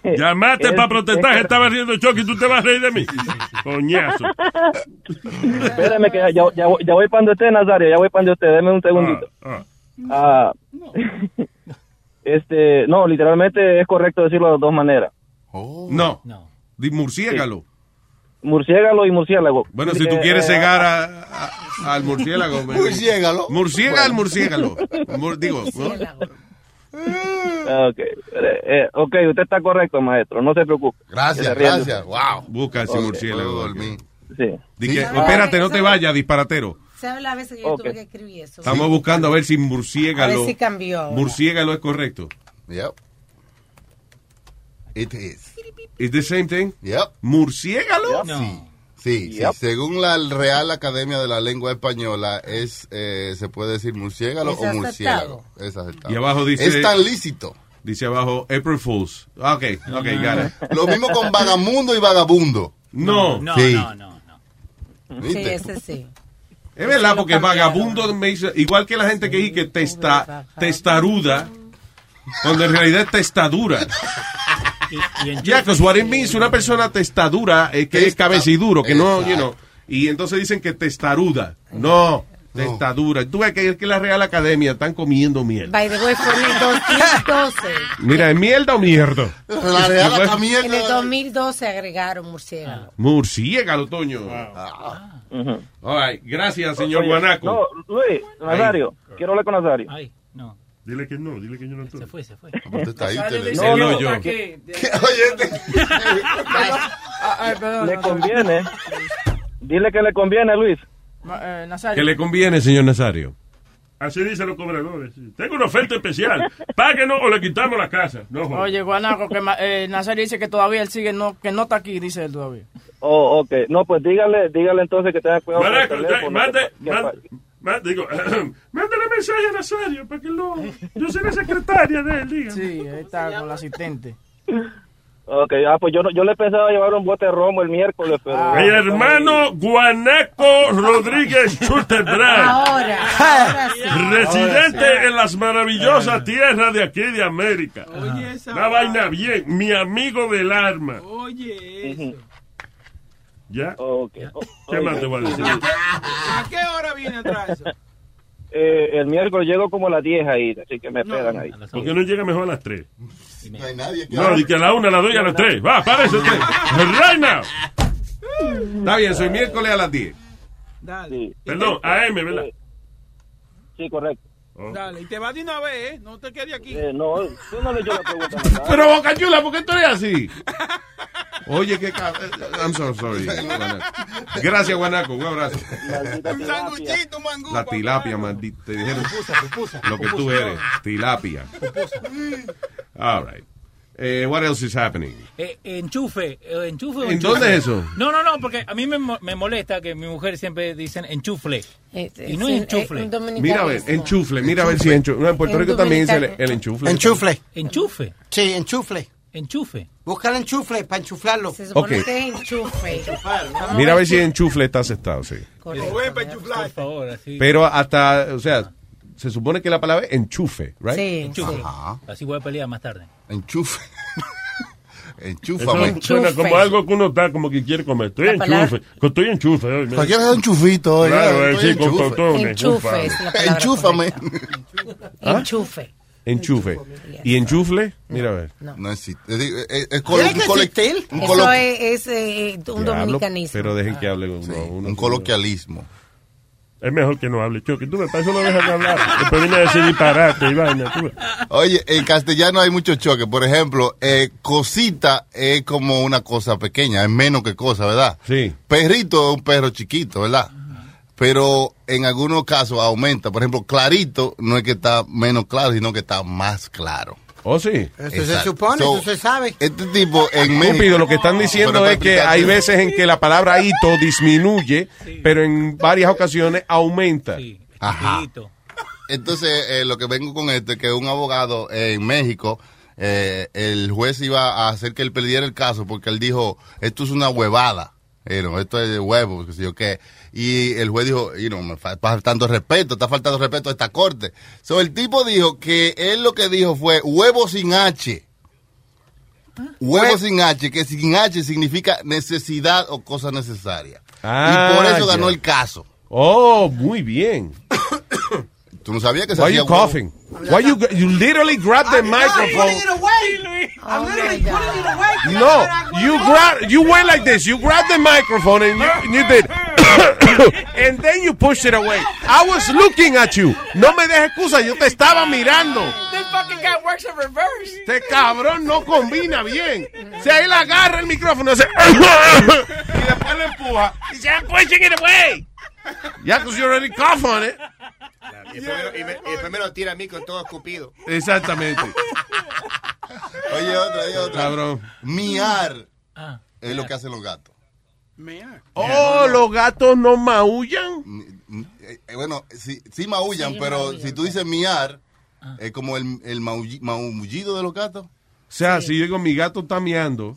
Llamaste para protestar, es- estaba riendo Chucky y tú te vas a reír de mí. Coñazo. Espérame que ya, ya, voy- ya voy para donde usted, Nazario, ya voy para donde usted, deme un segundito. Ah, este, no, literalmente es correcto decirlo de dos maneras. No. Di murciégalo. Murciégalo y murciélago. Bueno, si tú Eh, quieres eh, cegar a- a- al murciélago. Murciégalo. Murciega al murciégalo. Mur- digo, ¿no? Ah, Ok, eh, eh, ok, usted está correcto, maestro, no se preocupe. Gracias, gracias. Wow. Busca ese murciélago. Sí. Di que, Sí. espérate, no te vayas, disparatero. ¿Sabes la vez que yo Ok. tuve que escribir eso? Estamos buscando a ver si murciégalo. A ver si cambió ahora. Murciégalo es correcto. Yep. It is. ¿Es the same thing? Yep. ¿Murciégalo? Sí. Sí, sí. Yep. según la Real Academia de la Lengua Española, es eh, se puede decir murciégalo Es o murciélago. aceptado. Es aceptado. Y abajo dice. Es tan lícito. Dice abajo April Fools. Ah, Ok, ok, got it. Lo mismo con vagamundo y vagabundo. No. No, Sí. no, no. Sí, ¿Viste? ese sí. Es verdad, porque vagabundo me dice, igual que la gente que dice que testa, testaruda, cuando en realidad es testadura. Y, y en Ya, because what it means, una persona testadura es que es cabeciduro, que no, you know. Y entonces dicen que testaruda. No, testadura. Tú ves que, que la Real Academia están comiendo mierda. By the way, fue en el 2012. Mira, ¿es mierda o mierda? La Real Academia. En el 2012 agregaron murciélago. Murciégalo, Toño. Ujú. All right, gracias, señor Oye, Guanaco. No, Luis, Nazario, quiero hablar con Nazario. Ay, no. Dile que no, dile que yo no estoy. Se fue, se fue. Usted está ahí, usted le- No, no, yo. que- Oye, este- Ah, ay, le conviene. Dile que le conviene, Luis. Eh, Nazario. ¿Qué le conviene, señor Nazario? Así dicen los cobradores. Tengo una oferta especial. Páguenos o le quitamos la casa. No. Oye, Guanaco, que eh, Nazario dice que todavía él sigue, no, que no está aquí, dice él todavía. Oh, ok. No, pues dígale, dígale entonces que tenga cuidado Guanaco, mande, digo, mándale mensaje a Nazario para que lo... Yo soy la secretaria de él, dígame. Sí, ahí está con la asistente. Ok, ah, pues yo, no- yo le pensaba llevar un bote de romo el miércoles, pero... Ah. Mi hermano Guanaco Rodríguez Chutebray, Ahora, ahora sí. residente en las maravillosas tierras de aquí de América. Oye, esa Una vaina bien, mi amigo del arma. Oye, eso. ¿Ya? Ok. Oh, ¿Qué más te voy a decir? ¿A qué hora viene atrás eso? Eh, el miércoles llego como a las 10 ahí, así que me esperan ahí. ¿Por qué no llega mejor a las 3? No hay nadie que No, di que a la 1, a las 2 y a las 3. Va, párese usted. Right now. Está bien, soy miércoles a las 10. Dale. Sí, Perdón, AM, ¿verdad? Sí, correcto. Dale, y te vas de una vez, ¿eh? No te quedes aquí. Eh, no, tú no le echas la pregunta. Pero Boca Chula, ¿por qué tú eres así? Oye, qué cab- I'm so sorry. Guanaco. Gracias, Guanaco. Un abrazo. Un sanguchito, mangú. La tilapia, maldita. Te dijeron lo que tú eres. Tilapia. All right. Eh, what else is happening? Eh, enchufe, eh, enchufe. ¿En enchufe. dónde es eso? No, no, no, porque a mí me, mo- me molesta que mi mujer siempre dicen enchufle. Eh, Y no es enchufle. eh, Mira a ver, enchufle. Mira a ver si enchufle. No, en Puerto En Rico también dice el, el enchufle. Enchufle. Enchufe. Sí, enchufle. Enchufe. Busca el enchufe para enchuflarlo. Se supone Ok. que es enchufe. Mira a ver si enchufle está aceptado, sí. Por favor, así. Pero hasta, o sea, se supone que la palabra es enchufe, right? Enchufe. Así voy a pelear más tarde. Enchufe. Eso Enchúfame. suena como algo que uno está como que quiere comer. Estoy La en palabra- enchufe. Estoy en enchufe. hoy, mira. Cualquiera es enchufito. oye, Claro, estoy sí, con enchufe. Enchufe es la palabra Enchúfame. ¿Ah? Enchufe. Enchufe. ¿Y enchufle? Mira a ver. No existe. Es, es- es colo- ¿Tiene que un colo- existir? un Eso es, es, eh, un Diablo, dominicanismo. Pero dejen que hable uno. uno- un coloquialismo. Es mejor que no hable, Chucky. Tú me para eso no dejas de hablar. Después viene a decir disparate y vaina. Oye, en castellano hay muchos choques. Por ejemplo, eh, cosita es como una cosa pequeña, es menos que cosa, ¿verdad? Sí. Perrito es un perro chiquito, ¿verdad? Pero en algunos casos aumenta. Por ejemplo, clarito no es que está menos claro, sino que está más claro. ¿Oh, sí? Eso se supone, So, eso se sabe. Este tipo en México... Lo que están diciendo es que hay veces en que la palabra hito disminuye, pero en varias ocasiones aumenta. Ajá. Entonces, eh, lo que vengo con esto es que un abogado eh, en México, eh, el juez iba a hacer que él perdiera el caso porque él dijo, esto es una huevada. Eh, no, esto es de huevos, qué sé yo qué. Y el juez dijo, y no, me está faltando respeto, está faltando respeto a esta corte. So, el tipo dijo que él lo que dijo fue huevo sin H. Huevo sin H, que sin H significa necesidad o cosa necesaria. Ah, y por eso ganó el caso. Oh, muy bien. Tú no sabías que se Why hacía you huevo? coughing? Why you you literally grab the microphone? away. I'm literally putting it away. No, you grab you went like this. You grabbed the microphone and you, and you did, and then you pushed it away. I was looking at you. No me dejes excusa, yo te estaba mirando. This fucking guy works in reverse. Este cabrón no combina bien. Si él agarra el micrófono hace y después lo empuja y I'm pushing it away. Yeah, because you already cough on it. Y después, me lo- y me- y después me lo tira a mí con todo escupido. Exactamente. Oye, otra, oye, otra. Cabrón. Miar es lo que hacen los gatos. Oh, los gatos no maullan. Eh, eh, bueno, sí, sí maullan, pero si tú dices miar, es como el, el maulli- maullido de los gatos. O sea, si yo digo mi gato está meando,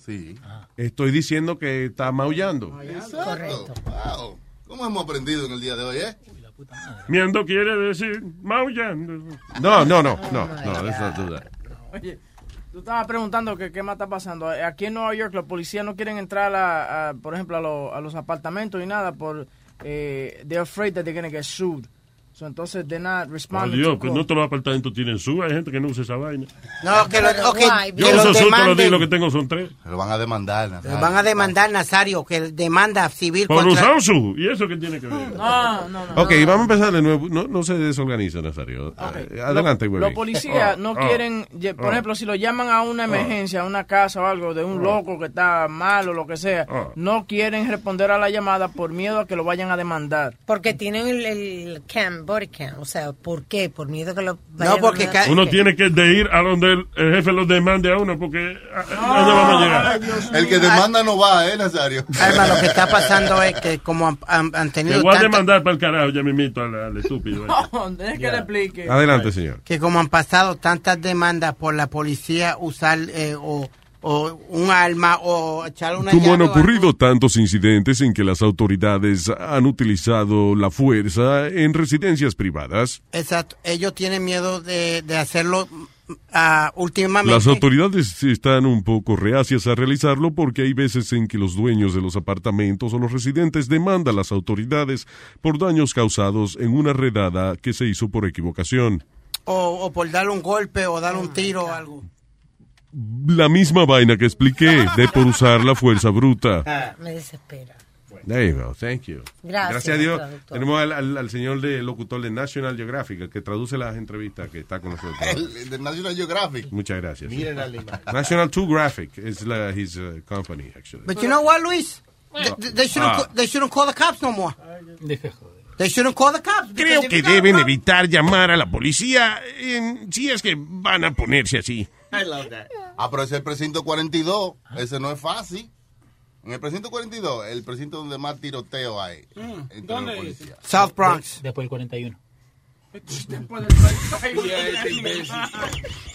estoy diciendo que está maullando. Correcto. Wow. ¿Cómo hemos aprendido en el día de hoy, eh? Miando quiere decir maullando. No, no, no, no, no, let's not do that. Oye, tú estabas preguntando que qué más está pasando. Aquí en Nueva York los policías no quieren entrar, a, a, por ejemplo, a, lo- a los apartamentos y nada por... Eh, they're afraid that they're going to get sued. So, entonces, they're not responding Adiós, to pero call. no todos los apartamentos tienen su. Hay gente que no usa esa vaina. No, que lo, ok, Yo que uso su todos los días, lo que tengo son tres. Lo van a demandar. Lo van a demandar, Nazario, que demanda civil Por contra... usar su. ¿Y eso qué tiene que ver? No, no, no. Ok, vamos a empezar de nuevo. No, no se desorganiza, Nazario. Eh, Adelante, güey. Los policías no Ah, quieren, ye- por ah. ejemplo, si lo llaman a una emergencia, a una casa o algo de un loco que está mal o lo que sea, Ah. no quieren responder a la llamada por miedo a que lo vayan a demandar. Porque tienen el, el cam, body cam. O sea, ¿por qué? Por miedo que lo vayan porque a... Uno tiene que de ir a donde el, el jefe lo demande a uno porque a, a dónde vamos a llegar. El que demanda no va, ¿eh, Nazario? Alma, lo que está pasando es que como han, han- han Te tenido voy a tanta- demandar para el carajo, ya me invito al, al estúpido. eh. Tienes que le explique. Adelante, señor. que como han pasado tantas demandas por la policía usar eh, o, o un arma o echar una Como han ocurrido tantos incidentes en que las autoridades han utilizado la fuerza en residencias privadas, Exacto. Ellos tienen miedo de, de hacerlo ah, últimamente. las autoridades están un poco reacias a realizarlo porque hay veces en que los dueños de los apartamentos o los residentes demandan a las autoridades por daños causados en una redada que se hizo por equivocación. o, o por darle un golpe o darle un tiro o algo. La misma vaina que expliqué de por usar la fuerza bruta. Me desespera. There you go, thank you. Gracias, a Dios. traductor. Tenemos al, al- al señor de locutor de National Geographic, que traduce las entrevistas, que está con nosotros. El de National Geographic. Muchas gracias. Miren imagen. National 2 Graphic is la- his uh, company, actually. But you know what, Luis? They, they shouldn't, Ah. they shouldn't call the cops no more. They shouldn't call the cops. Creo que deben evitar llamar a la policía en- si es que van a ponerse así. I love that. Ah, pero ese es el precinto 42. Ese no es fácil. En el precinto 42, el precinto donde más tiroteo hay. los ¿dónde policías. South Bronx. Después del 41. Después del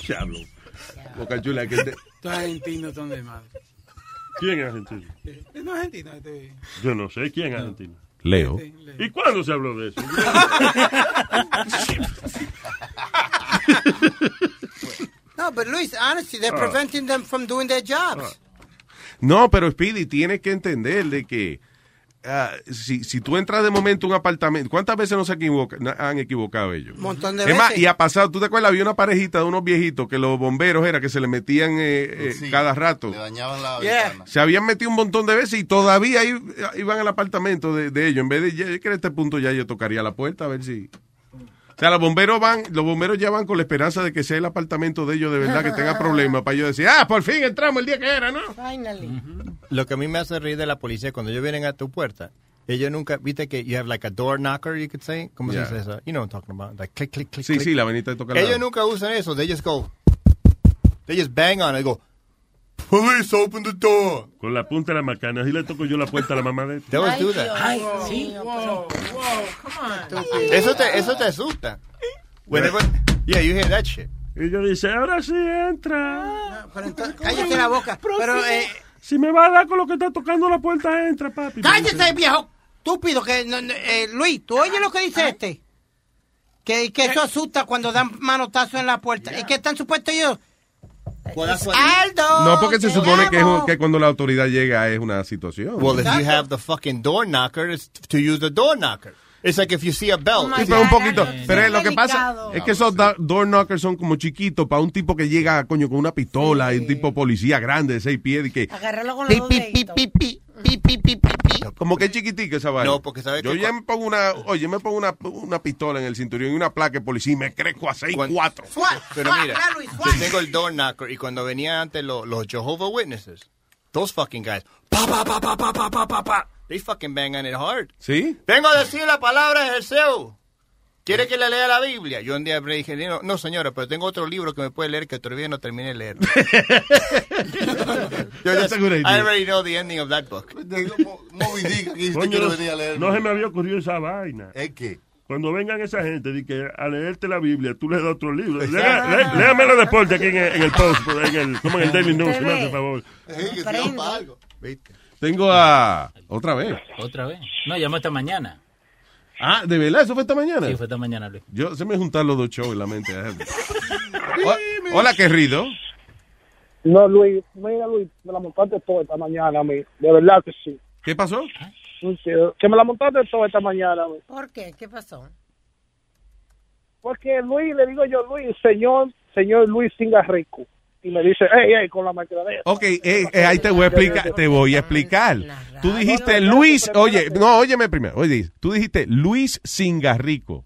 Diablo. Boca Chula, que te- Estos argentinos son de madre. ¿Quién es argentino? No es argentino. Este, Yo no sé quién es argentino. Leo. ¿Y cuándo se habló de eso? But Luis, honestly, they're Ah. preventing them from doing their jobs. No, pero Speedy, tienes que entender de que ah, si, si tú entras de momento a un apartamento, ¿cuántas veces no se equivoca, han equivocado ellos? Un montón de Es más, veces. y ha pasado, ¿tú te acuerdas? Había una parejita de unos viejitos que los bomberos era que se le metían eh, eh, Sí, cada rato. Le dañaban la Yeah. Se habían metido un montón de veces y todavía iban al apartamento de, de ellos. En vez de, yo creo que a este punto ya yo tocaría la puerta a ver si... O sea, los bomberos van, los bomberos ya van con la esperanza de que sea el apartamento de ellos de verdad que tenga problemas para ellos decir, ah, por fin entramos el día que era, ¿no? Finally. Lo que a mí me hace reír de la policía cuando ellos vienen a tu puerta, ellos nunca, viste que you have like a door knocker, you could say, ¿cómo Yeah. se dice eso? You know what I'm talking about, like click, click, click, Sí, click. sí, la venita de tocar la- Ellos nunca usan eso, they just go, they just bang on it, they go, police open the door. Con la punta de la macana. Así le toco yo la puerta a la mamá de él. Do that. Ay, sí. Wow, wow, come on. Eso te, eso te asusta. Whenever, yeah, you hear that shit. Y yo dice, ahora sí entra. Pero entonces, cállate la boca. Pero, eh, Si me va a dar con lo que está tocando la puerta, entra, papi. cállate, viejo estúpido. Que, no, no, eh, Luis, ¿tú oyes lo que dice este? Que, que eso asusta cuando dan manotazo en la puerta. ¿Y que están supuestos ellos? Aldo. No, porque se supone que, es, un- que cuando la autoridad llega es una situación. Well, if you have the fucking door knocker, it's to use the door knocker. It's like if you see a belt. Sí, pero un poquito. Pero es lo que pasa es que esos door knockers son como chiquitos para un tipo que llega, coño, con una pistola y un tipo policía grande de seis pies y que... Agárralo con los dos deditos. Como que es chiquitica esa vaina. No, porque sabe Yo que ya me pongo una... Oye, me pongo una, una pistola en el cinturón y una placa de policía y me crezco a seis cuatro. Pero mira, yo tengo el door knocker y cuando venía antes los, los Jehovah Witnesses, those fucking guys, pa, pa, pa, pa, pa, pa, pa, pa, pa, they fucking bang on it hard. ¿Sí? Vengo a decir la palabra de Jesús. ¿Quiere que le lea la Biblia? Yo un día le dije, no, no, señora, pero tengo otro libro que me puede leer que todavía no terminé de leer. Yo idea. I already know the ending of that book. Moby Dick, quiere no, venir a leer. no se me había ocurrido esa vaina. ¿Es qué? Cuando vengan esa gente di que a leerte la Biblia, tú le das otro libro. Lea- lé- Léame los deportes aquí en el, post, por en el, como en el Daily News, si me hace favor. Tengo a... Otra vez. Otra vez. No, llamó esta mañana. Ah, ¿de verdad? ¿Eso fue esta mañana? Sí, fue esta mañana, Luis. Yo se me juntaron los dos shows en la mente. O- Hola, querido. No, Luis, mira, Luis, me la montaste toda esta mañana a mí. De verdad que sí. ¿Qué pasó? Que me la montaste toda esta mañana. ¿Por qué? ¿Qué pasó? Porque Luis, le digo yo, Luis, señor, señor Luis Singarrico. Y me dice, hey, hey, con la máquina de Ok, eh, eh, ahí te voy a explicar, te voy a explicar. Tú dijiste Luis, oye, no, óyeme primero, oye, tú dijiste Luis Singarrico.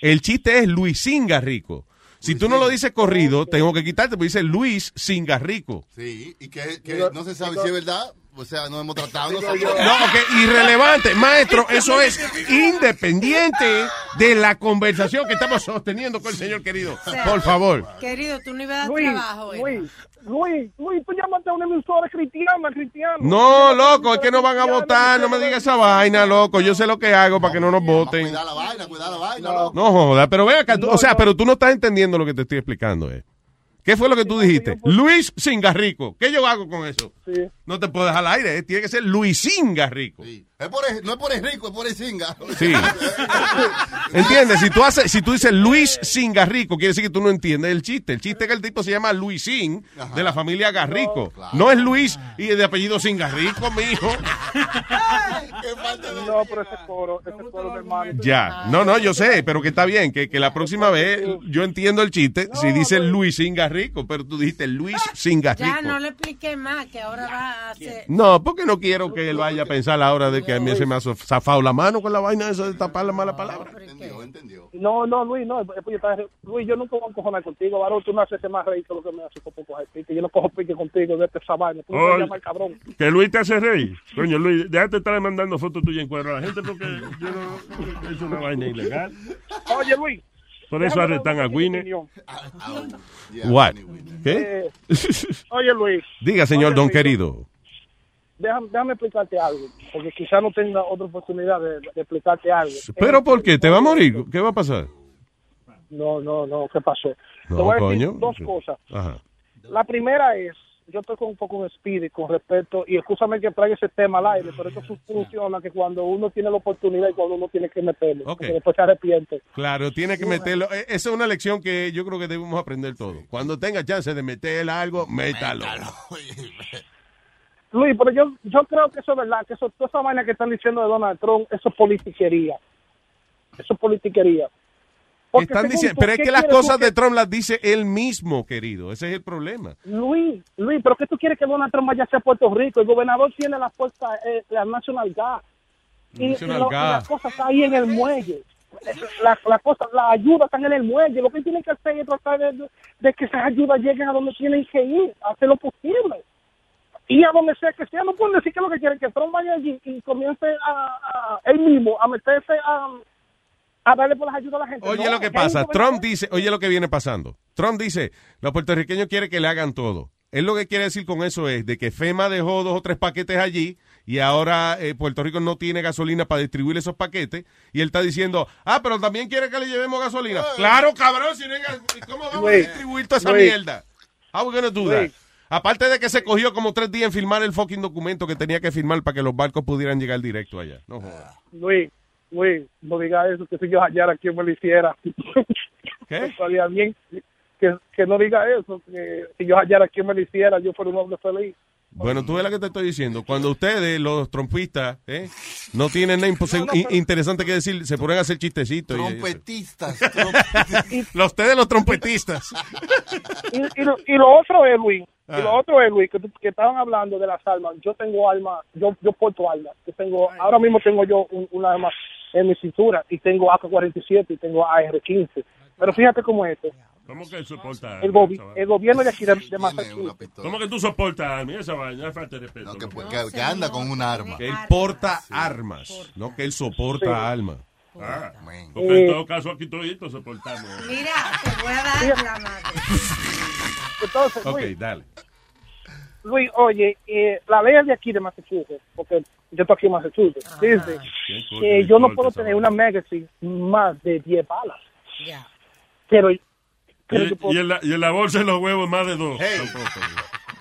El chiste es Luis Singarrico. Si tú no lo dices corrido, tengo que quitarte, porque dice Luis Singarrico. Sí, y que, que no se sabe si es verdad. O sea, no hemos tratado. No, ok, irrelevante. Maestro, eso es independiente de la conversación que estamos sosteniendo con el señor querido. Por favor. Querido, tú no ibas a dar Luis, trabajo. ¿eh? Luis, Luis, Luis, tú llamaste a una emisora cristiana, cristiana. No, loco, es que no van a votar, no me digas esa vaina, loco. Yo sé lo que hago para que no nos voten. Cuidar la vaina, cuidar la vaina, loco. No joda, pero ve acá, tú- o sea, pero tú no estás entendiendo lo que te estoy explicando, eh. ¿Qué fue lo que tú dijiste? Luis Singarrico. ¿Qué yo hago con eso? No te puedo dejar al aire, eh. tiene que ser Luis Singarrico. Es por el- no es por el rico, es por el singa. Sí. ¿Entiendes? Si tú haces, si tú dices Luis Singarrico, quiere decir que tú no entiendes el chiste. El chiste es que el tipo se llama Luisín de la familia Garrico. No es Luis y de apellido Singarrico, mi hijo. No, pero ese coro, ese coro, mi hermano. Ya, no, no, yo sé, pero que está bien, que, que la próxima vez yo entiendo el chiste si dice Luis Singarrico, pero tú dijiste Luis Singarrico. Ya no le expliqué más, que ahora va a hacer... No, porque no quiero que él vaya a pensar ahora de que a mí se me ha zafado la mano con la vaina esa de tapar la mala palabra. No, no, Luis, no. es porque yo estaba- Luis, yo nunca voy a encojonar contigo, varón. Tú no haces más reír que lo que me haces por coger pique. Yo no cojo pique contigo, de esa vaina. Tú me Oye. puedes llamar cabrón. Que Luis te hace reír. Coño, Luis, déjate estar mandando fotos tuyas en cuero a la gente porque yo no, es una vaina ilegal. Oye, Luis. Por eso arrestan a opinión. What? ¿Qué? Eh, oye, Luis. Diga, señor Oye, don Luis, querido. Déjame, déjame explicarte algo, porque quizás no tenga otra oportunidad de, de explicarte algo. ¿Pero por qué? ¿Te va a morir? ¿Qué va a pasar? No, no, no, ¿qué pasó? Te No, voy a decir coño. dos cosas. Ajá. La primera es, yo estoy con un poco de speedy con respecto, y escúchame que traiga ese tema al aire, pero esto funciona que cuando uno tiene la oportunidad y cuando uno tiene que meterlo, porque después se arrepiente. Claro, tiene que meterlo. Eh, Esa es una lección que yo creo que debemos aprender todos. Cuando tenga chance de meter algo, métalo. Luis, pero yo, yo creo que eso es verdad, que eso, toda esa vaina que están diciendo de Donald Trump, eso es politiquería. Eso es politiquería. Porque Están diciendo, pero es ¿qué que las cosas de Trump las dice él mismo, querido. Ese es el problema. Luis, Luis, pero ¿qué tú quieres que Donald Trump vaya hacia Puerto Rico? El gobernador tiene la fuerza, eh, la National Guard. Y, National y lo- y Guard. la cosa está ahí en el muelle. La, la cosa, la ayuda está en el muelle. Lo que tienen que hacer es tratar de, de que esas ayudas lleguen a donde tienen que ir, hacer lo posible. Y a donde sea que sea, no pueden decir que lo que quieren que Trump vaya allí y comience a, a- él mismo a meterse a, a darle por las ayudas a la gente. Oye No, lo que pasa, Trump dice, oye lo que viene pasando. Trump dice, los puertorriqueños quieren que le hagan todo. Él lo que quiere decir con eso es de que FEMA dejó dos o tres paquetes allí y ahora eh, Puerto Rico no tiene gasolina para distribuir esos paquetes y él está diciendo, ah, pero también quiere que le llevemos gasolina. Claro, cabrón, si no hay ¿cómo vamos a distribuir toda esa mierda? How we gonna do that? Aparte de que se cogió como tres días en firmar el fucking documento que tenía que firmar para que los barcos pudieran llegar directo allá. No jodas. Luis, Luis, no diga eso, que si yo hallara quien me lo hiciera. ¿Qué? Estaría bien que, que no diga eso, que si yo hallara quien me lo hiciera, yo fuera un hombre feliz. Bueno, tú ves lo que te estoy diciendo. Cuando ustedes, los trompistas, ¿eh? no tienen nada interesante que decir, se ponen a hacer chistecitos. y- Trompetistas. los ustedes, los trompetistas. Y, y, lo, y lo otro es, Luis, Ah. y lo otro es, Luis, que, que estaban hablando de las armas. Yo tengo armas, yo, yo porto armas. Yo tengo, ahora mismo tengo yo un, una arma en mi cintura y tengo AK-47 y tengo AR-15. Pero fíjate cómo es esto. ¿Cómo que él soporta? El, gobi- el gobierno de aquí de, de Massachusetts. ¿Cómo que tú soportas a mí esa vaina? Es falta de respeto. que, que anda con un arma. Que él porta armas, no que él soporta armas. Ah, porque en Eh, todo caso aquí toditos soportamos. Mira, te voy a dar la madre. Entonces, Ok, Luis, dale. Luis, oye, eh, la ley de aquí de Massachusetts, porque yo estoy aquí en Massachusetts, dice que yo no puedo tener una magazine más de 10 balas. Pero, pero Y, yo puedo... y en la, y en la bolsa de los huevos más de dos.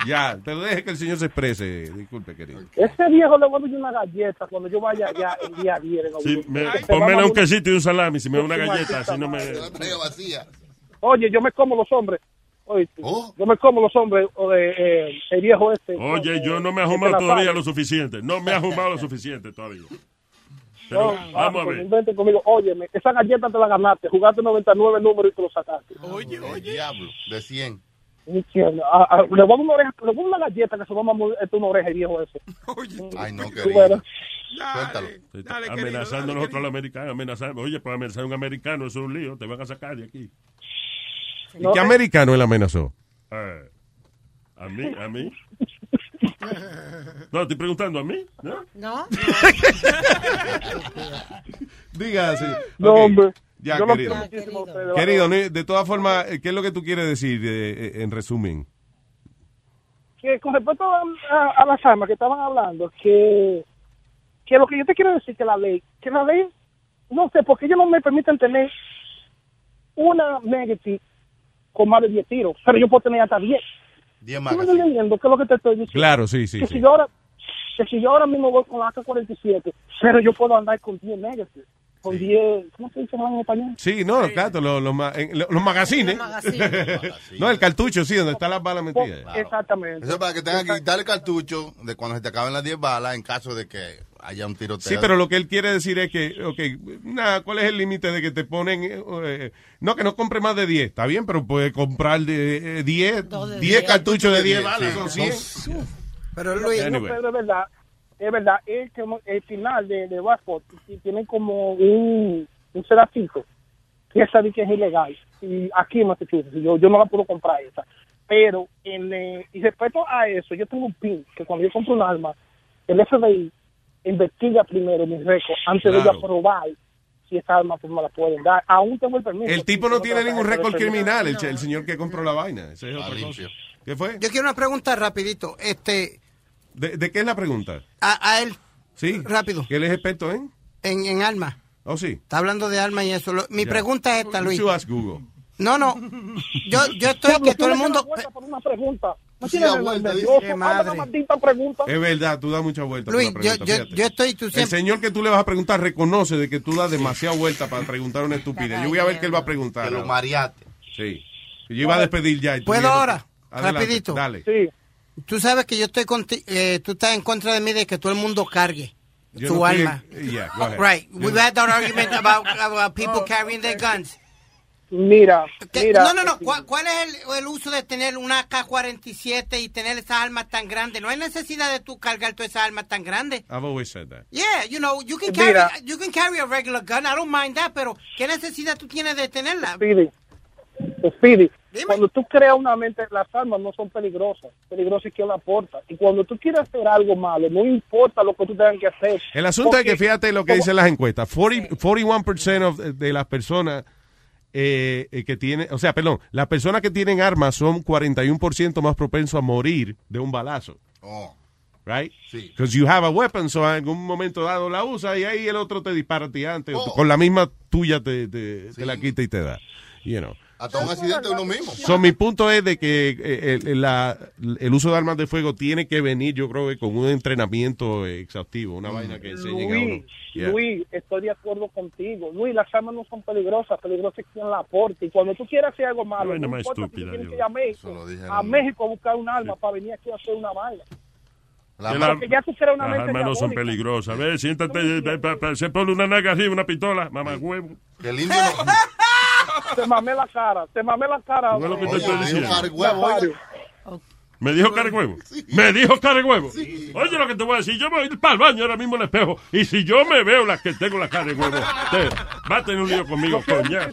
Ya, pero deje que el señor se exprese. Disculpe, querido. Ese viejo le voy a dar una galleta cuando yo vaya allá el día 10. en Sí, octubre. me, Que se pónmela un quesito y un salami, si me da una galleta, así no me... vacía. Oye, yo me como los hombres. Oye, Oh. yo me como los hombres, o de, eh, el viejo este. Oye, eh, yo no me he este ahumado todavía lo suficiente. No me he ahumado lo suficiente todavía. Pero No, vamos a ver. inventen conmigo. Óyeme, esa galleta te la ganaste. Jugaste 99 números y te lo sacaste. Oye, oye. Diablo, de 100. Entiendo. Ah, ah, le voy a una oreja, le voy a una galleta que se va a esto una oreja el viejo ese. Ay, no, querido. Suéltalo. amenazando a nosotros los americanos. Amenazando. Oye, pues amenazar a un americano eso es un lío. Te van a sacar de aquí. ¿Y qué americano él amenazó? Eh, a mí, a mí. No, estoy preguntando a mí. ¿no? No. Diga, sí. No, hombre. Ya, Yo lo querido. Querido, no, de todas formas, eh, ¿qué es lo que tú quieres decir eh, eh, en resumen? que con respecto a, a- a las armas que estaban hablando, que, que lo que yo te quiero decir que la ley, que la ley, no sé, porque ellos no me permiten tener una negative con más de 10 tiros, pero yo puedo tener hasta 10. 10 ¿Tú más. me estás entendiendo qué es lo que te estoy diciendo? Claro, sí, sí, que sí. si yo ahora que si yo ahora mismo voy con la AK-47, pero yo puedo andar con 10 negative, con 10, ¿cómo se dice en español? Sí, no, claro, los, los, ma- en- los magazines. no, el cartucho, sí, donde están las balas metidas. Exactamente. Eso es para que tengan que quitar el cartucho de cuando se te acaben las 10 balas en caso de que haya un tiroteo. Sí, pero lo que él quiere decir es que, ok, nada, ¿cuál es el límite de que te ponen? eh, no, que no compre más de 10, está bien, pero puede comprar de, eh, 10, 10 cartuchos de 10 balas, son 100. Pero Luis, Anyway. pero es verdad, es verdad, el final de, de Watford y tienen como un, un pedacito que esa que es ilegal. Y aquí en Massachusetts, yo, yo no la puedo comprar esa. Pero, en, eh, y respecto a eso, yo tengo un pin que cuando yo compro un arma, el FBI investiga primero mi récord antes de yo Claro. aprobar si esa arma pues me la pueden dar. Aún tengo el permiso. El tipo no tiene ningún récord criminal, el, el señor que compró la vaina. Ese es otra cosa. ¿Qué fue? Yo quiero una pregunta rapidito. Este, ¿De, de qué es la pregunta? a, a él, Sí. Rápido. Que él es experto en. en, en armas. Oh, sí. Está hablando de armas y eso. Lo- mi Ya. pregunta es esta, Luis. Google. No, no. Yo, yo estoy que todo el mundo. Por una pregunta. No tiene vuelta, dice. Madre. pregunta. Es verdad, tú das mucha vuelta. Luis, por la pregunta, yo- yo- fíjate. yo estoy- tú El señor que tú le vas a preguntar reconoce de que tú das demasiada vuelta para preguntar una estupidez. Yo voy a ver qué él va a preguntar. Que lo ahora. mareate. Sí. Yo iba a despedir ya. ¿Puedo ahora? Adelante, Rapidito. Dale. Sí. Tú sabes que yo estoy conti- eh, tú estás en contra de mí de que todo el mundo cargue Yo su no alma. Yeah, go ahead. Right. We've had that argument about, about people carrying their guns. Mira, mira. no, no, no. ¿Cuál, cuál es el, el uso de tener una AK-47 y tener esas armas tan grandes? No hay necesidad de tú cargar todas esas armas tan grandes. I've always said that. Yeah, you know, you can carry, Mira. you can carry a regular gun. I don't mind that, pero ¿qué necesidad tú tienes de tenerla? Speedy, Speedy, cuando tú creas una mente, las armas no son peligrosas. Peligroso es quien la porta. Y cuando tú quieres hacer algo malo, no importa lo que tú tengas que hacer. El asunto es que Porque- fíjate lo que dicen las encuestas. 40, 41% of- de las personas eh, eh, que tienen, o sea, perdón, las personas que tienen armas son 41% más propensos a morir de un balazo. Oh. Right? Sí. Because you have a weapon, so en algún momento dado la usa y ahí el otro te dispara a ti antes. Oh. Con la misma tuya te, te- te la quita y te da. You know. Hasta un accidente uno mismo. So, mi punto es de que eh, el, la- el uso de armas de fuego tiene que venir, yo creo que con un entrenamiento eh, exhaustivo, una vaina que enseñen a uno. Luis, Yeah. Luis, estoy de acuerdo contigo. Luis, las armas no son peligrosas, peligrosas es quien la aporta. Y cuando tú quieras hacer algo malo, no si estúpida, tú tienes que ir a México, a México a buscar un arma para venir aquí a hacer una vaina. La- Porque ya tú una las armas no son peligrosas. Ve, siéntate, eh, se pone una naga arriba, una pistola, mamá huevo. Que el indio Te mamé la cara, te mamé la cara. No es lo que te estoy diciendo. Me dijo cara de huevo. Me dijo cara de huevo. Oye lo que te voy a decir. Yo voy a ir para el baño ahora mismo en el espejo. Y si yo me veo la que tengo la cara de huevo, te va a tener un lío conmigo, coñazo.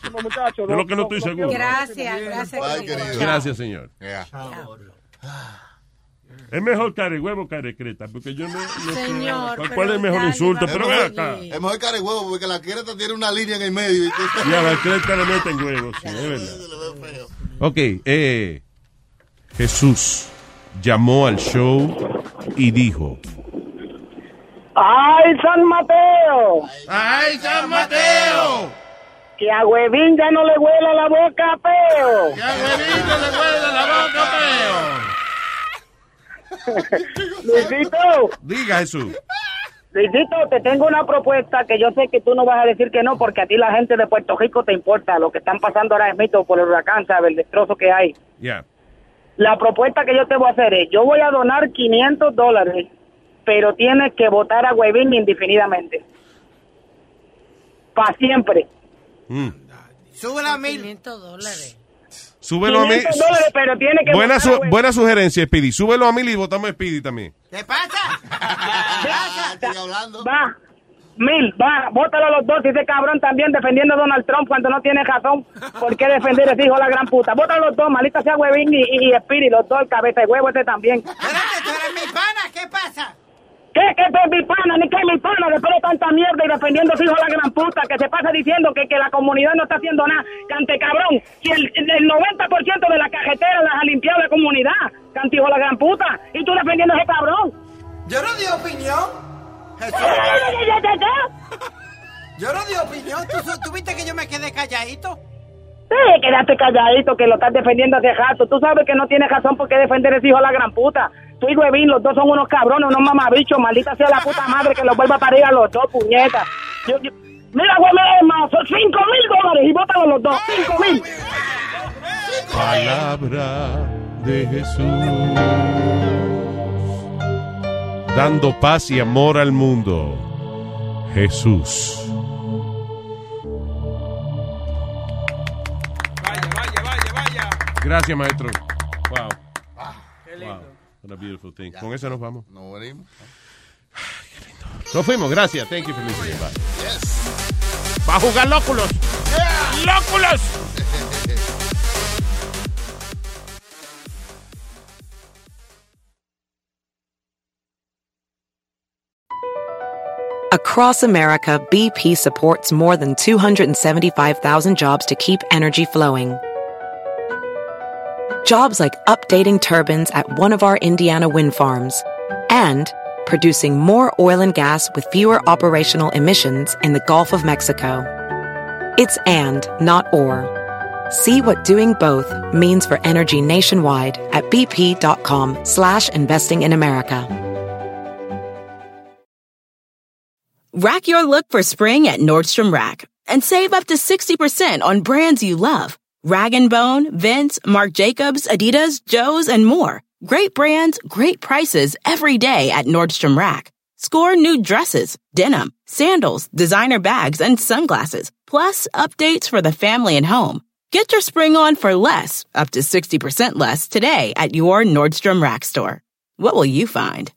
Yo lo que no estoy seguro. Gracias, gracias. Gracias, señor. Es mejor care huevo care creta, porque yo no, no sé Señor, cuál- es el mejor insulto, pero ve acá. Es mejor cara de huevo porque la creta tiene una línea en el medio. Y a la creta le meten huevos, sí, es verdad. Ok, eh, Jesús llamó al show y dijo, ¡Ay, San Mateo! ¡Ay, San Mateo! Que a Huevín ya no le huela la boca, peo. ¡Que a Huevín no le huele la boca, Luisito, diga Jesús. Luisito, te tengo una propuesta que yo sé que tú no vas a decir que no, porque a ti la gente de Puerto Rico te importa lo que están pasando ahora mismo por el huracán, ¿sabes? El destrozo que hay. Ya. La propuesta que yo te voy a hacer es, yo voy a donar 500 dólares, pero tienes que votar a Huevín indefinidamente. Para siempre. Mm. Súbela a mil. 500 dólares. Súbelo a mí. 500 dólares, pero tiene que Buena, su- sugerencia, Speedy. Súbelo a mil y votamos a Speedy también. ¿Qué pasa? Va, mil, va, bótalo a los dos. Ese cabrón también defendiendo a Donald Trump cuando no tiene razón. ¿Por qué defender ese hijo de la gran puta? Bótalo a los dos, malita sea Huevín y, y, y Speedy, los dos, el cabeza de huevo este también. Espérate, tú eres mi pana, ¿qué pasa? ¿Qué? ¿Qué es mi pana? Ni que es mi pana después de tanta mierda y defendiendo a su hijo de la gran puta que se pasa diciendo que, que la comunidad no está haciendo nada. Cante cabrón. Si el, el 90% de la cajetera las ha limpiado la comunidad. Cante hijo de la gran puta. Y tú defendiendo a ese cabrón. Yo no di opinión. Yo no di opinión. ¿Tú, tú viste que yo me quedé calladito? Sí, quédate calladito que lo estás defendiendo hace rato. Tú sabes que no tienes razón por qué defender a ese hijo de la gran puta. Tú y Huevín, los dos son unos cabrones, unos mamabichos. Maldita sea la puta madre que los vuelva a parir a los dos, puñetas. Yo- yo- Mira, Huevín, más, son cinco mil dólares y bótalo los dos. Cinco mil. Palabra de Jesús. Dando paz y amor al mundo. Jesús. Gracias, maestro. Wow. Wow. What a beautiful thing. Con eso nos vamos. No venimos. Nos fuimos. Gracias. Thank you for listening. Bye. Va a jugar lóculos. ¡Lóculos! Across America, BP supports more than 275,000 jobs to keep energy flowing. Jobs like updating turbines at one of our Indiana wind farms and producing more oil and gas with fewer operational emissions in the Gulf of Mexico. It's and, not or. See what doing both means for energy nationwide at bp.com slash investing in America. Rack your look for spring at Nordstrom Rack and save up to 60% on brands you love. Rag & Bone, Vince, Marc Jacobs, Adidas, Joe's, and more. Great brands, great prices every day at Nordstrom Rack. Score new dresses, denim, sandals, designer bags, and sunglasses, plus updates for the family and home. Get your spring on for less, up to 60% less, today at your Nordstrom Rack store. What will you find?